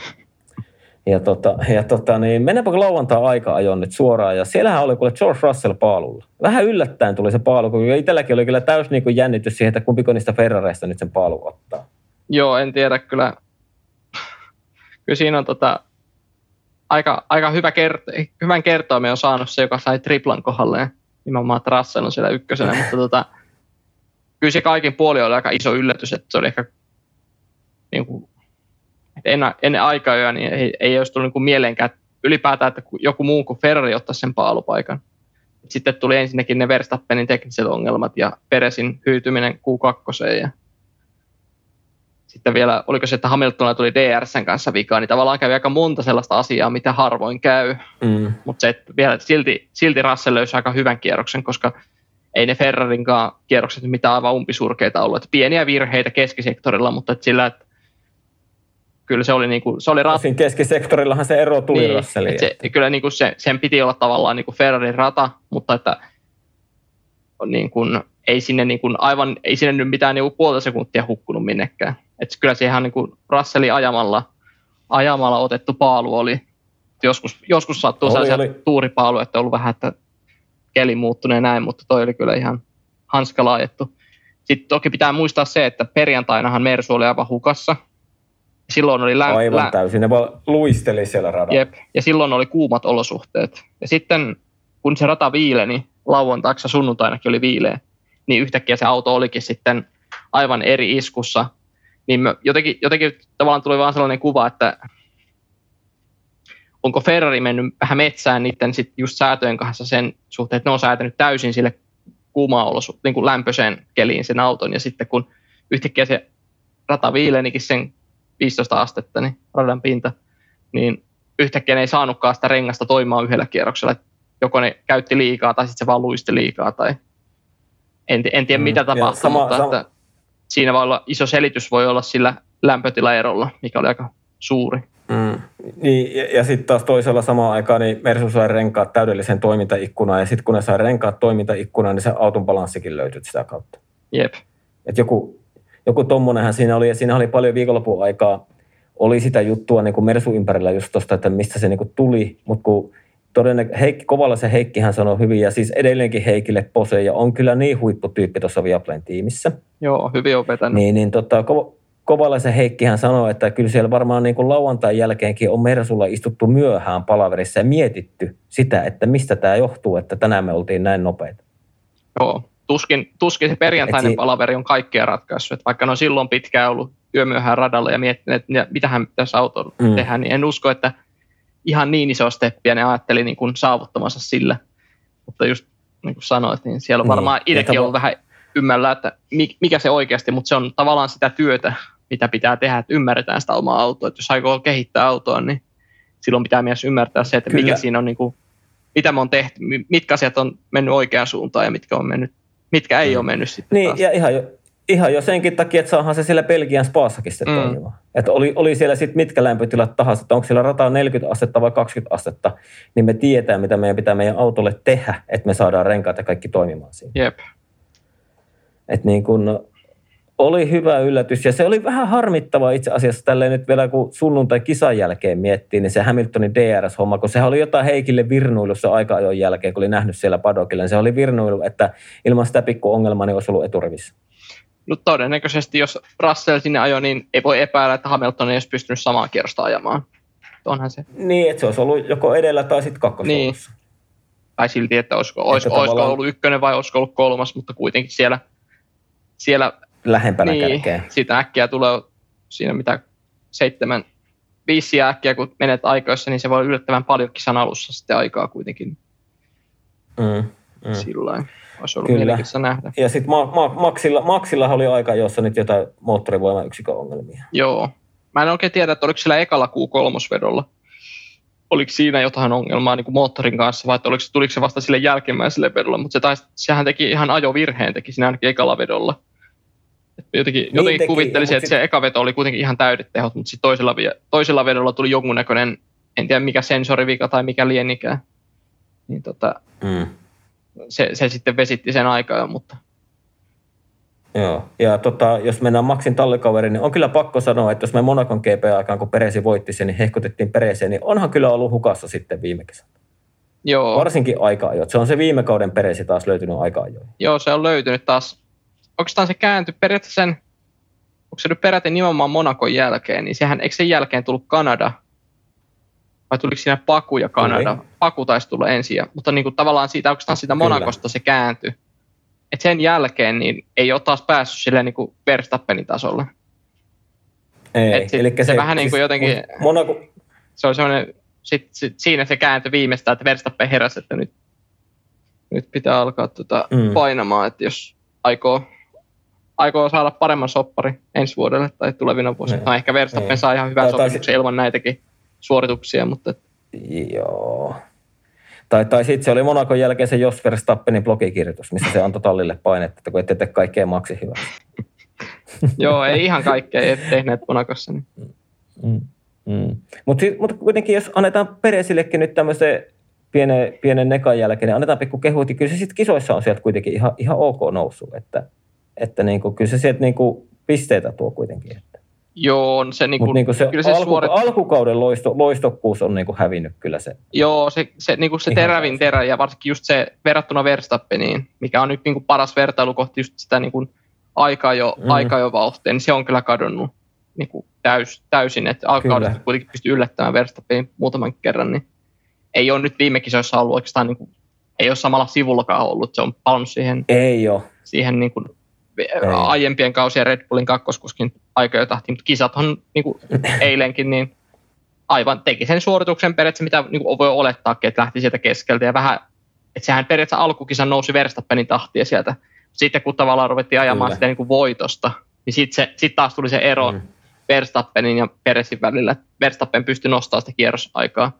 Ja, tota, ja tota, niin mennäänpä lauantai aika ajon nyt suoraan. Ja siellähän oli kuule George Russell paalulla. Vähän yllättäen tuli se paalu, kun itselläkin oli kyllä täys niin jännitys siihen, että kumpiko niistä Ferrareista nyt sen paalu ottaa. Joo, en tiedä kyllä. Kyllä siinä on tota, aika, aika hyvä kert- hyvän kertoimen on saanut se, joka sai triplan kohdalle. nimenomaan, että Russell on siellä ykkösenä, mutta tota, kyllä se kaikin puoli oli aika iso yllätys, että se oli ehkä niin kuin, että ennen, ennen aikaa niin ei, ei olisi tullut niin kuin mieleenkään ylipäätään, että joku muu kuin Ferrari ottaisi sen paalupaikan. Sitten tuli ensinnäkin ne Verstappenin tekniset ongelmat ja Peresin hyytyminen Q2 ja sitten vielä, oliko se, että Hamiltonilla tuli DRSn kanssa vikaa, niin tavallaan kävi aika monta sellaista asiaa, mitä harvoin käy. Mm. Mutta se, että vielä silti, silti Russell löysi aika hyvän kierroksen, koska ei ne Ferrarinkaan kierrokset mitään aivan umpisurkeita ollut. Että pieniä virheitä keskisektorilla, mutta että sillä, että kyllä se oli, niin kuin, se oli rat... Siinä keskisektorillahan se ero tuli niin, Russelliin. Se, kyllä niin kuin se, sen piti olla tavallaan niin kuin Ferrarin rata, mutta että niin kuin, ei sinne niin kuin aivan, ei sinne nyt mitään niin puolta sekuntia hukkunut minnekään. Että kyllä siihen niin kuin Russellin ajamalla, ajamalla otettu paalu oli. Joskus, joskus sattuu oli, sellaisia oli. tuuripaaluja, että on ollut vähän, että keli muuttuneen näin, mutta toi oli kyllä ihan hanskala ajettu. Sitten toki pitää muistaa se, että perjantainahan Mersu oli aivan hukassa. Silloin oli lä- Aivan lä- täysin, ne vaan luisteli siellä radalla. Jep, ja silloin oli kuumat olosuhteet. Ja sitten kun se rata viileni, lauantaiksi ja sunnuntainakin oli viileä, niin yhtäkkiä se auto olikin sitten aivan eri iskussa. Niin jotenkin, jotenkin tavallaan tuli vaan sellainen kuva, että onko Ferrari mennyt vähän metsään niiden sit just säätöjen kanssa sen suhteen, että ne on säätänyt täysin sille kuumaan olosu, niin kuin lämpöiseen keliin sen auton, ja sitten kun yhtäkkiä se rata viilenikin sen 15 astetta, niin radan pinta, niin yhtäkkiä ne ei saanutkaan sitä rengasta toimimaan yhdellä kierroksella. Joko ne käytti liikaa tai sitten se vaan luisti liikaa tai en, en tiedä mm, mitä tapahtui, sama, mutta sama. Että siinä voi olla iso selitys voi olla sillä lämpötilaerolla, mikä oli aika suuri. Mm. Niin, ja, ja sitten taas toisella samaan aikaan niin Mersu sai renkaat täydellisen toimintaikkunaan, ja sitten kun ne sai renkaat toimintaikkunaan, niin se auton balanssikin löytyi sitä kautta. Jep. Et joku, joku tommonenhan siinä oli, ja siinä oli paljon viikonlopun aikaa, oli sitä juttua niin kuin Mersu ympärillä just tuosta, että mistä se niin kuin tuli, mutta kun todennäköisesti Heikki, Kovalla se Heikkihän sanoi hyvin, ja siis edelleenkin Heikille pose, ja on kyllä niin huipputyyppi tuossa Viaplayn tiimissä. Joo, hyvin opetan. Niin, niin tota, Kovalaisen Heikkihän sanoi, että kyllä siellä varmaan niin kuin lauantain jälkeenkin on Mersulla istuttu myöhään palaverissa ja mietitty sitä, että mistä tämä johtuu, että tänään me oltiin näin nopeita. Joo, tuskin, tuskin se perjantainen si- palaveri on kaikkea ratkaissut. Että vaikka ne on silloin pitkään ollut yömyöhään radalla ja miettineet, että mitähän pitäisi autolla mm. tehdä, niin en usko, että ihan niin iso steppiä ne ajatteli niin kuin saavuttamassa sillä. Mutta just niin kuin sanoit, niin siellä on niin. varmaan niin. itsekin ollut vähän ymmällä, että mikä se oikeasti, mutta se on tavallaan sitä työtä, mitä pitää tehdä, että ymmärretään sitä omaa autoa. Että jos aikoo kehittää autoa, niin silloin pitää myös ymmärtää se, että Kyllä. mikä siinä on, niin kuin, mitä me on tehty, mitkä asiat on mennyt oikeaan suuntaan ja mitkä, on mennyt, mitkä ei mm. ole mennyt sitten Niin, taas. ja ihan ihan jo senkin takia, että saahan se siellä Belgian spaassakin sitten mm. toimimaan. Että oli, oli siellä sitten mitkä lämpötilat tahansa, että onko siellä rata 40 astetta vai 20 astetta, niin me tietää, mitä meidän pitää meidän autolle tehdä, että me saadaan renkaat ja kaikki toimimaan siinä. Jep. Et niin kun, oli hyvä yllätys ja se oli vähän harmittava itse asiassa tälleen nyt vielä kun sunnuntai kisan jälkeen miettii, niin se Hamiltonin DRS-homma, kun sehän oli jotain Heikille virnuilussa aika ajon jälkeen, kun oli nähnyt siellä padokilla, niin se oli virnuilu, että ilman sitä pikku ongelmaa niin olisi ollut eturivissä. No todennäköisesti, jos Russell sinne ajoi, niin ei voi epäillä, että Hamilton ei olisi pystynyt samaa kierrosta ajamaan. Onhan se. Niin, että se olisi ollut joko edellä tai sitten kakkosolussa. Niin. Tai silti, että olisiko, että olisiko, tavallaan... ollut ykkönen vai olisiko ollut kolmas, mutta kuitenkin siellä, siellä lähempänä niin, kärkeä. Siitä äkkiä tulee siinä mitä seitsemän, viisi äkkiä, kun menet aikoissa, niin se voi yllättävän paljonkin kisan alussa sitten aikaa kuitenkin. Mm, mm. Sillä olisi ollut Kyllä. nähdä. Ja sitten ma- ma- Maxilla, Maxilla oli aika, jossa nyt jotain moottorivoimayksikön ongelmia. Joo. Mä en oikein tiedä, että oliko sillä ekalla Q3-vedolla, oliko siinä jotain ongelmaa niin kuin moottorin kanssa, vai oliko, tuliko se vasta sille jälkimmäiselle vedolla, mutta se taisi, sehän teki ihan ajovirheen, teki siinä ainakin ekalla vedolla. Jotenkin, niin jotenkin teki, kuvittelisin, että sit... se eka veto oli kuitenkin ihan täydet tehot, mutta sitten toisella, toisella vedolla tuli jonkunnäköinen, en tiedä mikä sensorivika tai mikä lienikään. Niin tota, mm. Se, se, sitten vesitti sen aikaa, mutta... Joo, ja tota, jos mennään Maxin tallikaveriin, niin on kyllä pakko sanoa, että jos me Monakon GP-aikaan, kun Peresi voitti sen, niin hehkutettiin Pereseen, niin onhan kyllä ollut hukassa sitten viime kesänä. Joo. Varsinkin aika Se on se viime kauden Peresi taas löytynyt aika ajoin. Joo, se on löytynyt taas oikeastaan se kääntyi periaatteessa sen, onko se nyt peräti nimenomaan Monakon jälkeen, niin sehän, eikö sen jälkeen tullut Kanada? Vai tuliko siinä Paku ja Kanada? Tuli. Paku taisi tulla ensin, ja, mutta niin kuin tavallaan siitä, oikeastaan siitä Monakosta se kääntyi. Et sen jälkeen niin ei ole taas päässyt silleen niin kuin Verstappenin tasolle. Ei, Et sit elikkä se vähän niin kuin jotenkin- Monaco, Se on semmoinen, sit, sit, siinä se kääntyi viimeistään, että Verstappen heräsi, että nyt, nyt pitää alkaa tota Mm. painamaan, että jos aikoo, aikoo saada paremman soppari ensi vuodelle tai tulevina vuosina. Niin. No ehkä Verstappen Niin. saa ihan hyvän Tai- tai sopimuksen ilman näitäkin suorituksia, mutta Joo. Tai, tai sitten se oli Monakon jälkeen se Jos Verstappenin blogikirjoitus, missä se antoi tallille painetta, että kun ette tee kaikkea maksi hyvää. (laughs) joo, ei ihan kaikkea ei tehneet Monakossa. Niin. Mm. Mm. Mutta mut kuitenkin, jos annetaan Peresillekin nyt tämmöisen pienen, pienen nekan jälkeen, niin annetaan pikku kehut, niin kyllä se sitten kisoissa on sieltä kuitenkin ihan, ihan ok noussut, että, että niinku, kyllä se sieltä niinku pisteitä tuo kuitenkin. Että. Joo, on se, niin kuin, niinku se, kyllä se alku, suorit... alkukauden loisto, loistokkuus on niinku hävinnyt kyllä se. Joo, se, se, niin kuin se terävin terä ja varsinkin just se verrattuna Verstappeniin, mikä on nyt niin kuin paras vertailu kohti just sitä niin kuin aikaa jo, Mm. aikaa jo vauhtia, niin se on kyllä kadonnut niin kuin täys, täysin, että alkukaudesta Kyllä. kuitenkin pystyy yllättämään Verstappenin muutaman kerran, niin ei ole nyt viime kisoissa ollut oikeastaan, niin kuin, ei ole samalla sivullakaan ollut, se on palannut siihen, Ei ole. siihen niin kuin, aiempien kausien Red Bullin kakkoskuskin aika jo tahtiin, mutta kisathan niin kuin (clears throat) eilenkin, niin aivan teki sen suorituksen periaatteessa, mitä niin kuin voi olettaa, että lähti sieltä keskeltä ja vähän, että sehän periaatteessa alkukisan nousi Verstappenin tahtia sieltä. Sitten kun tavallaan ruvettiin ajamaan Kyllä. sitä niin kuin voitosta, niin sitten sit taas tuli se ero Mm. Verstappenin ja Peresin välillä. Verstappen pystyi nostamaan sitä kierrosaikaa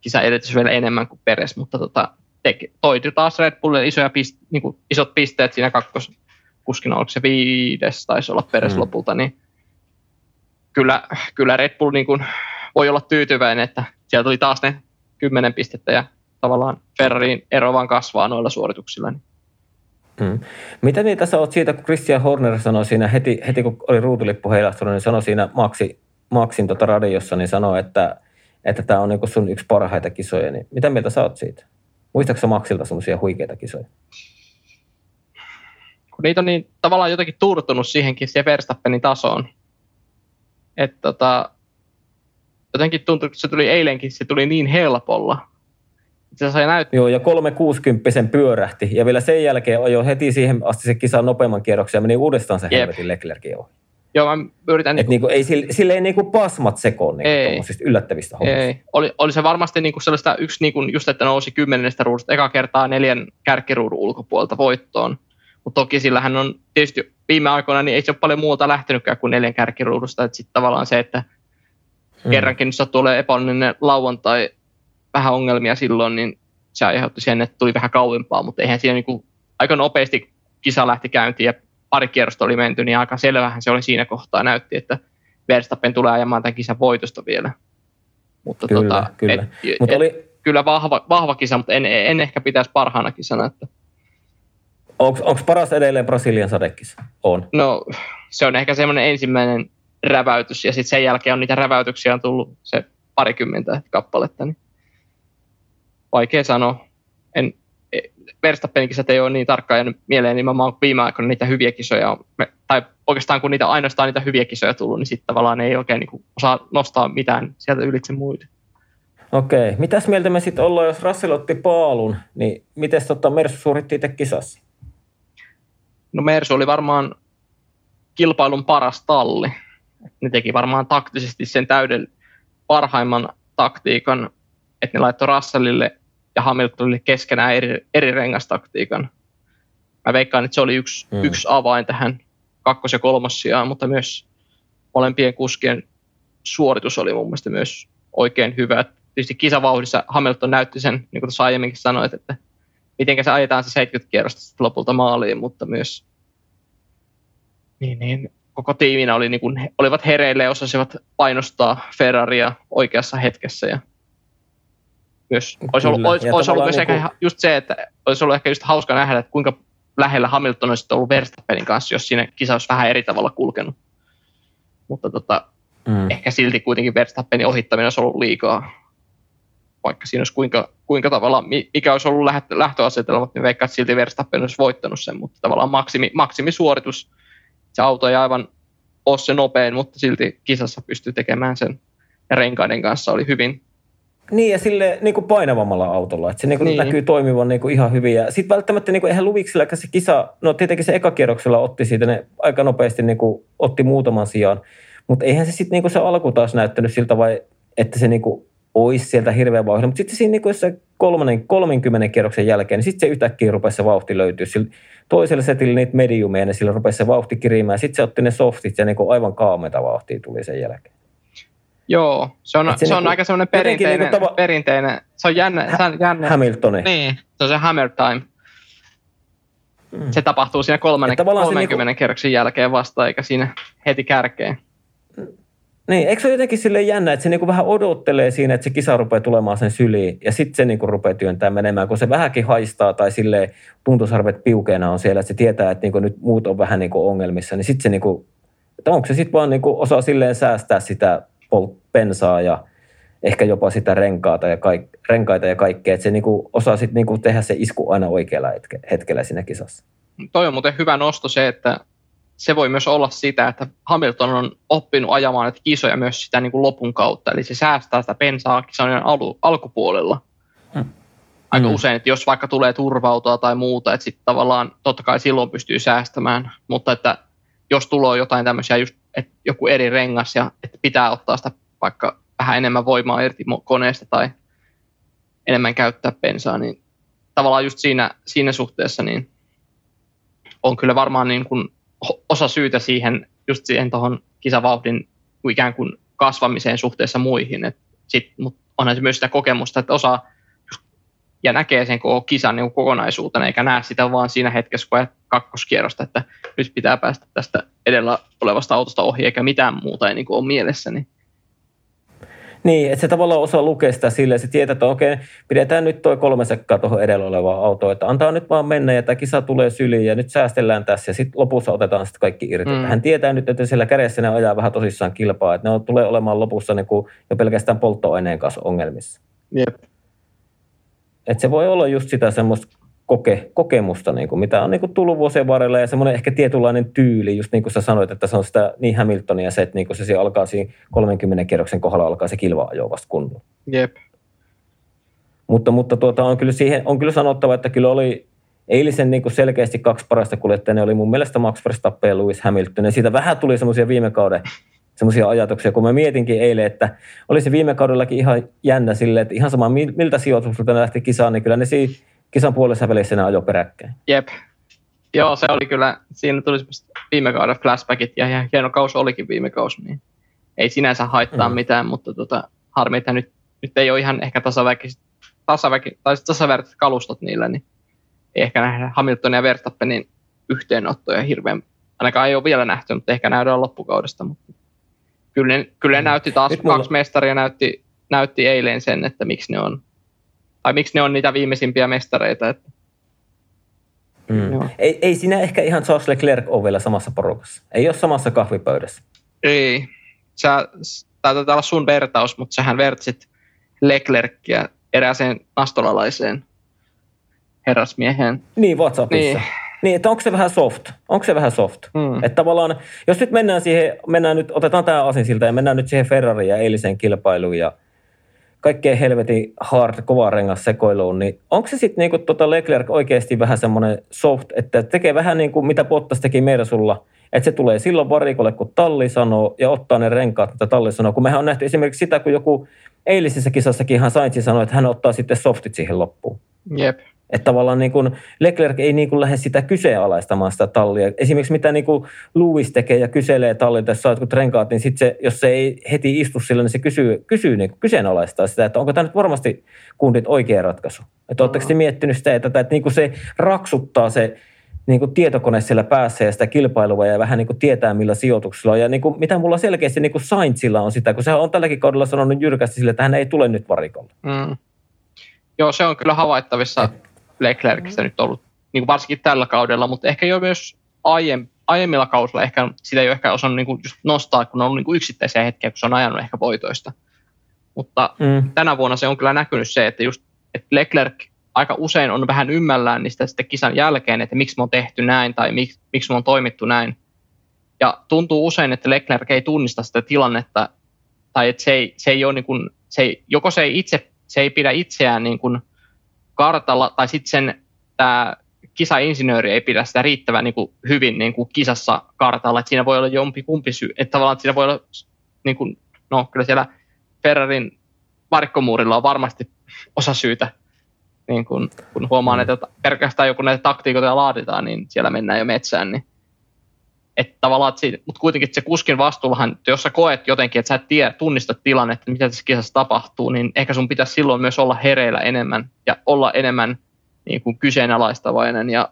kisa edetyssä vielä enemmän kuin Peres, mutta tota, teki, toiti taas Red Bullille isoja pist, niin kuin isot pisteet siinä kakkoskuskina, oliko se viides, taisi olla Peres Mm. lopulta, niin kyllä, kyllä Red Bull niin kuin voi olla tyytyväinen, että siellä tuli taas ne kymmenen pistettä ja tavallaan Ferrariin ero vaan kasvaa noilla suorituksilla. Niin. Mm. Mitä mieltä sä oot siitä, kun Christian Horner sanoi siinä heti, heti kun oli ruutulippu heilahtunut, niin sanoi siinä Maxi, Maxin tota radiossa, niin sanoi, että että tämä on niinku sun yksi parhaita kisoja. Niin mitä mieltä sä oot siitä? Muistaaksä Maxilta semmoisia huikeita kisoja? Kun niitä on niin tavallaan jotenkin turtunut siihenkin siihen Verstappenin tasoon. Että tota, jotenkin tuntui, että se tuli eilenkin, se tuli niin helpolla. Se sai näyttää, Joo, ja 360 pyörähti, ja vielä sen jälkeen ajoi heti siihen asti se kisan nopeamman kierroksen ja meni uudestaan se Jep. helvetin Leclerkin ohi. joo mä yritän, Et niinku, ei, sille, sille ei niinku pasmat sekoon niinku Ei. tuommoisista yllättävistä hommista. ei, oli, oli se varmasti niinku sellaista yksi, niinku just että nousi kymmenestä ruudusta eka kertaa neljän kärkiruudun ulkopuolelta voittoon. Mutta toki sillähän on tietysti viime aikoina, niin ei se ole paljon muuta lähtenytkään kuin neljän kärkiruudusta. Että sitten tavallaan se, että Mm. kerrankin jos sattuu olemaan epäonninen lauantai, vähän ongelmia silloin, niin se aiheutti sen, että tuli vähän kauempaa, mutta eihän siinä niin aika nopeasti kisa lähti käyntiin ja pari kierrosta oli menty, niin aika selvähän se oli siinä kohtaa näytti, että Verstappen tulee ajamaan tämän kisan voitosta vielä. Mutta Kyllä, tota, kyllä. Et, Mutta et, oli, kyllä vahva, vahva kisa, mutta en, en ehkä pitäisi parhaana kisana. Että, onko paras edelleen Brasilian sadekissa? On. no, se on ehkä semmoinen ensimmäinen räväytys, ja sitten sen jälkeen on niitä räväytyksiä on tullut se parikymmentä kappaletta, niin vaikea sanoa. En, e- Verstappenin kisat ei ole niin tarkkaan jäänyt mieleen nimenomaan kuin viime aikoina niitä hyviä kisoja tai oikeastaan kun niitä ainoastaan niitä hyviä kisoja tullut, niin sitten tavallaan ei oikein niin osaa nostaa mitään sieltä ylitse muita. Okei. Mitäs mieltä me sitten ollaan, jos Russell otti paalun, niin miten tota Mersu suoritti itse kisassa? No Mersu oli varmaan kilpailun paras talli. Ne teki varmaan taktisesti sen täyden parhaimman taktiikan, että ne laittoi Russellille ja Hamiltonille keskenään eri, eri rengastaktiikan. Mä veikkaan, että se oli yksi, Mm. yksi avain tähän kakkos- ja kolmossijaan, mutta myös molempien kuskien suoritus oli mun mielestä myös oikein hyvä. Tietysti kisavauhdissa Hamilton näytti sen, niin kuin tuossa aiemminkin sanoit, että miten se ajetaan se 70 kierrosta lopulta maaliin, mutta myös niin, niin, koko tiiminä oli, niin kuin, olivat hereille ja osasivat painostaa Ferraria oikeassa hetkessä. Ja myös, olisi ollut, olisi, Ja olisi ollut myös niin ehkä kuin- ihan just se, että olisi ollut ehkä just hauska nähdä, että kuinka lähellä Hamilton olisi ollut Verstappenin kanssa, jos siinä kisa olisi vähän eri tavalla kulkenut. Mutta tota, Mm. ehkä silti kuitenkin Verstappenin ohittaminen olisi ollut liikaa. Vaikka siinä olisi kuinka, kuinka tavalla, mi- mikä olisi ollut lähtö, lähtöasetelma, niin veikkaan, että silti Verstappen olisi voittanut sen, mutta tavallaan maksimi, maksimisuoritus. Se auto ei aivan ole se nopein, mutta silti kisassa pystyy tekemään sen. Ja renkaiden kanssa oli hyvin, Niin, ja sille niin kuin painavammalla autolla, että se niin kuin niin. näkyy toimivan niin kuin ihan hyvin. Ja sitten välttämättä niin kuin, eihän Luviksella se kisa, no tietenkin se ekakierroksella otti siitä, ne aika nopeasti niin kuin, otti muutaman sijaan, mutta eihän se sitten niin se alku taas näyttänyt siltä vai, että se niin kuin, olisi sieltä hirveän vauhdilla. Mutta sitten siinä niin se kolmannen, 30 kierroksen jälkeen, niin sitten se yhtäkkiä rupesi se vauhti löytyä. Sillä toiselle setille niitä mediumeja, niin sillä rupesi se vauhti kirimään. Sitten se otti ne softit ja niin kuin aivan kaameta vauhtia tuli sen jälkeen. Joo, se on, se, se on niinku, aika semmoinen perinteinen, niinku tava... perinteinen, se on jännä. Hä- se on jännä. Hamiltoni. Niin, se on se Hammer Time. Mm. Se tapahtuu siinä kolmannen, 30 niinku... kerroksen jälkeen vasta, eikä siinä heti kärkeen. Niin, eikö se ole jotenkin sille jännä, että se niinku vähän odottelee siinä, että se kisa rupeaa tulemaan sen syliin ja sitten se niinku rupeaa työntää menemään, kun se vähänkin haistaa tai sille tuntosarvet piukeena on siellä, että se tietää, että niinku nyt muut on vähän niinku ongelmissa, niin sitten se niinku, että onko se sitten vaan niinku osaa silleen säästää sitä pensaa ja ehkä jopa sitä renkaata ja kaik, renkaita ja kaikkea, että se niinku osaa sitten niinku tehdä se isku aina oikealla hetkellä siinä kisassa. Toi on muuten hyvä nosto se, että se voi myös olla sitä, että Hamilton on oppinut ajamaan näitä kisoja myös sitä niin kuin lopun kautta, eli se säästää sitä pensaa kisojen alu, alkupuolella. Hmm. Aika mm. usein, että jos vaikka tulee turvautua tai muuta, että sitten tavallaan totta kai silloin pystyy säästämään, mutta että jos tulee jotain tämmöisiä, just, että joku eri rengas ja että pitää ottaa sitä vaikka vähän enemmän voimaa irti koneesta tai enemmän käyttää pensaa, niin tavallaan just siinä, siinä suhteessa niin on kyllä varmaan niin kuin osa syytä siihen, just siihen tuohon kisavauhdin ikään kuin kasvamiseen suhteessa muihin. Et sit, mut onhan se myös sitä kokemusta, että osa ja näkee sen koko kisan niin kokonaisuutena, eikä näe sitä vaan siinä hetkessä, kun kakkoskierrosta, että nyt pitää päästä tästä edellä olevasta autosta ohi, eikä mitään muuta ei niin kuin ole mielessä. Niin niin, että se tavallaan osaa lukea sitä silleen, se tietää, että okei, pidetään nyt toi kolme sekkaa tuohon edellä olevaan autoon, että antaa nyt vaan mennä ja tämä kisa tulee syliin ja nyt säästellään tässä ja sitten lopussa otetaan sitten kaikki irti. Mm. Hän tietää nyt, että siellä kädessä ne ajaa vähän tosissaan kilpaa, että ne tulee olemaan lopussa niin kuin jo pelkästään polttoaineen kanssa ongelmissa. Jep. Että se voi olla just sitä semmoista koke, kokemusta, niin kuin, mitä on niin kuin tullut vuosien varrella ja semmoinen ehkä tietynlainen tyyli, just niin kuin sä sanoit, että se on sitä niin Hamiltonia se, että niin kuin se alkaa siinä 30 kierroksen kohdalla alkaa se kilva ajo vasta kunnolla. Jep. Mutta, mutta tuota, on, kyllä siihen, on kyllä sanottava, että kyllä oli eilisen niin kuin selkeästi kaksi parasta kuljettajaa, ne oli mun mielestä Max Verstappen ja Lewis Hamilton. Ja siitä vähän tuli semmoisia viime kauden semmoisia ajatuksia, kun mä mietinkin eilen, että oli se viime kaudellakin ihan jännä silleen, että ihan sama miltä sijoitukselta ne lähti kisaan, niin kyllä ne siinä kisan puolessa välissä ne ajoi peräkkäin. Jep. Joo, se oli kyllä, siinä tuli viime kauden flashbackit ja ihan hieno kausi olikin viime kausi, niin ei sinänsä haittaa mm. mitään, mutta tota, harmi, että nyt, nyt ei ole ihan ehkä tasaväkiset, tasaväki, tai tasavertaiset kalustot niillä, niin ei ehkä nähdä Hamiltonin ja Verstappenin yhteenottoja hirveän, ainakaan ei ole vielä nähty, mutta ehkä nähdään loppukaudesta, mutta kyllä ne, kyllä ne mm. näytti taas, Nyt kaksi mulla... mestaria näytti, näytti eilen sen, että miksi ne on tai miksi ne on niitä viimeisimpiä mestareita. Että. Mm. Ei, ei siinä ehkä ihan Charles Leclerc ole vielä samassa porukassa. Ei ole samassa kahvipöydässä. Ei. Sä, taitaa olla sun vertaus, mutta sähän vertsit Leclercia erääseen nastolalaiseen herrasmieheen. Niin, WhatsAppissa. Niin. Niin, että onko se vähän soft? Onko se vähän soft? Mm. Että tavallaan, jos nyt mennään siihen, mennään nyt, otetaan tämä asin siltä ja mennään nyt siihen Ferrari ja eiliseen kilpailuun ja – kaikkeen helvetin hard, kova rengas sekoiluun, niin onko se sitten niinku tota Leclerc oikeasti vähän semmoinen soft, että tekee vähän niin kuin mitä Bottas teki Mersulla, että se tulee silloin varikolle, kun talli sanoo, ja ottaa ne renkaat, mitä talli sanoo. Kun mehän on nähty esimerkiksi sitä, kun joku eilisessä kisassakin ihan Sainz sanoi, että hän ottaa sitten softit siihen loppuun. Jep. Että tavallaan niin kuin Leclerc ei niin kuin lähde sitä kyseenalaistamaan sitä tallia. Esimerkiksi mitä niin kuin Lewis tekee ja kyselee tallilta, jos saa jotkut renkaat, niin sit se, jos se ei heti istu sillä, niin se kysyy, kysyy niin kuin kyseenalaistaa sitä, että onko tämä nyt varmasti kundit oikea ratkaisu. Että oletteko te miettinyt sitä, että, että, että niin kuin se raksuttaa se niin kuin tietokone siellä päässä ja sitä kilpailua ja vähän niin kuin tietää millä sijoituksilla on. Ja niin kuin, mitä mulla selkeästi niin kuin Sainzilla on sitä, kun se on tälläkin kaudella sanonut jyrkästi sille, että hän ei tule nyt varikolla. Mm. Joo, se on kyllä havaittavissa. Et Leclercistä mm. nyt ollut, niin kuin varsinkin tällä kaudella, mutta ehkä jo myös aiem, aiemmilla kausilla ehkä sitä ei ole ehkä osannut niin kuin just nostaa, kun on ollut niin kuin yksittäisiä hetkiä, kun se on ajanut ehkä voitoista. Mutta mm. tänä vuonna se on kyllä näkynyt se, että just että Leclerc aika usein on vähän ymmällään niistä sitten kisan jälkeen, että miksi me on tehty näin tai miksi, miksi me on toimittu näin. Ja tuntuu usein, että Leclerc ei tunnista sitä tilannetta tai että se ei, se ei ole niin kuin, se ei, joko se ei itse se ei pidä itseään niin kuin kartalla, tai sitten sen tämä kisainsinööri ei pidä sitä riittävän niin kuin hyvin niin kuin kisassa kartalla, että siinä voi olla jompi kumpi syy, että tavallaan että siinä voi olla, niin kuin, no kyllä siellä Ferrarin varikkomuurilla on varmasti osa syytä, niin kun, kun huomaa, mm. että pelkästään joku näitä taktiikoita laaditaan, niin siellä mennään jo metsään, niin että tavallaan, että siitä, mutta kuitenkin että se kuskin vastuullahan, jos sä koet jotenkin, että sä et tiedä, tunnista tilannetta, mitä tässä kisassa tapahtuu, niin ehkä sun pitäisi silloin myös olla hereillä enemmän ja olla enemmän niin kuin kyseenalaistavainen ja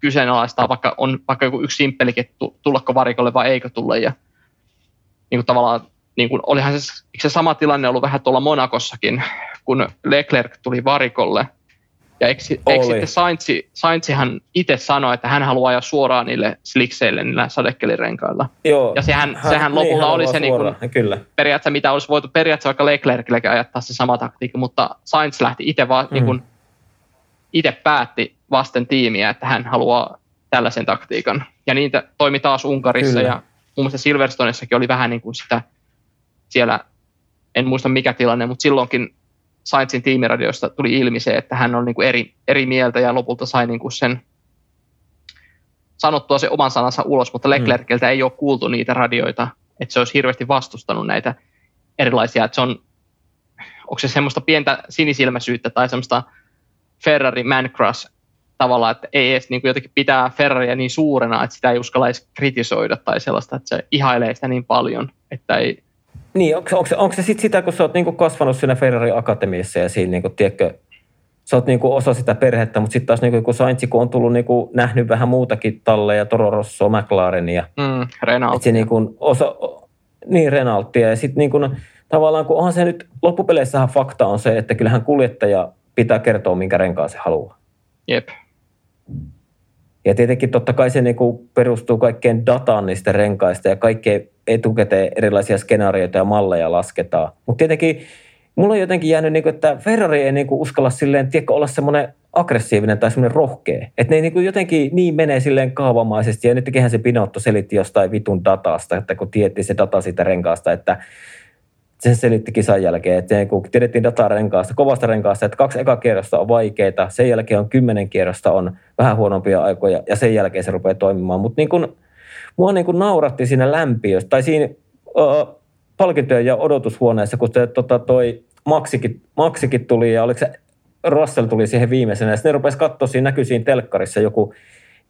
kyseenalaistaa, vaikka on vaikka joku yksi simppelikin, että tullako varikolle vai eikö tulla ja niin kuin tavallaan niin kuin, olihan se, se sama tilanne ollut vähän tuolla Monakossakin, kun Leclerc tuli varikolle. Ja eikö, eikö sitten Saintsi, Saintsihan itse sanoi, että hän haluaa ajaa suoraan niille slikseille, niillä sadekelirenkailla. Joo, ja sehän, hän, sehän niin, lopulta niin, oli se niin kuin, kyllä. periaatteessa, mitä olisi voitu periaatteessa vaikka Leclercillekin ajattaa se sama taktiikka, mutta Sainz lähti itse vaan mm. niin itse päätti vasten tiimiä, että hän haluaa tällaisen taktiikan. Ja niitä toimi taas Unkarissa Kyllä. ja muun muassa Silverstonessakin oli vähän niin kuin sitä siellä, en muista mikä tilanne, mutta silloinkin Sainzin tiimiradioista tuli ilmi se, että hän on niin kuin eri, eri mieltä ja lopulta sai niin kuin sen sanottua se oman sanansa ulos, mutta Leclerciltä mm. ei ole kuultu niitä radioita, että se olisi hirveästi vastustanut näitä erilaisia, että se on, onko se semmoista pientä sinisilmäisyyttä tai semmoista Ferrari man crush tavallaan, että ei edes niin kuin jotenkin pitää Ferraria niin suurena, että sitä ei uskalla edes kritisoida tai sellaista, että se ihailee sitä niin paljon, että ei... Niin, onko, onko, onko se sitten sitä, kun sä oot niin kuin kasvanut siinä Ferrari Akatemiassa ja siinä, niin kuin, tiedätkö, sä oot niin kuin osa sitä perhettä, mutta sitten taas niin kuin Sainz, kun on tullut niin kuin, nähnyt vähän muutakin talleja, Toro Rosso, McLarenia. Mm, Renault. Se niin kuin osa, niin Renaultia ja sitten niin kuin, tavallaan, kun onhan se nyt, loppupeleissähän fakta on se, että kyllähän kuljettaja pitää kertoa, minkä renkaan se haluaa. Jep. Ja tietenkin totta kai se niinku perustuu kaikkeen dataan niistä renkaista ja kaikkeen etukäteen erilaisia skenaarioita ja malleja lasketaan. Mutta tietenkin mulla on jotenkin jäänyt, niinku, että Ferrari ei niinku uskalla silleen, tiedätkö, olla semmoinen aggressiivinen tai semmoinen rohkea. Että ne niinku jotenkin niin menee silleen kaavamaisesti. Ja nytkin se Pinotto selitti jostain vitun datasta, että kun tietti se data siitä renkaasta, että se selitti kisan jälkeen, että kun tiedettiin datarenkaasta, kovasta renkaasta, että kaksi eka kierrosta on vaikeita, sen jälkeen on kymmenen kierrosta on vähän huonompia aikoja ja sen jälkeen se rupeaa toimimaan. Mutta niin kun, mua niin kun nauratti siinä lämpiössä tai siinä uh, palkintojen ja odotushuoneessa, kun se, tota, toi Maksikin, Maksikin tuli ja oliko se Russell tuli siihen viimeisenä sitten ne rupesi katsoa, siinä näkyi siinä telkkarissa joku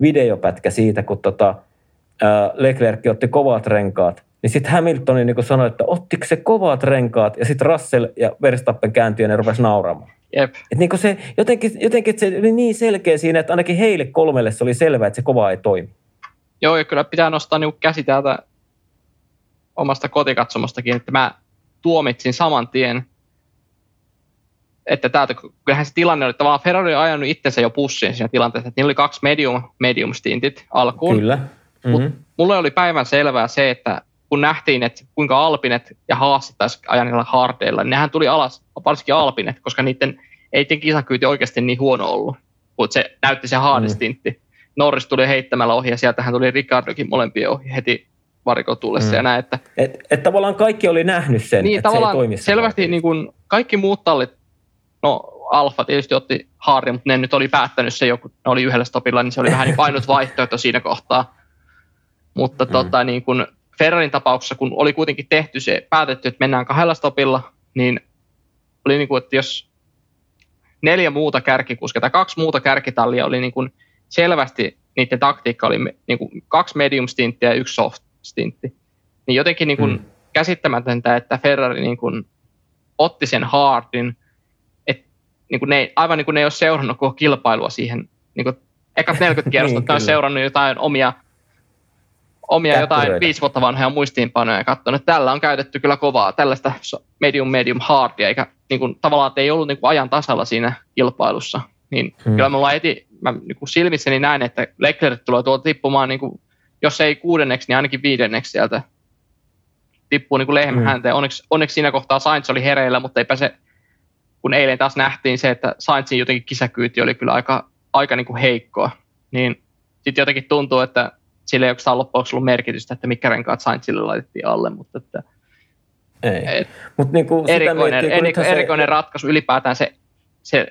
videopätkä siitä, kun tota, uh, Leclerc otti kovat renkaat niin sitten Hamiltoni niin sanoi, että ottiko se kovat renkaat, ja sitten Russell ja Verstappen kääntyi ja ne rupesi nauramaan. Jep. Et niin se, jotenkin, jotenkin se oli niin selkeä siinä, että ainakin heille kolmelle se oli selvää, että se kova ei toimi. Joo, ja kyllä pitää nostaa niin käsi täältä omasta kotikatsomostakin, että mä tuomitsin saman tien, että täältä, kyllähän se tilanne oli, että vaan Ferrari on ajanut itsensä jo pussiin siinä tilanteessa, että niillä oli kaksi medium, medium stintit alkuun. Kyllä. Mm-hmm. Mut mulle oli päivän selvää se, että kun nähtiin, että kuinka Alpinet ja Haas taisi ajaa niillä hardeilla, niin nehän tuli alas, varsinkin Alpinet, koska niiden ei niiden kisakyyti oikeasti niin huono ollut, mutta se näytti se haadistintti. Mm. Norris tuli heittämällä ohi ja sieltähän tuli Ricardokin molempien ohi heti varikotullessa mm. ja näin. Että, et, et tavallaan kaikki oli nähnyt sen, niin, että se ei toimi selvästi niin kuin kaikki muut tallit, no Alfa tietysti otti haari, mutta ne nyt oli päättänyt se joku, ne oli yhdellä stopilla, niin se oli vähän niin ainut (laughs) vaihtoehto siinä kohtaa. Mutta mm. tota, niin kuin, Ferrarin tapauksessa, kun oli kuitenkin tehty se, päätetty, että mennään kahdella stopilla, niin oli niin kuin, että jos neljä muuta kärkikuskia tai kaksi muuta kärkitallia oli niin kuin selvästi, niiden taktiikka oli niin kuin kaksi medium stinttiä ja yksi soft stintti, niin jotenkin niin kuin hmm. käsittämätöntä, että Ferrari niin kuin otti sen hardin, että niin kuin ne, aivan niin kuin ne ei ole seurannut koko kilpailua siihen, niin kuin ekat (laughs) 40 kierrosta, niin, on seurannut jotain omia omia jotain viisi vuotta vanhoja muistiinpanoja ja katsonut, että tällä on käytetty kyllä kovaa, tällaista medium, medium, hardia, eikä niin kuin, tavallaan, että ei ollut niin kuin ajan tasalla siinä kilpailussa. Niin hmm. kyllä mulla eti, mä niin kuin silmissäni näin, että Leclerc tulee tuolta tippumaan, niin kuin, jos ei kuudenneksi, niin ainakin viidenneksi sieltä tippuu niin kuin lehmän hmm. hänteen. Onneksi, onneksi siinä kohtaa Sainz oli hereillä, mutta eipä se, kun eilen taas nähtiin se, että Sainzin jotenkin kisäkyyti oli kyllä aika, aika niin kuin heikkoa, niin sitten jotenkin tuntuu, että sillä ei oikeastaan loppujen ollut merkitystä, että mikä renkaat Sainzille laitettiin alle, mutta että Ei. Mutta niinku erikoinen, miettii, eriko, se... erikoinen ratkaisu ylipäätään se, se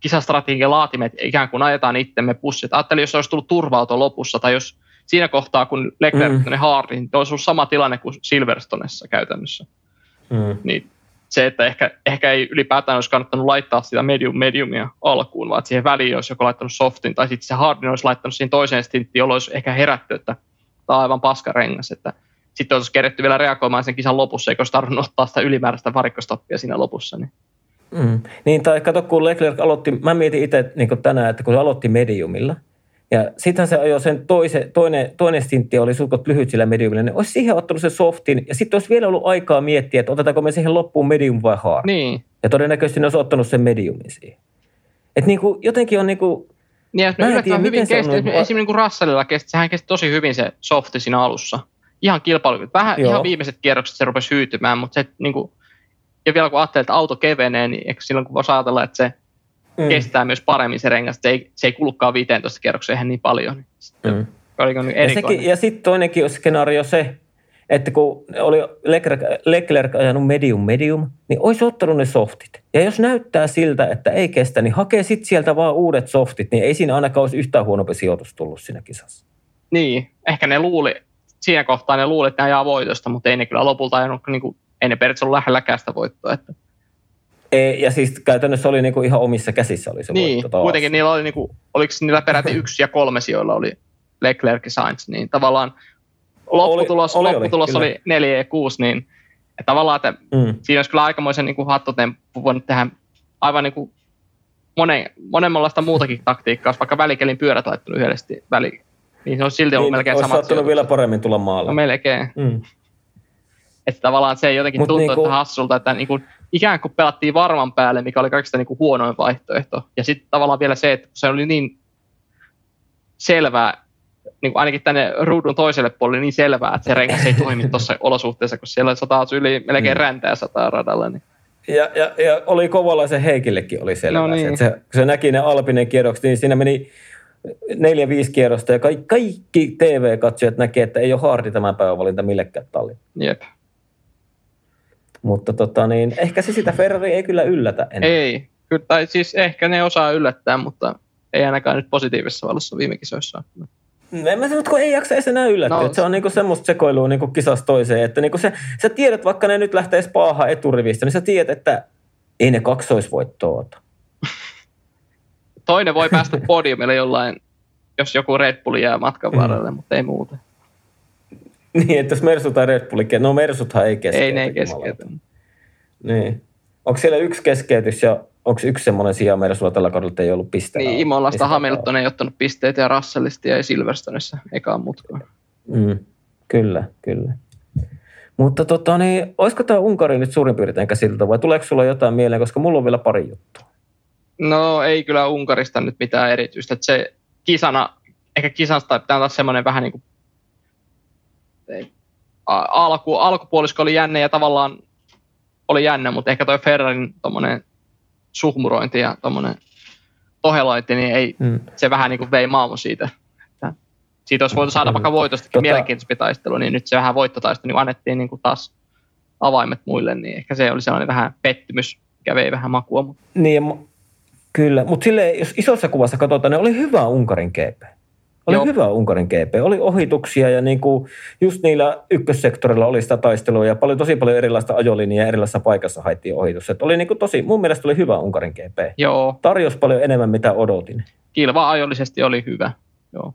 kisastrategian laatimet ikään kuin ajetaan itsemme pussit. Ajattelin, jos olisi tullut turva lopussa tai jos siinä kohtaa, kun Leclerc mm. haardi, niin olisi ollut sama tilanne kuin Silverstonessa käytännössä. Mm. Niin se, että ehkä, ehkä ei ylipäätään olisi kannattanut laittaa sitä medium mediumia alkuun, vaan siihen väliin olisi joku laittanut softin, tai sitten se hardin olisi laittanut siihen toiseen stinttiin, jolloin olisi ehkä herätty, että tämä on aivan paskarengas, että sitten olisi keretty vielä reagoimaan sen kisan lopussa, eikä olisi tarvinnut ottaa sitä ylimääräistä varikkostoppia siinä lopussa. Niin. Mm. Niin, tai kato, kun Leclerc aloitti, mä mietin itse niin tänään, että kun se aloitti mediumilla, ja sitten se ajoi sen toise, toinen, toinen stintti oli suukot lyhyt sillä mediumilla, niin olisi siihen ottanut sen softin, ja sitten olisi vielä ollut aikaa miettiä, että otetaanko me siihen loppuun medium vai hard. Niin. Ja todennäköisesti ne olisi ottanut sen mediumin siihen. Että niin kuin, jotenkin on niin kuin, niin, jos me tiedä, hyvin kesti, on... esimerkiksi niin kuin Russellilla kesti, sehän kesti tosi hyvin se softi siinä alussa. Ihan kilpailu. Vähän Joo. ihan viimeiset kierrokset se rupesi hyytymään, mutta se niin kuin, ja vielä kun ajattelee, että auto kevenee, niin eikö silloin kun voisi ajatella, että se mm. kestää myös paremmin se rengas, se ei, se ei kulukaan 15 kerrokseen niin paljon. Mm. Ja, sekin, ja sitten toinenkin skenaario se, että kun oli Leclerc, Leclerc ajanut medium medium, niin olisi ottanut ne softit. Ja jos näyttää siltä, että ei kestä, niin hakee sitten sieltä vaan uudet softit, niin ei siinä ainakaan olisi yhtään huonompi sijoitus tullut siinä kisassa. Niin, ehkä ne luuli, siinä kohtaa ne luuli, että ne ajaa voitosta, mutta ei ne kyllä lopulta ajanut niin kuin ei ne periaatteessa ollut lähelläkään sitä voittoa. Että. Ei, ja siis käytännössä oli niinku ihan omissa käsissä oli se niin, voitto taas. kuitenkin niillä oli, niinku, oliko niillä peräti yksi ja kolme sijoilla oli Leclerc ja Sainz, niin tavallaan lopputulos oli, oli, lopputulos oli, oli 4 ja 6, niin että tavallaan, että mm. siinä olisi kyllä aikamoisen niin hattutemppu voinut tehdä aivan niin kuin monen, monenlaista muutakin taktiikkaa, vaikka välikelin pyörät laittanut yhdesti väli, niin se olisi silti ollut niin, melkein sama. Olisi vielä paremmin tulla maalle. No melkein. Mm. Että tavallaan se jotenkin tuntuu, niinku... että hassulta, että niinku, ikään kuin pelattiin varman päälle, mikä oli kaikista niinku huonoin vaihtoehto. Ja sitten tavallaan vielä se, että se oli niin selvää, niin kuin ainakin tänne ruudun toiselle puolelle niin selvää, että se rengas ei toimi (laughs) tuossa olosuhteessa, kun siellä sataa yli melkein mm. räntää sataa radalla. Niin. Ja, ja, ja oli kovalla se Heikillekin oli selvää. No niin. se, kun se näki ne Alpinen kierrokset, niin siinä meni neljä, viisi kierrosta ja kaikki, kaikki TV-katsojat näkee, että ei ole hardi tämän päivän valinta millekään tallin. Jep. Mutta tota, niin, ehkä se sitä Ferrari ei kyllä yllätä enää. Ei, kyllä, tai siis ehkä ne osaa yllättää, mutta ei ainakaan nyt positiivisessa valossa viime kisoissa. En mä sano, kun ei jaksa edes enää yllättyä. No. Se on niinku semmoista sekoilua niinku kisasta toiseen. Että niinku se, sä tiedät, vaikka ne nyt lähtee spaaha eturivistä, niin sä tiedät, että ei ne kaksoisvoittoa ota. Toinen voi päästä podiumille jollain, jos joku Red Bull jää matkan varrelle, mm. mutta ei muuta. (laughs) Niin, että jos Mersu tai Red Bull, no Mersuthan ei keskeytä. Ei ne ei keskeytä. Niin. Onko siellä yksi keskeytys ja onko yksi semmoinen sija Mersulla tällä kaudella, että ei ollut pisteitä? Niin, Imolasta Hamilton ei ottanut pisteitä ja Russellista ja Silverstonissa ekaan mutkaan. Mm, kyllä, kyllä. Mutta tota, niin, olisiko tämä Unkari nyt suurin piirtein käsiteltä vai tuleeko sulla jotain mieleen, koska mulla on vielä pari juttua? No ei kyllä Unkarista nyt mitään erityistä. Että se kisana, ehkä kisasta pitää taas semmoinen vähän niin kuin alku, alkupuolisko oli jänne ja tavallaan oli jännä, mutta ehkä toi Ferrarin tommonen suhmurointi ja tommonen tohelointi, niin ei, mm. se vähän niin kuin vei maailman siitä. Että siitä olisi voitu saada mm. vaikka voitostakin tota... mielenkiintoisempi taistelu, niin nyt se vähän voittotaistelu, niin annettiin niin kuin taas avaimet muille, niin ehkä se oli sellainen vähän pettymys, mikä vei vähän makua. Mutta... Niin, kyllä, mutta sille jos isossa kuvassa katsotaan, niin oli hyvä Unkarin GP. Oli Joo. hyvä Unkarin GP. Oli ohituksia ja niin kuin just niillä ykkössektorilla oli sitä taistelua ja paljon, tosi paljon erilaista ajolinjaa erilaisessa paikassa haettiin ohitus. Et oli niin kuin tosi, mun mielestä oli hyvä Unkarin GP. Joo. Tarjosi paljon enemmän, mitä odotin. Kilva ajollisesti oli hyvä. Joo.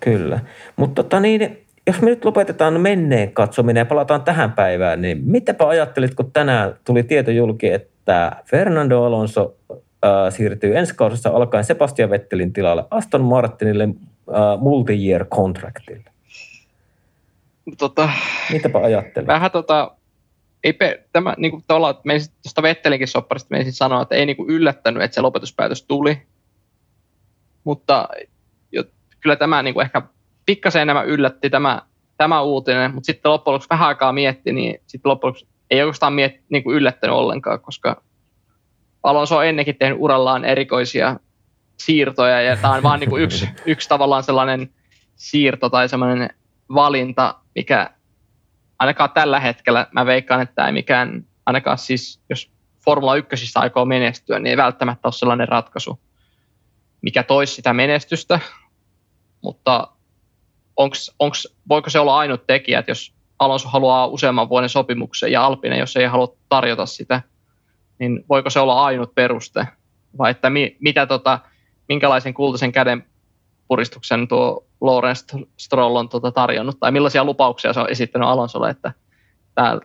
Kyllä. Mutta tota niin, jos me nyt lopetetaan menneen katsominen ja palataan tähän päivään, niin mitäpä ajattelit, kun tänään tuli tieto julki, että Fernando Alonso äh, siirtyy ensi kaudessa alkaen Sebastian Vettelin tilalle Aston Martinille äh, multi-year contractille. Tota, Mitäpä ajattelet? Vähän tota, ei pe, tämä, niin kuin me tuosta Vettelinkin sopparista me ensin sanoa, että ei niin kuin yllättänyt, että se lopetuspäätös tuli. Mutta jo, kyllä tämä niin kuin ehkä pikkasen enemmän yllätti tämä, tämä uutinen, mutta sitten loppujen lopuksi vähän aikaa mietti, niin sitten loppujen lopuksi ei oikeastaan mietti, niin kuin yllättänyt ollenkaan, koska Alonso on ennenkin tehnyt urallaan erikoisia siirtoja ja tämä on vaan niin kuin (laughs) yksi, yksi tavallaan sellainen siirto tai sellainen valinta, mikä ainakaan tällä hetkellä mä veikkaan, että ei mikään, ainakaan siis jos Formula 1 aikoo menestyä, niin ei välttämättä ole sellainen ratkaisu, mikä toisi sitä menestystä, mutta onks, onks, voiko se olla ainut tekijä, että jos Alonso haluaa useamman vuoden sopimuksen ja Alpine, jos ei halua tarjota sitä, niin voiko se olla ainut peruste? Vai että mi, mitä tota, minkälaisen kultaisen käden puristuksen tuo Lawrence Stroll on tota tarjonnut, tai millaisia lupauksia se on esittänyt Alonsolle, että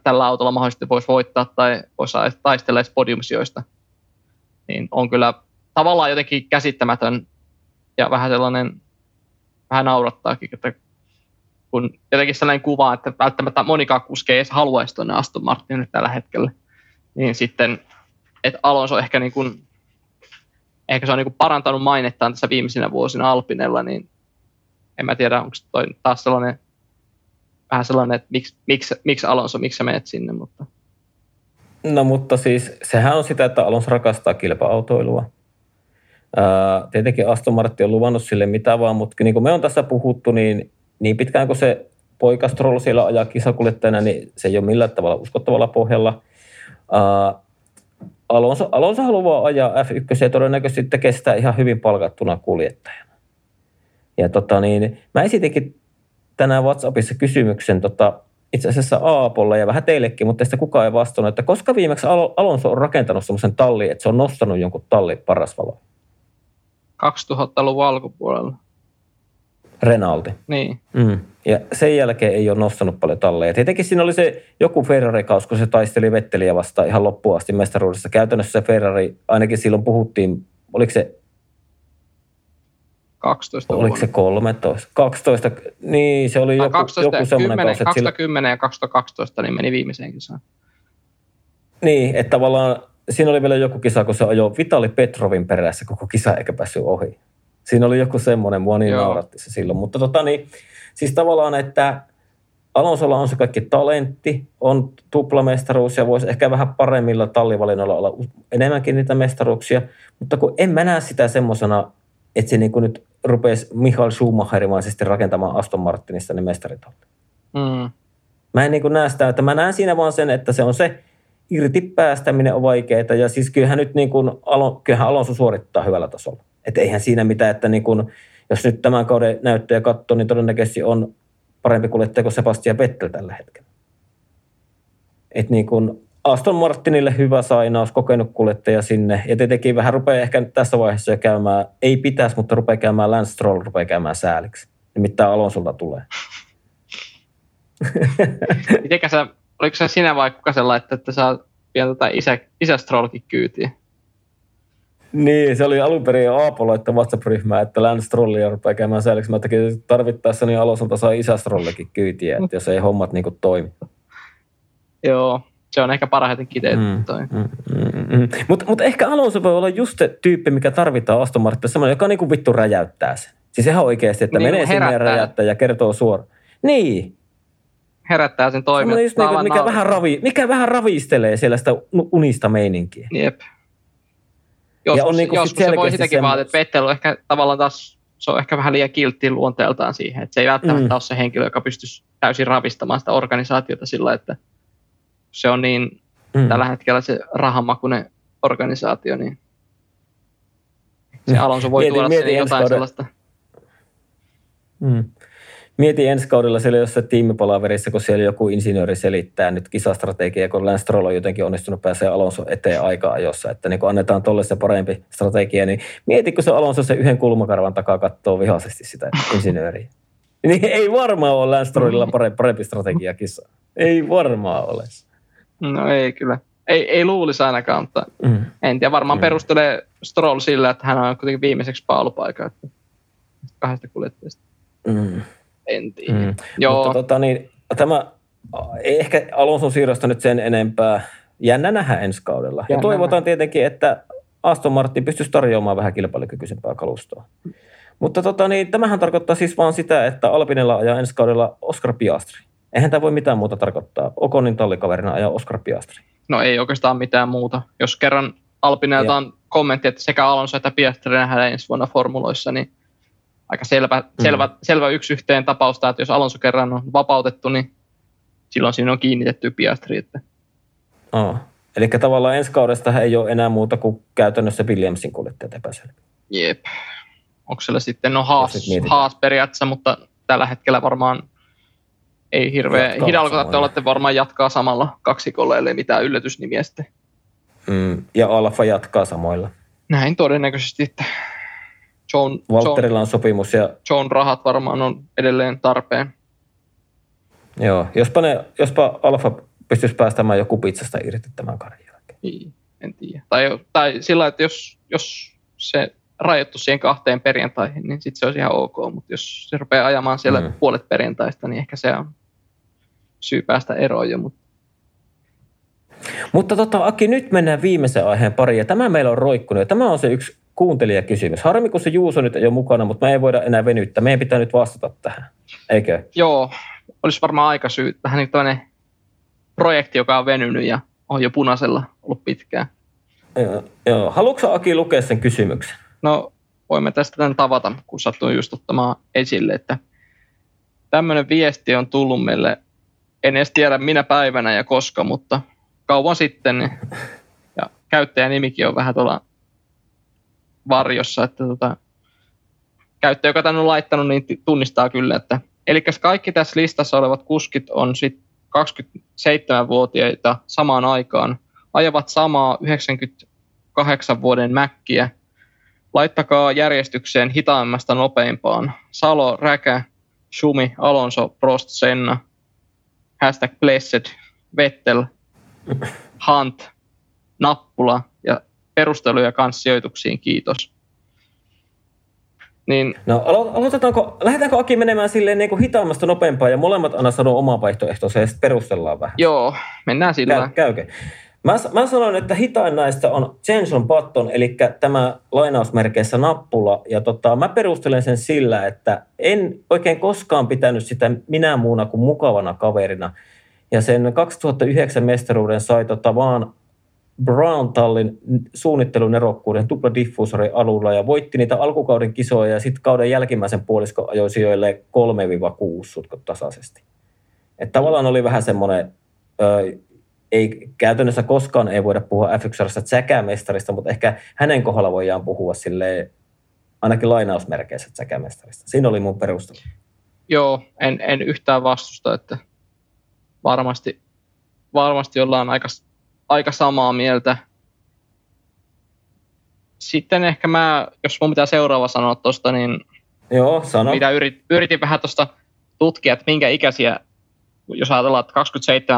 tällä autolla mahdollisesti voisi voittaa tai voisi taistella podiumsijoista. Niin on kyllä tavallaan jotenkin käsittämätön ja vähän sellainen, vähän naurattaakin, että kun jotenkin sellainen kuva, että välttämättä monikaan kuske ei edes haluaisi tuonne Aston Martinille tällä hetkellä, niin sitten, että Alonso ehkä niin kuin, ehkä se on niin kuin parantanut mainettaan tässä viimeisinä vuosina Alpinella, niin en mä tiedä, onko toi taas sellainen vähän sellainen, että miksi, miksi, miksi Alonso, miksi sä menet sinne, mutta... No mutta siis sehän on sitä, että Alonso rakastaa kilpa-autoilua. Tietenkin Aston Martin on luvannut sille mitä vaan, mutta niin kuin me on tässä puhuttu, niin niin pitkään kuin se poikastroll siellä ajaa kisakuljettajana, niin se ei ole millään tavalla uskottavalla pohjalla. Alonso, Alonso haluaa ajaa F1 ja todennäköisesti sitä ihan hyvin palkattuna kuljettajana. Ja tota niin, mä esitinkin tänään WhatsAppissa kysymyksen tota, itse asiassa Aapolle ja vähän teillekin, mutta sitä kukaan ei vastannut, että koska viimeksi Alonso on rakentanut semmoisen tallin, että se on nostanut jonkun tallin paras valo? 2000-luvun alkupuolella. Renaldi. Niin. Mm. Ja sen jälkeen ei ole nostanut paljon talleja. Tietenkin siinä oli se joku Ferrari-kaus, kun se taisteli Vetteliä vastaan ihan loppuun asti mestaruudessa. Käytännössä se Ferrari, ainakin silloin puhuttiin, oliko se 12 Oliko se 13? 12, niin se oli joku, 12, joku semmoinen 10, kausi. 2010 sillä... ja 2012 niin meni viimeiseen kisaan. Niin, että tavallaan siinä oli vielä joku kisa, kun se ajoi Vitali Petrovin perässä koko kisa eikä päässyt ohi. Siinä oli joku semmoinen, mua niin nauratti se silloin. Mutta tota niin, siis tavallaan, että Alonsolla on se kaikki talentti, on tuplamestaruus ja voisi ehkä vähän paremmilla tallivalinnoilla olla enemmänkin niitä mestaruuksia, mutta kun en mä näe sitä semmoisena, että se niin kuin nyt rupesi Michael Schumacherimaisesti rakentamaan Aston Martinista ne mestaritalli. Mm. Mä en niin kuin näe sitä, että mä näen siinä vaan sen, että se on se irti päästäminen on vaikeaa ja siis kyllähän nyt niin kuin, kyllähän Alonso suorittaa hyvällä tasolla. Että eihän siinä mitään, että niin kun, jos nyt tämän kauden näyttöjä katsoo, niin todennäköisesti on parempi kuljettaja kuin Sebastian Vettel tällä hetkellä. Et niin kun Aston Martinille hyvä sainaus, kokenut kuljettaja sinne. Ja tietenkin vähän rupeaa ehkä tässä vaiheessa jo käymään, ei pitäisi, mutta rupeaa käymään Lance Stroll, rupeaa käymään sääliksi. Nimittäin Alonsolta tulee. (laughs) Mitenkä sä, oliko se sinä vai kuka sellainen, että, että sä vielä tätä isä, isä Strollkin kyytiin? Niin, se oli alun perin Aapo laittaa WhatsApp-ryhmää, että Lance Strollia rupeaa käymään sääliksi. Mä tekin tarvittaessa niin Alosolta saa isästrollekin kyytiä, että jos ei hommat niin kuin toimi. Joo, se on ehkä parhaiten kiteytetty mm, toi. Mm, mm, mm. Mutta mut ehkä Alonso voi olla just se tyyppi, mikä tarvitaan Aston Martin, semmoinen, joka niinku vittu räjäyttää sen. Siis ihan oikeasti, että niin, menee sinne ja räjäyttää ja kertoo suoraan. Niin. Herättää sen toimen. Just niinku, mikä, vähän ravi, mikä vähän ravistelee siellä sitä unista meininkiä. Jep. Joskus, ja on niin joskus se voi sitäkin vaatia, että Vettel on ehkä tavallaan taas, se on ehkä vähän liian kiltti luonteeltaan siihen, että se ei välttämättä mm. ole se henkilö, joka pystyisi täysin ravistamaan sitä organisaatiota sillä, että se on niin mm. tällä hetkellä se rahamakunen organisaatio, niin se mm. Alonso voi mieti, tuoda mieti jotain kauden. sellaista. Mm. Mieti ensi kaudella siellä jossain tiimipalaverissa, kun siellä joku insinööri selittää nyt kisastrategiaa, kun Lance Stroll on jotenkin onnistunut pääsee Alonso eteen aika ajossa, että niin kun annetaan tolle se parempi strategia, niin mieti, kun se Alonso se yhden kulmakarvan takaa katsoo vihaisesti sitä insinööriä. (laughs) niin ei varmaan ole Lance Strollilla parempi, parempi strategia kissa. Ei varmaan ole. No ei kyllä. Ei, ei luulisi ainakaan, mutta mm. en tiedä. Varmaan mm. perustelee Stroll sillä, että hän on kuitenkin viimeiseksi paalupaikka kahdesta kuljettajasta. Mm en tiedä. Mm. Joo. Mutta tota, niin, tämä ei ehkä Alonson siirrosta nyt sen enempää. Jännä nähdä ensi kaudella. Jännä ja toivotaan nähdä. tietenkin, että Aston Martin pystyisi tarjoamaan vähän kilpailukykyisempää kalustoa. Mutta tota, niin, tämähän tarkoittaa siis vaan sitä, että Alpinella ajaa ensi kaudella Oscar Piastri. Eihän tämä voi mitään muuta tarkoittaa. Okonin tallikaverina ajaa Oscar Piastri. No ei oikeastaan mitään muuta. Jos kerran Alpinelta on kommentti, että sekä Alonso että Piastri nähdään ensi vuonna formuloissa, niin – aika selvä, mm. selvä, selvä yksi yhteen tapausta, että jos Alonso kerran on vapautettu, niin silloin siinä on kiinnitetty Piastri. Että... Oh. Eli tavallaan ensi kaudesta ei ole enää muuta kuin käytännössä Williamsin kuljettajat epäselviä. Jep. Onko siellä sitten, no Haas, Haas periaatteessa, mutta tällä hetkellä varmaan ei hirveän hidalko, että olette varmaan jatkaa samalla kaksikolla, ellei mitään yllätysnimiä sitten. Mm, ja Alfa jatkaa samoilla. Näin todennäköisesti, että John, Walterilla on sopimus. Ja... John rahat varmaan on edelleen tarpeen. Joo, jospa, ne, jospa Alfa pystyisi päästämään joku pizzasta irti tämän kauden jälkeen. Niin, en tiedä. Tai, tai sillä, että jos, jos se rajoittu siihen kahteen perjantaihin, niin sitten se olisi ihan ok. Mutta jos se rupeaa ajamaan siellä mm. puolet perjantaista, niin ehkä se on syy päästä eroon jo. Mutta mutta tota, Aki, nyt mennään viimeisen aiheen pariin, ja tämä meillä on roikkunut, ja tämä on se yksi kuuntelijakysymys. Harmi, kun se Juuso nyt ei ole mukana, mutta me ei voida enää venyttää. Meidän pitää nyt vastata tähän, eikö? Joo, olisi varmaan aika syy. Vähän niin kuin projekti, joka on venynyt ja on jo punaisella ollut pitkään. Joo, joo. Haluatko Aki lukea sen kysymyksen? No, voimme tästä tämän tavata, kun sattuin just ottamaan esille, että tämmöinen viesti on tullut meille, en edes tiedä minä päivänä ja koska, mutta kauan sitten. (laughs) Ja käyttäjänimikin on vähän tuolla varjossa, että tota, käyttäjä, joka tänne on laittanut, niin tunnistaa kyllä, että eli kaikki tässä listassa olevat kuskit on sit 27-vuotiaita samaan aikaan, ajavat samaa 98 vuoden mäkkiä. Laittakaa järjestykseen hitaimmasta nopeimpaan. Salo, Räkä, Schumi, Alonso, Prost, Senna. Hashtag Blessed, Vettel, (laughs) Hunt, Nappula ja perusteluja kanssa sijoituksiin, kiitos. Niin, no aloitetaanko, lähdetäänkö Aki menemään silleen niin kuin hitaammasta nopeampaa ja molemmat aina sanoo omaa vaihtoehtonsa ja sitten perustellaan vähän? Joo, mennään sillä. Käy, käykö? Mä, mä sanoin, että hitain näistä on Jenson Button, eli tämä lainausmerkeissä nappula. Ja tota, mä perustelen sen sillä, että en oikein koskaan pitänyt sitä minä muuna kuin mukavana kaverina. Ja sen 2009 mestaruuden sai tota vaan Brown Tallin suunnittelunerokkuuden tupladiffuusori alulla ja voitti niitä alkukauden kisoja ja sitten kauden jälkimmäisen puoliskon ajoi sijoille 3-6 sutkot tasaisesti. Että tavallaan oli vähän semmoinen, ei käytännössä koskaan ei voida puhua F1 säkämestarista, mutta ehkä hänen kohdalla voidaan puhua sille ainakin lainausmerkeissä säkämestarista. Siinä oli mun perustelu. Joo, en, en yhtään vastusta, että varmasti, varmasti ollaan aika aika samaa mieltä. Sitten ehkä mä, jos mun pitää seuraava sanoa tuosta, niin Joo, sano. mitä yrit, yritin vähän tuosta tutkia, että minkä ikäisiä, jos ajatellaan, että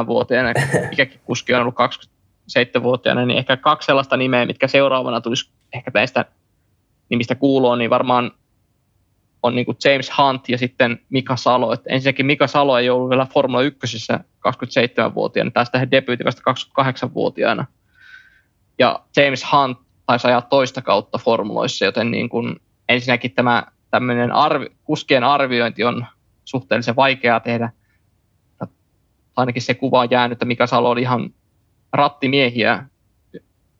27-vuotiaana, ikäkin kuski on ollut 27-vuotiaana, niin ehkä kaksi sellaista nimeä, mitkä seuraavana tulisi ehkä näistä nimistä kuulua, niin varmaan on niin kuin James Hunt ja sitten Mika Salo. Et ensinnäkin Mika Salo ei ollut vielä Formula 1 27-vuotiaana, tästä he debyytti vasta 28-vuotiaana. Ja James Hunt taisi ajaa toista kautta formuloissa, joten niin kuin ensinnäkin tämä tämmöinen arvi, kuskien arviointi on suhteellisen vaikeaa tehdä. Ainakin se kuva on jäänyt, että Mika Salo oli ihan rattimiehiä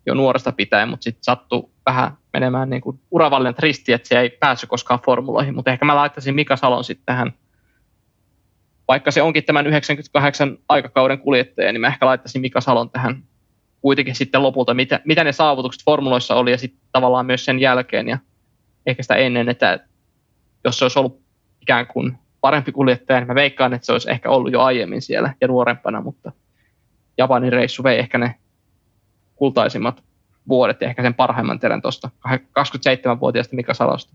jo nuoresta pitäen, mutta sitten sattui vähän menemään niin kuin uravallinen tristi, että se ei päässyt koskaan formuloihin, mutta ehkä mä laittaisin Mika Salon sitten tähän, vaikka se onkin tämän 98 aikakauden kuljettaja, niin mä ehkä laittaisin Mika Salon tähän kuitenkin sitten lopulta, mitä, mitä ne saavutukset formuloissa oli ja sitten tavallaan myös sen jälkeen. Ja ehkä sitä ennen, että jos se olisi ollut ikään kuin parempi kuljettaja, niin mä veikkaan, että se olisi ehkä ollut jo aiemmin siellä ja nuorempana, mutta Japanin reissu vei ehkä ne kultaisimmat vuodet ja ehkä sen parhaimman terän tuosta 27-vuotiaasta Mika Salosta.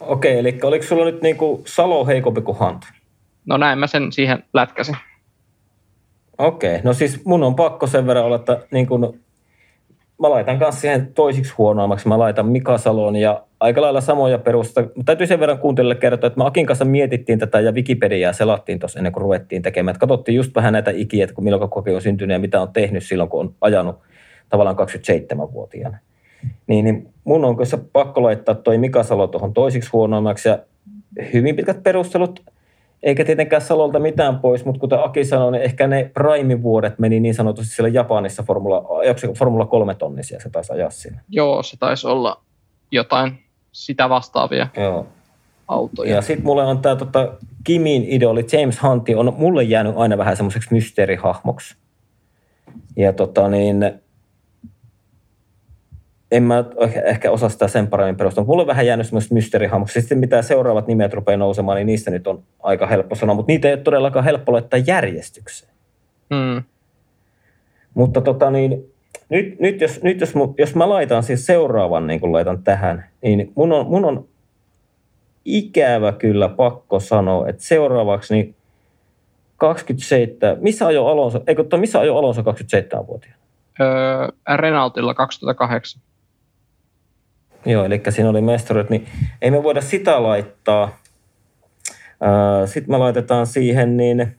Okei, eli oliko sulla nyt niinku Salo heikompi kuin Hunt? No näin mä sen siihen lätkäsin. Okei, no siis mun on pakko sen verran olla, että niin kun, mä laitan kanssa siihen toisiksi huonoimmaksi. Mä laitan Mika Salon ja aika lailla samoja perusteita. Mutta täytyy sen verran kuuntelijoille kertoa, että me Akin kanssa mietittiin tätä ja Wikipediaa selattiin tuossa ennen kuin ruvettiin tekemään. Että katsottiin just vähän näitä ikiä, että kun milloin koke on syntynyt ja mitä on tehnyt silloin, kun on ajanut tavallaan 27-vuotiaana. Niin, niin mun on kyllä pakko laittaa toi Mika Salo tuohon toisiksi huonoimmaksi ja hyvin pitkät perustelut, eikä tietenkään Salolta mitään pois, mutta kuten Aki sanoi, niin ehkä ne prime-vuodet meni niin sanotusti siellä Japanissa Formula, Formula 3 tonnisia, se taisi ajaa siinä. Joo, se taisi olla jotain sitä vastaavia. Joo. autoja. Ja sitten mulle on tämä tota, Kimin idoli James Hunti on mulle jäänyt aina vähän semmoiseksi mysteerihahmoksi. Ja tota niin, en mä ehkä osaa sitä sen paremmin perustaa. Mulla on vähän jäänyt semmoista mysteerihahmoksi. Sitten mitä seuraavat nimet rupeaa nousemaan, niin niistä nyt on aika helppo sanoa, mutta niitä ei ole todellakaan helppo laittaa järjestykseen. Mm. Mutta tota niin, nyt, nyt, jos, nyt jos, jos mä laitan siis seuraavan, niin kun laitan tähän, niin mun on, mun on ikävä kyllä pakko sanoa, että seuraavaksi niin 27, missä ajo Alonso, eikö to, missä ajo Alonso 27-vuotiaana? Öö, Renaultilla 2008. Joo, eli siinä oli mestaruudet, niin ei me voida sitä laittaa. Sitten me laitetaan siihen, niin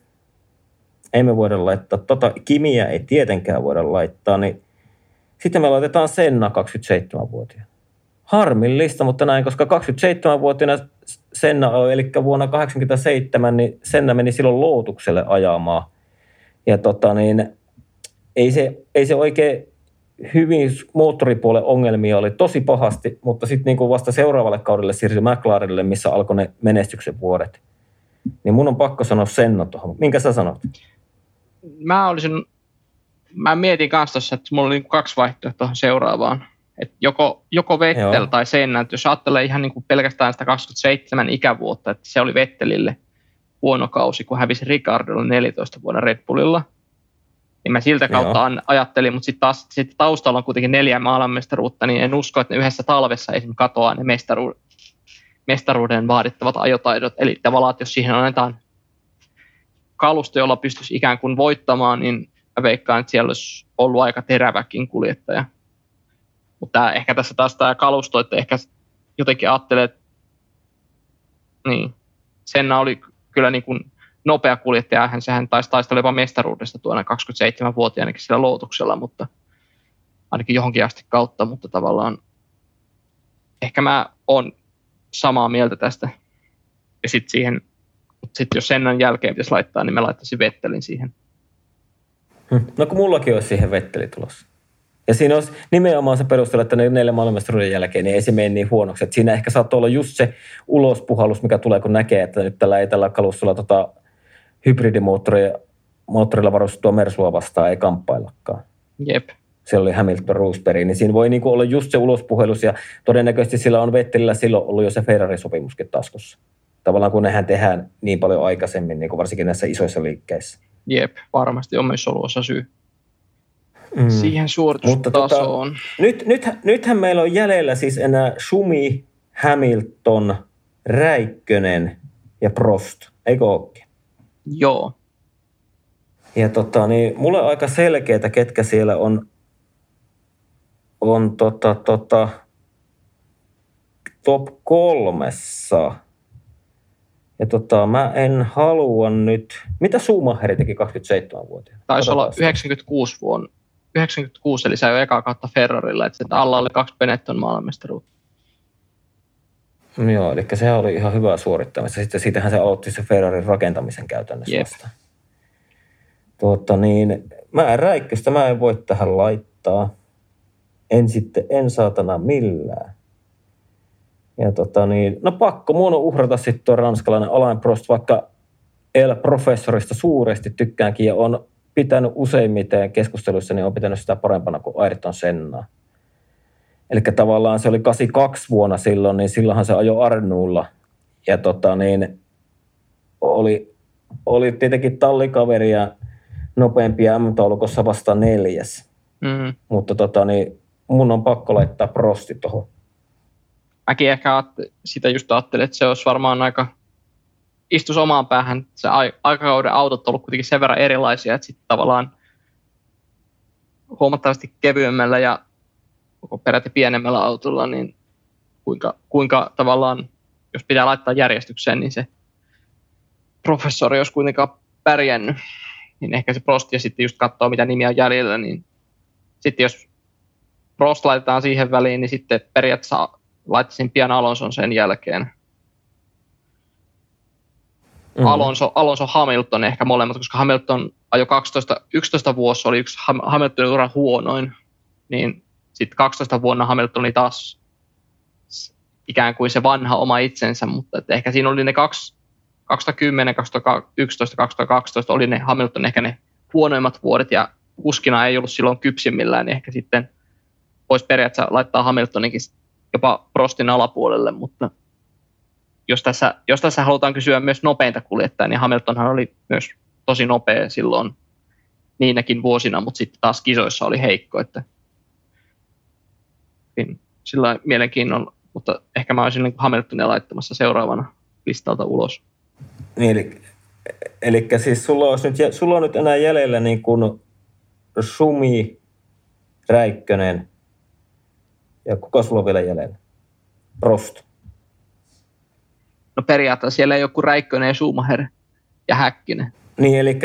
ei me voida laittaa, tota Kimiä ei tietenkään voida laittaa, niin sitten me laitetaan Senna 27-vuotiaana. Harmillista, mutta näin, koska 27-vuotiaana Senna oli, eli vuonna 87, niin Senna meni silloin Lootukselle ajamaan. Ja tota niin, ei se, ei se oikein hyvin moottoripuolen ongelmia oli tosi pahasti, mutta sitten niin vasta seuraavalle kaudelle siirtyi McLarenille, missä alkoi ne menestyksen vuodet. Niin mun on pakko sanoa Senna tuohon. Minkä sä sanot? Mä olisin, mä mietin kanssa tossa, että mulla oli kaksi vaihtoehtoa seuraavaan. Et joko, joko Vettel Joo. tai Senna, että jos ajattelee ihan niin kuin pelkästään sitä 27 ikävuotta, että se oli Vettelille huono kausi, kun hävisi Ricardolle 14 vuonna Red Bullilla – niin mä siltä kautta Joo. ajattelin, mutta sitten taas sit taustalla on kuitenkin neljä maailmanmestaruutta, niin en usko, että ne yhdessä talvessa esimerkiksi katoaa ne mestaru- mestaruuden vaadittavat ajotaidot. Eli tavallaan, että jos siihen annetaan kalusto, jolla pystyisi ikään kuin voittamaan, niin mä veikkaan, että siellä olisi ollut aika teräväkin kuljettaja. Mutta ehkä tässä taas tämä kalusto, että ehkä jotenkin ajattelee, että niin, Senna oli kyllä niin kuin nopea kuljettaja, hän sehän taisi taistella jopa mestaruudesta tuona 27-vuotiaanakin sillä lootuksella, mutta ainakin johonkin asti kautta, mutta tavallaan ehkä mä oon samaa mieltä tästä. Ja sitten siihen, sit jos Sennan jälkeen pitäisi laittaa, niin mä laittaisin Vettelin siihen. Hm. No kun mullakin olisi siihen Vetteli tulossa. Ja siinä olisi nimenomaan se perustelu, että ne neljä maailmanmestaruuden jälkeen niin ei se mene niin huonoksi. Että siinä ehkä saattaa olla just se ulospuhallus, mikä tulee, kun näkee, että nyt tällä ei tällä kalustolla tota hybridimoottorilla varustettua Mersua vastaan ei kamppaillakaan. Jep. Se oli Hamilton Roosberg, niin siinä voi niinku olla just se ulospuhelus ja todennäköisesti sillä on Vettelillä silloin ollut jo se Ferrari-sopimuskin taskussa. Tavallaan kun nehän tehdään niin paljon aikaisemmin, niin kuin varsinkin näissä isoissa liikkeissä. Jep, varmasti on myös ollut osa syy mm. siihen suoritustasoon. Mutta tota, nyt, nyt, nythän meillä on jäljellä siis enää Schumi, Hamilton, Räikkönen ja Prost, eikö ookin? Joo. Ja tota, niin, mulle aika selkeitä, ketkä siellä on, on tota, tota, top kolmessa. Ja tota, mä en halua nyt... Mitä Sumaheri teki 27-vuotiaana? Taisi olla 96 vuonna. 96, eli se jo eka kautta Ferrarilla, että alla oli kaksi Benetton maailmanmestaruutta. Joo, eli sehän oli ihan hyvää suorittamista. Sitten siitähän se aloitti se Ferrarin rakentamisen käytännössä yep. vasta. Tuota niin, mä en räikköstä, mä en voi tähän laittaa. En sitten, en saatana millään. Ja tota niin, no pakko mun on uhrata sitten tuo ranskalainen Alain Prost, vaikka El Professorista suuresti tykkäänkin ja on pitänyt useimmiten keskusteluissa, niin on pitänyt sitä parempana kuin Ayrton Sennaa. Eli tavallaan se oli 82 vuonna silloin, niin silloinhan se ajoi Arnulla. Ja tota niin, oli, oli tietenkin tallikaveri ja nopeampia M-taulukossa vasta neljäs. Mm. Mutta tota niin, mun on pakko laittaa prosti tuohon. Mäkin ehkä sitä just ajattelin, että se olisi varmaan aika istus omaan päähän. Se aikakauden autot on ollut kuitenkin sen verran erilaisia, että sitten tavallaan huomattavasti kevyemmällä ja peräti pienemmällä autolla, niin kuinka, kuinka tavallaan, jos pitää laittaa järjestykseen, niin se professori olisi kuitenkaan pärjännyt, niin ehkä se Prost ja sitten just katsoo, mitä nimiä on jäljellä, niin sitten jos Prost laitetaan siihen väliin, niin sitten periaatteessa laittaisin pian Alonson sen jälkeen. Mm-hmm. Alonso, Alonso Hamilton ehkä molemmat, koska Hamilton ajo 12, 11 vuosi oli yksi Hamiltonin ura huonoin, niin sitten 12 vuonna Hamilton oli taas ikään kuin se vanha oma itsensä, mutta että ehkä siinä oli ne kaksi, 2010, 2011, 2012 oli ne Hamilton ehkä ne huonoimmat vuodet ja kuskina ei ollut silloin kypsimmillään, niin ehkä sitten voisi periaatteessa laittaa Hamiltoninkin jopa Prostin alapuolelle, mutta jos tässä, jos tässä halutaan kysyä myös nopeinta kuljettajaa, niin Hamiltonhan oli myös tosi nopea silloin niinäkin vuosina, mutta sitten taas kisoissa oli heikko, että niin sillä mielenkiinnolla, mutta ehkä mä olisin niin Hamiltonia laittamassa seuraavana listalta ulos. Niin, eli, eli siis sulla, olisi nyt, sulla on nyt enää jäljellä niin kuin Sumi, Räikkönen ja kuka sulla on vielä jäljellä? Prost. No periaatteessa siellä ei kuin Räikkönen ja Schumacher ja Häkkinen. Niin, eli...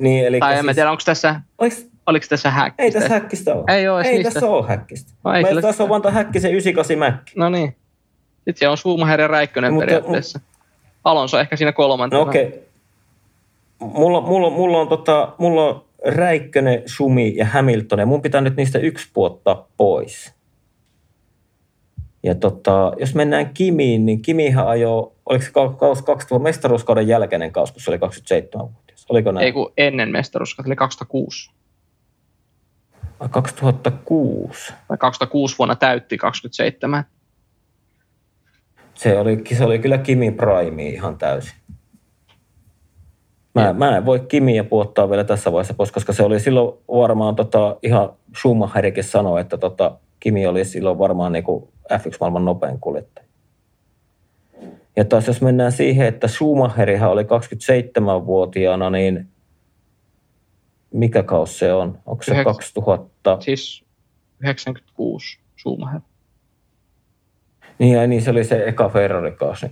Niin, eli tai en siis, tiedä, onko tässä, oliks, oliko tässä häkkistä? Ei tässä häkkistä ole. Ei, ole ei niistä. tässä ole häkkistä. No, ei kyllä... tässä on vaan häkkisen 98 Mäkki. No niin. Sitten siellä on Schumacher ja Räikkönen Mutta, periaatteessa. Alonso ehkä siinä kolmantena. No okei. Okay. Mulla, mulla, mulla, on tota, mulla on Räikkönen, Sumi ja Hamilton, ja mun pitää nyt niistä yksi puottaa pois. Ja tota, jos mennään Kimiin, niin Kimihan ajoi, oliko se kaus 2000 mestaruuskauden jälkeinen kaus, kun se oli 27-vuotias? Oliko näin? Ei kun ennen mestaruuskautta, eli 2006. Vai 2006? Vai 2006 vuonna täytti 27. Se oli, se oli kyllä Kimin prime ihan täysin. Mä, mä en voi Kimiä puottaa vielä tässä vaiheessa pois, koska se oli silloin varmaan tota, ihan Schumacherikin sanoi, että tota, Kimi oli silloin varmaan niin kuin F1-maailman nopein kuljettaja. Ja taas jos mennään siihen, että Schumacherihan oli 27-vuotiaana, niin mikä kaus se on? Onko se 2000? Siis 96 Schumacher. Niin, ja niin se oli se eka Ferrari-kausi.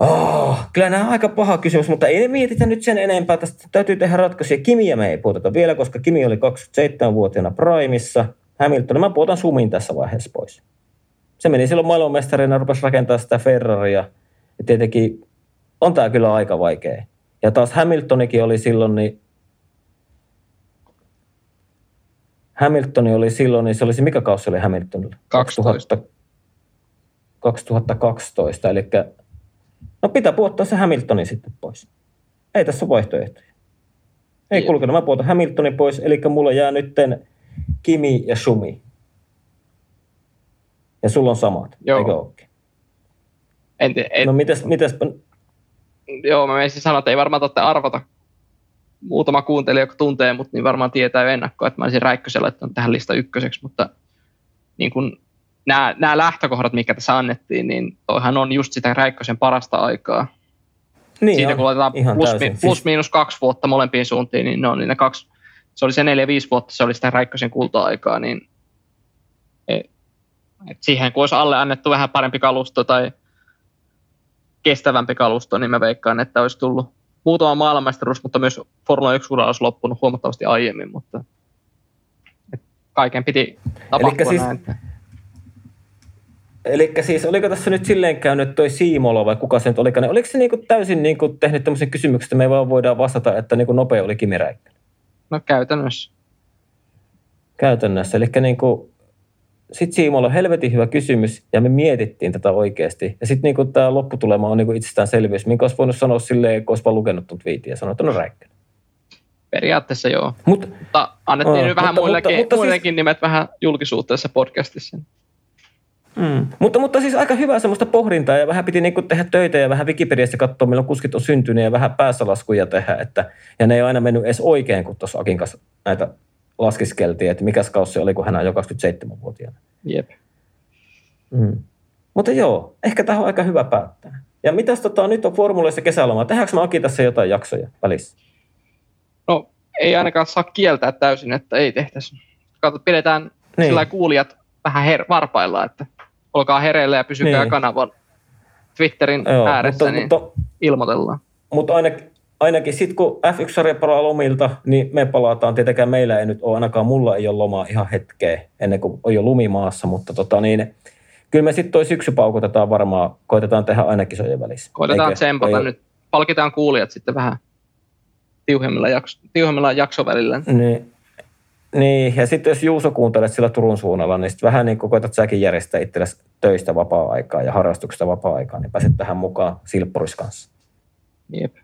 Oh, kyllä nämä on aika paha kysymys, mutta ei mietitä nyt sen enempää. Tästä täytyy tehdä ratkaisuja. Kimiä me ei puhuta vielä, koska Kimi oli 27-vuotiaana Primissa. Hamilton, mä puhutan Sumin tässä vaiheessa pois. Se meni silloin maailmanmestarina, rupesi rakentaa sitä Ferraria. Ja tietenkin on tämä kyllä aika vaikea. Ja taas Hamiltonikin oli silloin, niin Hamiltoni oli silloin, niin se olisi, mikä kausi oli Hamiltonilla? 12. 2012, eli no pitää puottaa se Hamiltoni sitten pois. Ei tässä ole vaihtoehtoja. Ei kulkenut, mä puotan Hamiltonin pois, eli mulla jää nytten Kimi ja Sumi. Ja sulla on samat, Joo. eikö ookin? En, en, no mites, mites... Joo, mä menisin sanoa, että ei varmaan totta arvata. Muutama kuuntelija, joka tuntee mut, niin varmaan tietää jo ennakkoa, että mä olisin Räikkösellä laittanut tähän lista ykköseksi, mutta niin kun nämä, nämä lähtökohdat, mikä tässä annettiin, niin toihan on just sitä Räikkösen parasta aikaa. Niin Siitä on, kun laitetaan plus, plus, plus miinus kaksi vuotta molempiin suuntiin, niin ne on niin ne kaksi se oli se neljä viisi vuotta, se oli sitä Räikkösen kulta-aikaa, niin et siihen kun olisi alle annettu vähän parempi kalusto tai kestävämpi kalusto, niin mä veikkaan, että olisi tullut muutama maailmanmestaruus, mutta myös Formula 1 olisi loppunut huomattavasti aiemmin, mutta kaiken piti tapahtua siis, näin. Eli siis oliko tässä nyt silleen käynyt toi Siimola vai kuka se nyt olikaan, niin oliko se niinku täysin niinku tehnyt tämmöisen kysymyksen, että me vaan voidaan vastata, että niinku nopea oli Kimi Räikkönen? No käytännössä. Käytännössä, eli niin kuin, sitten Siimolla on helvetin hyvä kysymys, ja me mietittiin tätä oikeasti. Ja sitten niin tämä lopputulema on niin itsestäänselvyys, minkä olisi voinut sanoa silleen, kun olisi vaan lukenut tuon twiitin ja sanoa, että no räikkönen. Periaatteessa joo. Mut, mutta annettiin nyt vähän mutta, muillekin, mutta, mutta muillekin siis, nimet vähän julkisuutta tässä podcastissa. Mm. Mutta, mutta siis aika hyvää semmoista pohdintaa ja vähän piti niinku tehdä töitä ja vähän Wikipediassa katsoa, milloin kuskit on syntynyt ja vähän päässä laskuja tehdä. Että, ja ne ei aina mennyt edes oikein, kun tuossa Akin kanssa näitä laskiskeltiin, että mikä kausi se oli, kun hän on jo 27-vuotiaana. Jep. Mm. Mutta joo, ehkä tähän on aika hyvä päättää. Ja mitäs tota, nyt on formuleissa kesäloma? Tehdäänkö me Aki tässä jotain jaksoja välissä? No ei ainakaan saa kieltää täysin, että ei tehtäisi. Kato, pidetään niin. sillä kuulijat vähän her- varpailla, että olkaa hereillä ja pysykää niin. kanavan Twitterin Joo, ääressä, mutta, niin mutta, ilmoitellaan. Mutta ainakin, ainakin sitten kun F1-sarja palaa lomilta, niin me palataan. Tietenkään meillä ei nyt ole, ainakaan mulla ei ole lomaa ihan hetkeä ennen kuin on jo lumimaassa, mutta tota niin, kyllä me sitten toi syksy paukutetaan varmaan, koitetaan tehdä ainakin kisojen välissä. Koitetaan tsempata nyt, palkitaan kuulijat sitten vähän tiuhemmilla, jakso, tiuhemmilla jaksovälillä. Niin, niin, ja sitten jos Juuso kuuntelet sillä Turun suunnalla, niin sitten vähän niin kuin koetat säkin järjestää itsellesi töistä vapaa-aikaa ja harrastuksesta vapaa-aikaa, niin pääset tähän mukaan Silppuris kanssa. Jep.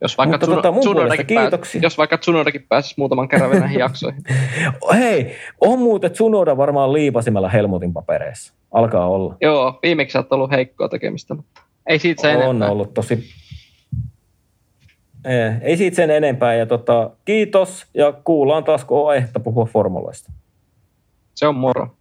Jos vaikka, Mutta Tsuno, tota, Tsunodakin kiitoksia. Pääs, jos vaikka Tsunodakin pääsisi muutaman kerran vielä näihin jaksoihin. (laughs) Hei, on muuten Tsunoda varmaan liipasimella Helmutin papereissa. Alkaa olla. Joo, viimeksi on ollut heikkoa tekemistä, mutta ei siitä se on enempää. ollut tosi... Ei, ei siitä sen enempää. Ja tota, kiitos ja kuullaan taas, kun on puhua formuloista. Se on moro.